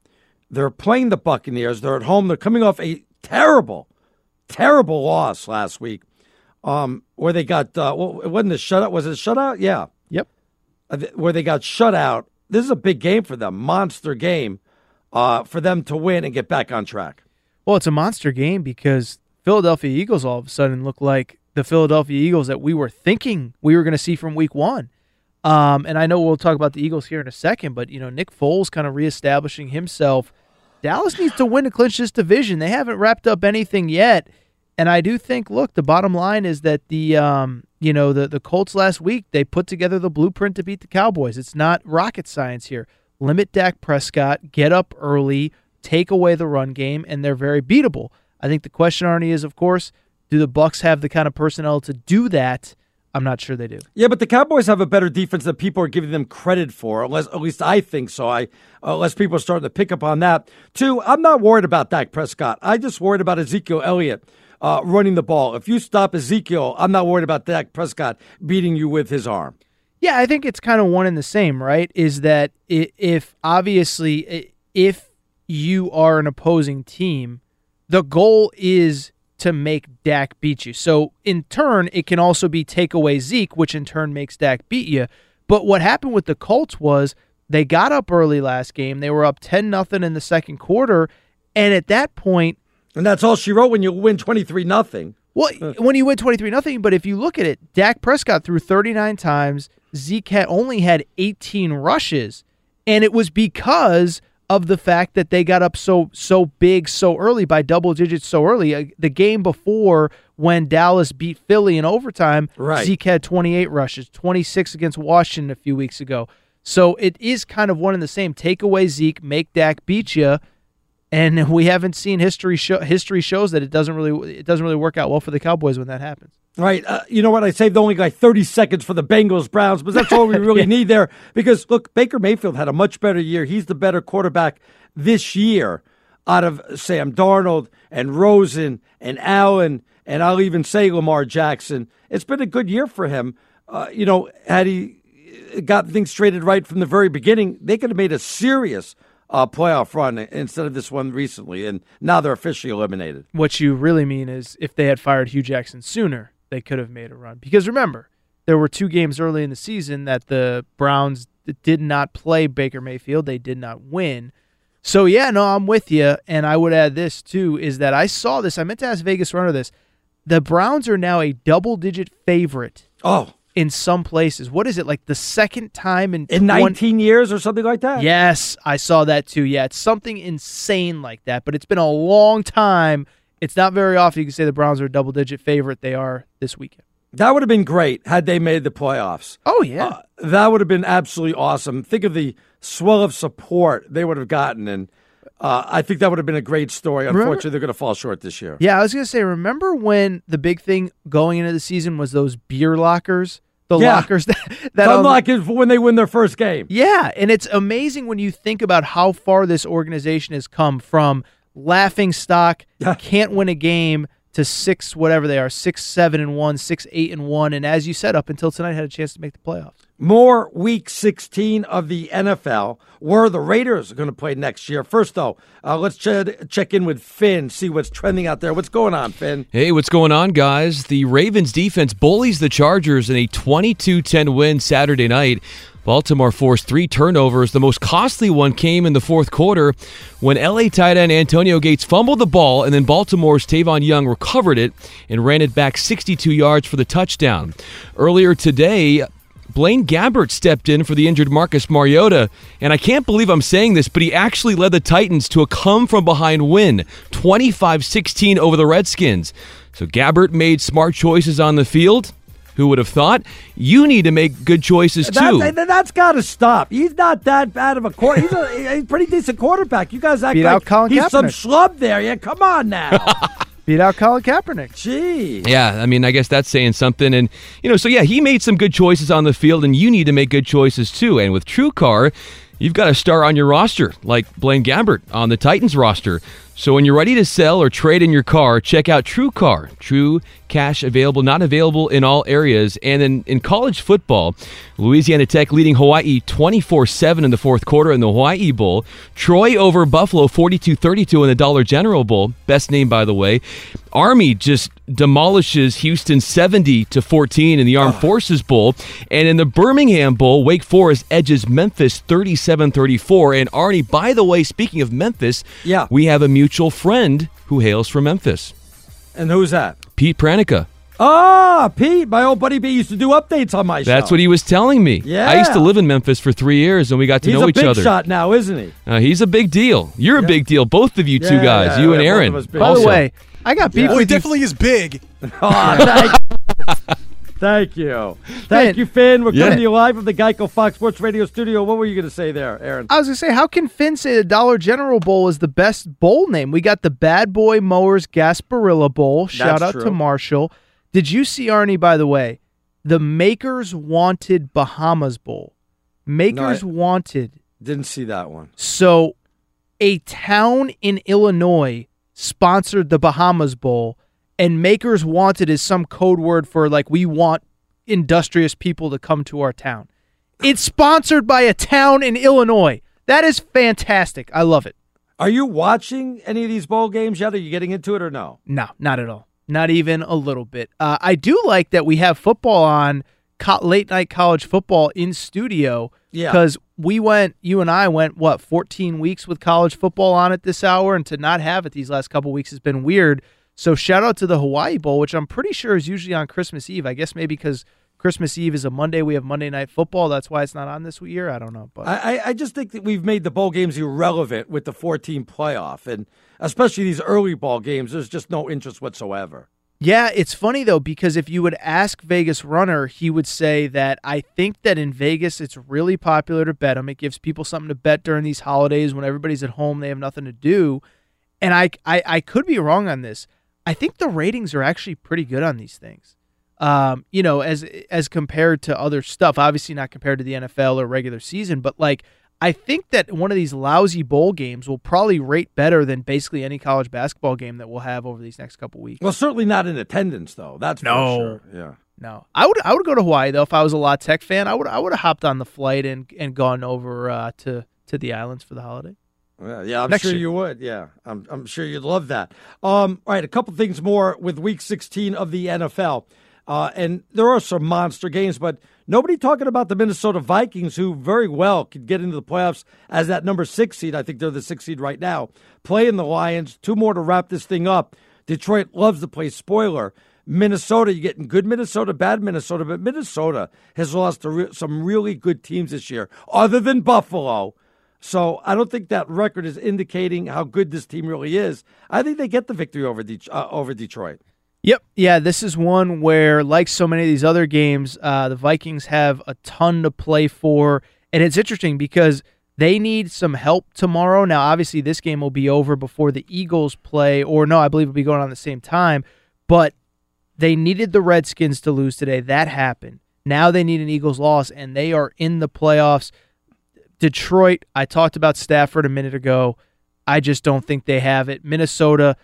They're playing the Buccaneers. They're at home. They're coming off a terrible, terrible loss last week, um, where they got uh, well, it wasn't a shutout. Was it a shutout? Yeah. Yep. Uh, Where they got shut out. This is a big game for them, monster game, uh, for them to win and get back on track. Well, it's a monster game because Philadelphia Eagles all of a sudden look like the Philadelphia Eagles that we were thinking we were going to see from week one. Um, and I know we'll talk about the Eagles here in a second, but you know Nick Foles kind of reestablishing himself. Dallas needs to win to clinch this division. They haven't wrapped up anything yet, and I do think. Look, the bottom line is that the um, you know the the Colts last week they put together the blueprint to beat the Cowboys. It's not rocket science here. Limit Dak Prescott, get up early, take away the run game, and they're very beatable. I think the question, Arnie, is of course, do the Bucks have the kind of personnel to do that? I'm not sure they do. Yeah, but the Cowboys have a better defense than people are giving them credit for. Unless, at least I think so. I unless people are starting to pick up on that. Two, I'm not worried about Dak Prescott. I just worried about Ezekiel Elliott uh, running the ball. If you stop Ezekiel, I'm not worried about Dak Prescott beating you with his arm. Yeah, I think it's kind of one and the same, right? Is that if obviously if you are an opposing team, the goal is to make Dak beat you. So in turn, it can also be take away Zeke, which in turn makes Dak beat you. But what happened with the Colts was they got up early last game. They were up 10 nothing in the second quarter, and at that point, and that's all she wrote when you win 23 nothing. Well, when you win 23 nothing, but if you look at it, Dak Prescott threw 39 times, Zeke had only had 18 rushes, and it was because of the fact that they got up so so big so early by double digits so early. Uh, The game before when Dallas beat Philly in overtime, Right. Zeke had 28 rushes, 26 against Washington a few weeks ago. So it is kind of one and the same. Take away Zeke, make Dak beat you, and we haven't seen history show history shows that it doesn't really it doesn't really work out well for the Cowboys when that happens. Right. Uh, you know what? I saved only like 30 seconds for the Bengals Browns, but that's all we really need there because, look, Baker Mayfield had a much better year. He's the better quarterback this year out of Sam Darnold and Rosen and Allen, and I'll even say Lamar Jackson. It's been a good year for him. Uh, you know, had he got things straighted right from the very beginning, they could have made a serious uh, playoff run instead of this one recently, and now they're officially eliminated. What you really mean is if they had fired Hue Jackson sooner, they could have made a run. Because remember, there were two games early in the season that the Browns did not play Baker Mayfield. They did not win. So yeah, no, I'm with you. And I would add this too: is that I saw this. I meant to ask Vegas Runner this. The Browns are now a double-digit favorite. Oh, in some places, what is it like? The second time in In 20 19 years or something like that? Yes, I saw that too. Yeah, it's something insane like that, but it's been a long time. It's not very often you can say the Browns are a double digit favorite. They are this weekend. That would have been great had they made the playoffs. Oh, yeah. Uh, that would have been absolutely awesome. Think of the swell of support they would have gotten, and uh, I think that would have been a great story. Remember- Unfortunately, they're going to fall short this year. Yeah, I was going to say, remember when the big thing going into the season was those beer lockers? The Yeah. lockers that, that Unlike it when they win their first game. Yeah, and it's amazing when you think about how far this organization has come from laughing stock, can't win a game to six, whatever they are, six, seven, and one, six, eight, and one, and as you said, up until tonight, had a chance to make the playoffs. More Week 16 of the NFL. Where the Raiders are going to play next year. First, though, uh, let's ch- check in with Finn, see what's trending out there. What's going on, Finn? Hey, what's going on, guys? The Ravens defense bullies the Chargers in a 22 10 win Saturday night. Baltimore forced three turnovers. The most costly one came in the fourth quarter when LA tight end Antonio Gates fumbled the ball, and then Baltimore's Tavon Young recovered it and ran it back 62 yards for the touchdown. Earlier today, Blaine Gabbert stepped in for the injured Marcus Mariota, and I can't believe I'm saying this, but he actually led the Titans to a come from behind win, 25 16 over the Redskins. So Gabbert made smart choices on the field. Who would have thought? You need to make good choices too. That, that, has got to stop. He's not that bad of a quarter. He's a, he's a pretty decent quarterback. You guys act Beat like out Colin he's some Kaepernick. schlub there. Yeah, come on now. Beat out Colin Kaepernick. Gee. Yeah, I mean, I guess that's saying something. And, you know, so yeah, he made some good choices on the field, and you need to make good choices too. And with TrueCar, you've got a star on your roster, like Blaine Gabbert on the Titans roster. So when you're ready to sell or trade in your car, check out TrueCar. True cash available, not available in all areas. And then in college football, Louisiana Tech leading Hawaii 24 7 in the fourth quarter in the Hawaii Bowl. Troy over Buffalo 42 32 in the Dollar General Bowl. Best name, by the way. Army just demolishes Houston 70 to 14 in the Armed ah. Forces Bowl. And in the Birmingham Bowl, Wake Forest edges Memphis 37 34. And Arnie, by the way, speaking of Memphis, Yeah. we have a mutual friend who hails from Memphis. And who's that? Pete Pranica. Ah, Pete, my old buddy Pete used to do updates on my show. That's what he was telling me. Yeah. I used to live in Memphis for three years, and we got to He's know a each big other. shot now, isn't he? Uh, he's a big deal. You're a big deal. Both of you two guys, yeah, you and yeah, both Aaron. of us big. By the way, I got beef Well, he with you. definitely is big. Oh, thank, you. Thank Finn. you, Finn. We're Yeah. coming to you live from the Geico Fox Sports Radio studio. What were you going to say there, Aaron? I was gonna say, how can Finn say the Dollar General Bowl is the best bowl name? We got the Bad Boy Mowers Gasparilla Bowl. Shout That's out to. Marshall. Did you see Arnie? By the way, the Makers Wanted Bahamas Bowl. Makers No, Wanted. Didn't see that one. So, a town in Illinois sponsored the Bahamas Bowl, and Makers Wanted is some code word for like we want industrious people to come to our town. It's sponsored by a town in Illinois. That is fantastic. I love it. Are you watching any of these bowl games yet? Are you getting into it or no? No, not at all. Not even a little bit. Uh, I do like that we have football on co- late night college football in studio. Yeah. Because we went, you and I went, what, 14 weeks with college football on at this hour, and to not have it these last couple weeks has been weird. So shout out to the Hawaii Bowl, which I'm pretty sure is usually on Christmas Eve. I guess maybe because Christmas Eve is a Monday, we have Monday night football. That's why it's not on this year. I don't know, but I, I- just think that we've made the bowl games irrelevant with the 14 playoff, and especially these early ball games. There's just no interest whatsoever. Yeah, it's funny though because if you would ask Vegas Runner, he would say that I think that in Vegas it's really popular to bet 'em. It gives people something to bet during these holidays when everybody's at home, they have nothing to do. And I I, I could be wrong on this. I think the ratings are actually pretty good on these things. Um, you know, as as compared to other stuff, obviously not compared to the NFL or regular season, but like I think that one of these lousy bowl games will probably rate better than basically any college basketball game that we'll have over these next couple weeks. Well, certainly not in attendance, though. That's No. for sure. Yeah. No, I would I would go to Hawaii though if I was a La Tech fan. I would I would have hopped on the flight and and gone over uh, to to the islands for the holiday. Yeah, yeah, I'm Next sure year. you would. Yeah, I'm, I'm sure you'd love that. Um, all right, a couple things more with Week 16 of the NFL, uh, and there are some monster games, but nobody talking about the Minnesota Vikings, who very well could get into the playoffs as that number six seed. I think they're the six seed right now. Playing the Lions. Two more to wrap this thing up. Detroit loves to play spoiler. Minnesota, you're getting good Minnesota, bad Minnesota, but Minnesota has lost to re- some really good teams this year, other than Buffalo. So I don't think that record is indicating how good this team really is. I think they get the victory over Det- uh, over Detroit. Yep. Yeah, this is one where, like so many of these other games, uh, the Vikings have a ton to play for. And it's interesting because they need some help tomorrow. Now, obviously, this game will be over before the Eagles play, or no, I believe it'll be going on at the same time. But they needed the Redskins to lose today. That happened. Now they need an Eagles loss, and they are in the playoffs. Detroit, I talked about Stafford a minute ago. I just don't think they have it. Minnesota,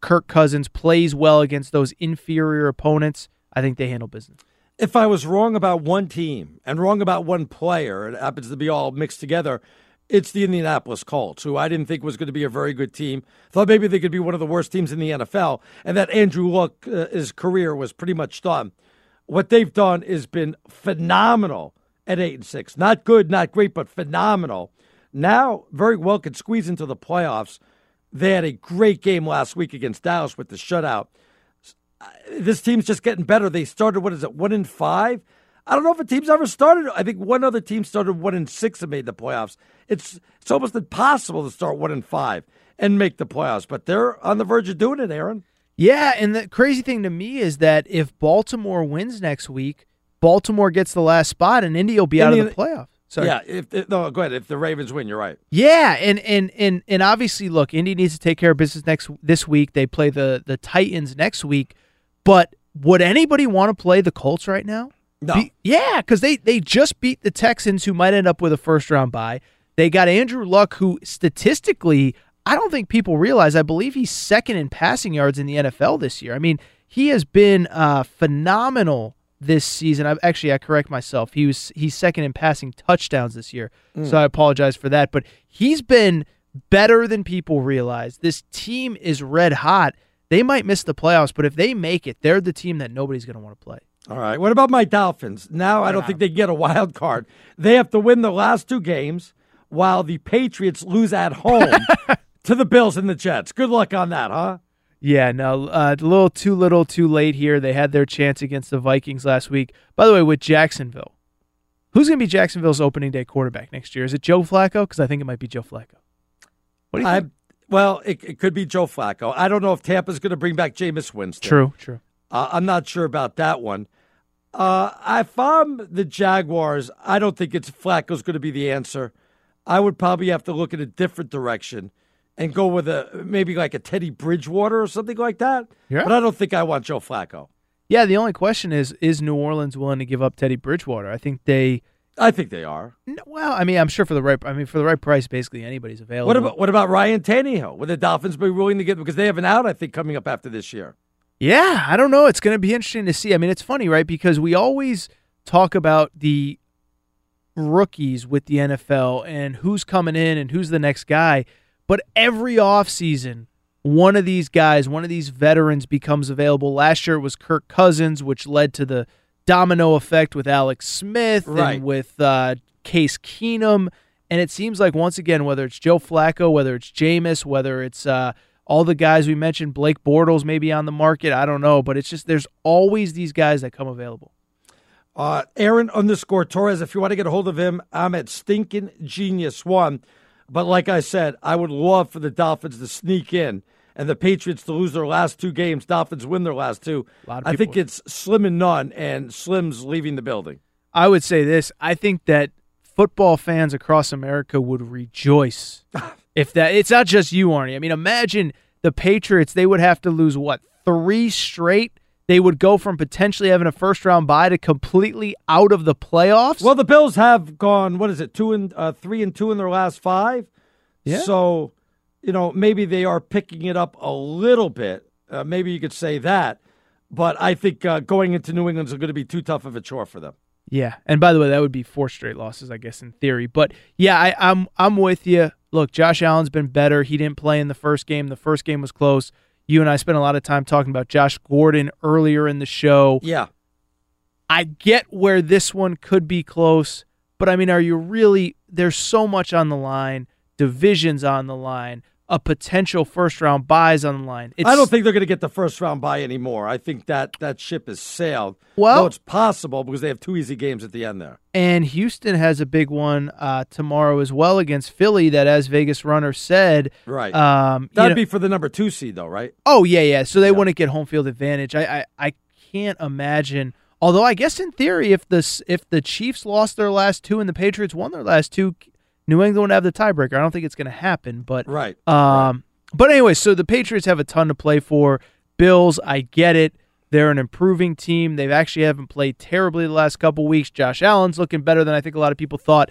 Kirk Cousins plays well against those inferior opponents. I think they handle business. If I was wrong about one team and wrong about one player, it happens to be all mixed together. It's the Indianapolis Colts, who I didn't think was going to be a very good team. Thought maybe they could be one of the worst teams in the NFL, and that Andrew Luck, uh, his career was pretty much done. What they've done has been phenomenal at eight and six. Not good, not great, but phenomenal. Now, very well could squeeze into the playoffs. They had a great game last week against Dallas with the shutout. Uh, this team's just getting better. They started what is it, one in five? I don't know if a team's ever started. I think one other team started one in six and made the playoffs. It's it's almost impossible to start one in five and make the playoffs, but they're on the verge of doing it, Aaron. Yeah, and the crazy thing to me is that if Baltimore wins next week, Baltimore gets the last spot, and Indy will be out of the Indiana- playoff. Sorry. Yeah, if, if no, go ahead. If the Ravens win, you're right. Yeah, and and and and obviously, look, Indy needs to take care of business next this week. They play the the Titans next week, but would anybody want to play the Colts right now? No. Be- yeah, because they they just beat the Texans, who might end up with a first round bye. They got Andrew Luck, who statistically, I don't think people realize. I believe he's second in passing yards in the NFL this year. I mean, he has been uh, phenomenal this season. I actually I correct myself. He was he's second in passing touchdowns this year. Mm. So I apologize for that, but he's been better than people realize. This team is red hot. They might miss the playoffs, but if they make it, they're the team that nobody's going to want to play. All right. What about my Dolphins? Now I don't think they get a wild card. They have to win the last two games while the Patriots lose at home to the Bills and the Jets. Good luck on that, huh? Yeah, no, uh, a little too little, too late here. They had their chance against the Vikings last week. By the way, with Jacksonville, who's going to be Jacksonville's opening day quarterback next year? Is it Joe Flacco? Because I think it might be Joe Flacco. What do you I, think? well, it, it could be Joe Flacco. I don't know if Tampa's going to bring back Jameis Winston. True, true. Uh, I'm not sure about that one. Uh, if I'm the Jaguars, I don't think it's Flacco's going to be the answer. I would probably have to look in a different direction and go with a maybe like a Teddy Bridgewater or something like that. Yeah. But I don't think I want Joe Flacco. Yeah, the only question is is New Orleans willing to give up Teddy Bridgewater? I think they. I think they are. Well, I mean, I'm sure for the right. I mean, for the right price, basically anybody's available. What about what about Ryan Tannehill? Would the Dolphins be willing to get because they have an out? I think coming up after this year. Yeah, I don't know. It's going to be interesting to see. I mean, it's funny, right? Because we always talk about the rookies with the NFL and who's coming in and who's the next guy. But every offseason, one of these guys, one of these veterans becomes available. Last year it was Kirk Cousins, which led to the domino effect with Alex Smith Right. and with uh, Case Keenum. And it seems like, once again, whether it's Joe Flacco, whether it's Jameis, whether it's uh, all the guys we mentioned, Blake Bortles maybe on the market, I don't know. But it's just there's always these guys that come available. Uh, Aaron underscore Torres. If you want to get a hold of him, I'm at Stinking Genius One. But like I said, I would love for the Dolphins to sneak in and the Patriots to lose their last two games. Dolphins win their last two. I think it's Slim and none, and Slim's leaving the building. I would say this. I think that football fans across America would rejoice if that. It's not just you, Arnie. I mean, imagine the Patriots. They would have to lose what three straight. They would go from potentially having a first round bye to completely out of the playoffs. Well, the Bills have gone. What is it? Two and uh, three and two in their last five. Yeah. So, you know, maybe they are picking it up a little bit. Uh, maybe you could say that. But I think uh, going into New England's going to be too tough of a chore for them. Yeah, and by the way, that would be four straight losses, I guess, in theory. But yeah, I, I'm I'm with you. Look, Josh Allen's been better. He didn't play in the first game. The first game was close. You and I spent a lot of time talking about Josh Gordon earlier in the show. Yeah. I get where this one could be close, but I mean, are you really? There's so much on the line. Divisions on the line. A potential first round buys on the line. It's, I don't think they're going to get the first round buy anymore. I think that that ship has sailed. Well- Though it's possible because they have two easy games at the end there. And Houston has a big one uh, tomorrow as well against Philly. That, as Vegas runner said, Right. Um, That'd know- be for the number two seed, though, right? Oh yeah, yeah. So they want to get home field advantage. I, I I can't imagine. Although I guess in theory, if the if the Chiefs lost their last two and the Patriots won their last two, New England would have the tiebreaker. I don't think it's going to happen, but Right. Um, but anyway, so the Patriots have a ton to play for. Bills, I get it. They're an improving team. They've actually haven't played terribly the last couple weeks. Josh Allen's looking better than I think a lot of people thought.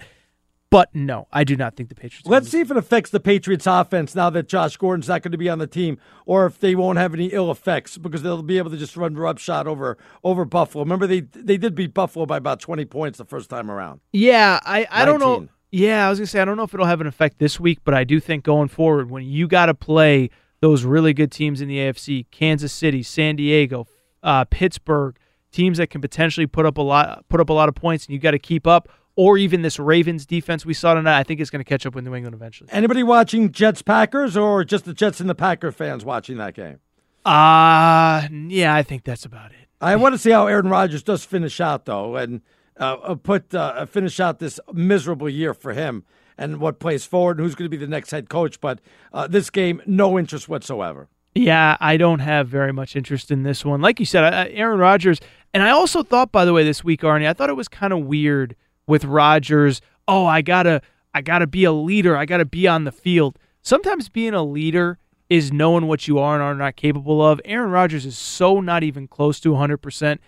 But no, I do not think the Patriots. Let's see if it affects the Patriots' offense now that Josh Gordon's not going to be on the team, or if they won't have any ill effects because they'll be able to just run rub shot over over Buffalo. Remember, they they did beat Buffalo by about twenty points the first time around. Yeah, I, I don't know. 19. Yeah, I was gonna say I don't know if it'll have an effect this week, but I do think going forward, when you got to play those really good teams in the AFC, Kansas City, San Diego, uh, Pittsburgh, teams that can potentially put up a lot put up a lot of points, and you got to keep up. Or even this Ravens defense we saw tonight, I think it's going to catch up with New England eventually. Anybody watching Jets Packers, or just the Jets and the Packer fans watching that game? Uh yeah, I think that's about it. I want to see how Aaron Rodgers does finish out, though, and uh, put uh, finish out this miserable year for him, and what plays forward, and who's going to be the next head coach. But uh, this game, no interest whatsoever. Yeah, I don't have very much interest in this one. Like you said, Aaron Rodgers, and I also thought, by the way, this week, Arnie, I thought it was kind of weird with Rodgers. Oh, I gotta, I gotta be a leader. I gotta be on the field. Sometimes being a leader is knowing what you are and are not capable of. Aaron Rodgers is so not even close to 100%.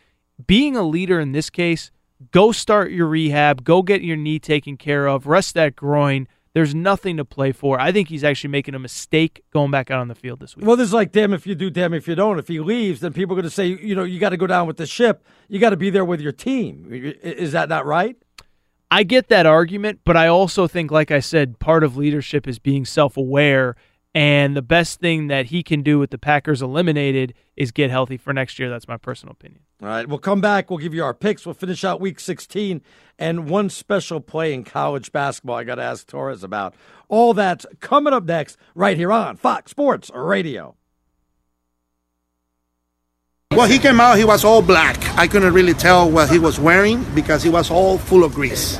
Being a leader in this case, go start your rehab, go get your knee taken care of, rest that groin. There's nothing to play for. I think he's actually making a mistake going back out on the field this week. Well, this is like damn if you do, damn if you don't. If he leaves, then people are going to say, you know, you got to go down with the ship. You got to be there with your team. Is that not right? I get that argument, but I also think, like I said, part of leadership is being self aware. And the best thing that he can do with the Packers eliminated is get healthy for next year. That's my personal opinion. All right, we'll come back. We'll give you our picks. We'll finish out week 16 and one special play in college basketball I got to ask Torres about. All that's coming up next right here on Fox Sports Radio. Well, he came out, he was all black. I couldn't really tell what he was wearing because he was all full of grease.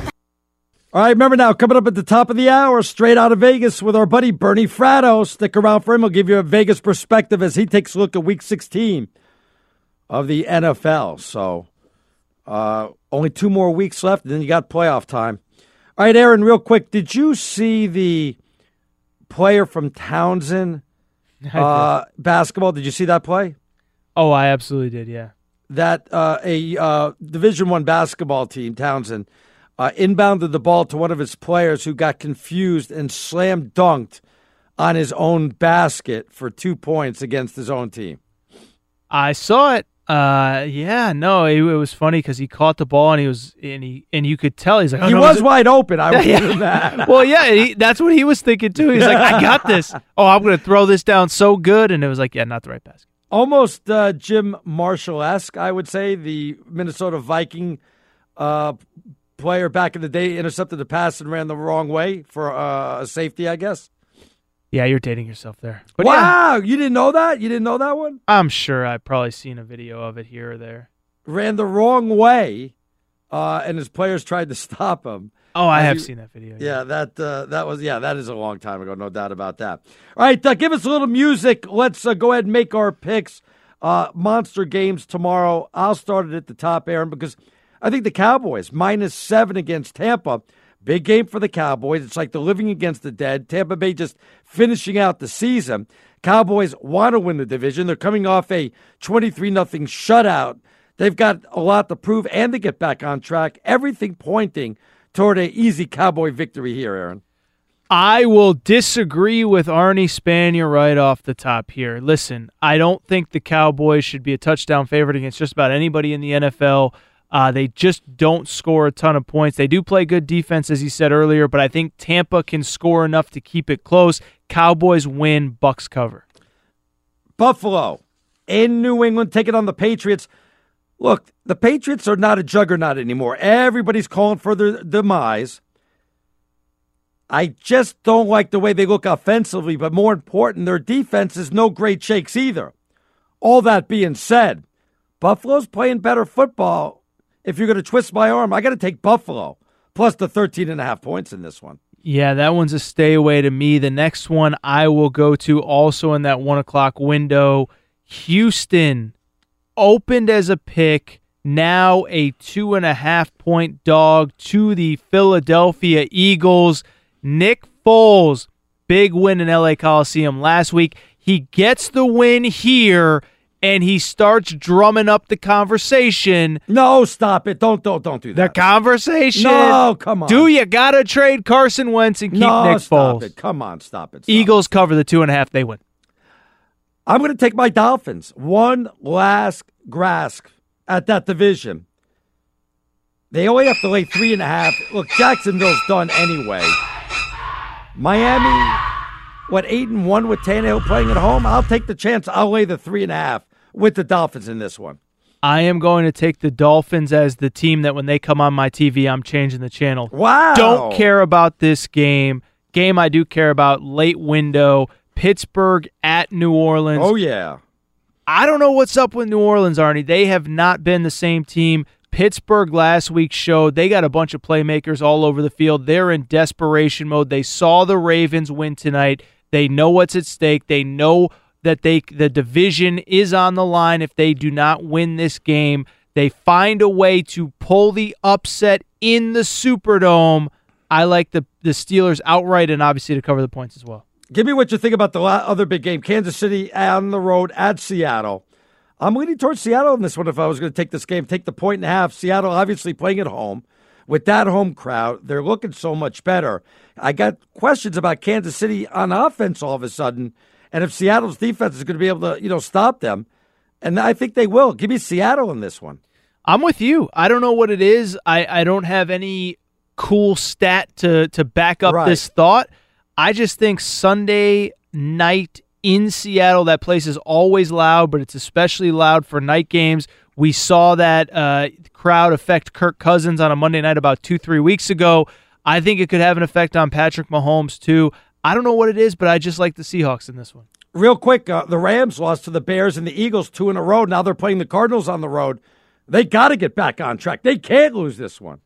All right, remember now, coming up at the top of the hour, straight out of Vegas with our buddy Bernie Fratto. Stick around for him. He'll give you a Vegas perspective as he takes a look at week 16 of the NFL. So uh, only two more weeks left, and then you got playoff time. All right, Aaron, real quick, did you see the player from Townsend uh, basketball? Did you see that play? Oh, I absolutely did. Yeah, that uh, a uh, Division One basketball team, Townsend, uh, inbounded the ball to one of his players who got confused and slam dunked on his own basket for two points against his own team. I saw it. Uh, yeah, no, it, it was funny because he caught the ball and he was and he and you could tell he's like, oh, he no, was it- wide open. I was Yeah. that. well, yeah, he, that's what he was thinking too. He's like, I got this. Oh, I'm gonna throw this down so good, and it was like, yeah, not the right basket. almost uh, Jim Marshall esque, I would say. The Minnesota Viking uh, player back in the day intercepted the pass and ran the wrong way for uh, a safety, I guess. Yeah, you're dating yourself there. But yeah, wow, you didn't know that? You didn't know that one? I'm sure I've probably seen a video of it here or there. Ran the wrong way, uh, and his players tried to stop him. Oh, I As have he- seen that video. Yeah, that uh, that was yeah, that is a long time ago, no doubt about that. All right, uh, give us a little music. Let's uh, go ahead and make our picks. Uh, monster games tomorrow. I'll start it at the top, Aaron, because I think the Cowboys minus seven against Tampa. Big game for the Cowboys. It's like the living against the dead. Tampa Bay just finishing out the season. Cowboys want to win the division. They're coming off a 23 nothing shutout. They've got a lot to prove and to get back on track. Everything pointing toward a easy Cowboy victory here, Aaron. I will disagree with Arnie Spanier right off the top here. Listen, I don't think the Cowboys should be a touchdown favorite against just about anybody in the NFL. Uh, they just don't score a ton of points. They do play good defense, as you said earlier, but I think Tampa can score enough to keep it close. Cowboys win, Bucs cover. Buffalo in New England taking on the Patriots. Look, the Patriots are not a juggernaut anymore. Everybody's calling for their demise. I just don't like the way they look offensively, but more important, their defense is no great shakes either. All that being said, Buffalo's playing better football. If you're going to twist my arm, I got to take Buffalo plus the 13 and a half points in this one. Yeah, that one's a stay away to me. The next one I will go to also in that one o'clock window. Houston opened as a pick, now a two and a half point dog to the Philadelphia Eagles. Nick Foles, big win in LA Coliseum last week. He gets the win here and he starts drumming up the conversation. No, stop it. Don't don't don't do that. The conversation. No, come on. Do you gotta trade Carson Wentz and keep no, Nick stop Foles? it. Come on, stop it. Stop Eagles cover the two and a half. They win. I'm going to take my Dolphins. One last grasp at that division. They only have to lay three and a half. Look, Jacksonville's done anyway. Miami, what, eight and one with Tannehill playing at home? I'll take the chance. I'll lay the three and a half with the Dolphins in this one. I am going to take the Dolphins as the team that when they come on my TV, I'm changing the channel. Wow. Don't care about this game. Game I do care about, late window, Pittsburgh at New Orleans. Oh, yeah. I don't know what's up with New Orleans, Arnie. They have not been the same team. Pittsburgh last week showed they got a bunch of playmakers all over the field. They're in desperation mode. They saw the Ravens win tonight. They know what's at stake. They know that they the division is on the line if they do not win this game. They find a way to pull the upset in the Superdome. I like the the Steelers outright and obviously to cover the points as well. Give me what you think about the other big game Kansas City on the road at Seattle. I'm leaning towards Seattle in this one if I was going to take this game. Take the point and a half. Seattle obviously playing at home. with that home crowd, they're looking so much better. I got questions about Kansas City on offense all of a sudden, and if Seattle's defense is going to be able to, you know, stop them, and I think they will. Give me Seattle in this one. I'm with you. I don't know what it is. I, I don't have any cool stat to to back up Right. this thought. I just think Sunday night in Seattle, that place is always loud, but it's especially loud for night games. We saw that uh, crowd affect Kirk Cousins on a Monday night about two, three weeks ago. I think it could have an effect on Patrick Mahomes too. I don't know what it is, but I just like the Seahawks in this one. Real quick, uh, the Rams lost to the Bears and the Eagles two in a row. Now they're playing the Cardinals on the road. They got to get back on track. They can't lose this one.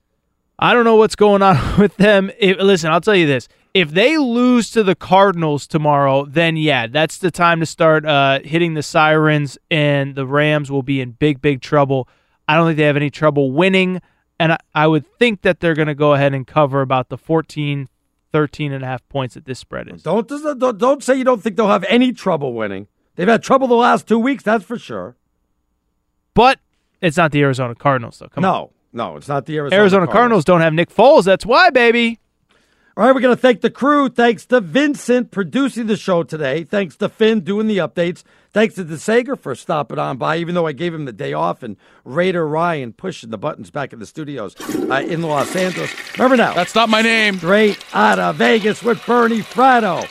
I don't know what's going on with them. If, listen, I'll tell you this. If they lose to the Cardinals tomorrow, then yeah, that's the time to start uh, hitting the sirens, and the Rams will be in big, big trouble. I don't think they have any trouble winning, and I, I would think that they're going to go ahead and cover about the 14, 13 and a half points that this spread is. Don't, don't don't say you don't think they'll have any trouble winning. They've had trouble the last two weeks, that's for sure. But it's not the Arizona Cardinals, though. Come no, on. no, it's not the Arizona, Cardinals. Arizona Cardinals don't have Nick Foles. That's why, baby. All right, we're going to thank the crew. Thanks to Vincent producing the show today. Thanks to Finn doing the updates. Thanks to the Sager for stopping on by, even though I gave him the day off, and Raider Ryan pushing the buttons back in the studios uh, in Los Angeles. Remember now. That's not my name. Straight out of Vegas with Bernie Fratto.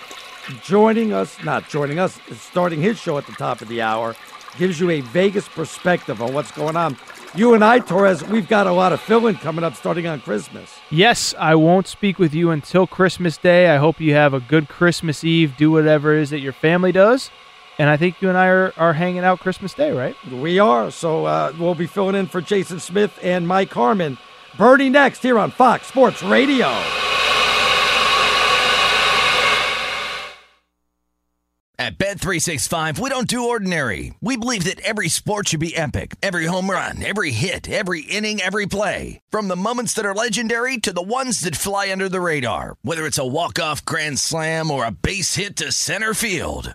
Joining us, not joining us, starting his show at the top of the hour, gives you a Vegas perspective on what's going on. You and I, Torres, we've got a lot of fill-in coming up starting on Christmas. Yes, I won't speak with you until Christmas Day. I hope you have a good Christmas Eve. Do whatever it is that your family does. And I think you and I are, are hanging out Christmas Day, right? We are. So uh, we'll be filling in for Jason Smith and Mike Harmon. Bernie next here on Fox Sports Radio. At Bet365, we don't do ordinary. We believe that every sport should be epic. Every home run, every hit, every inning, every play. From the moments that are legendary to the ones that fly under the radar. Whether it's a walk-off grand slam or a base hit to center field.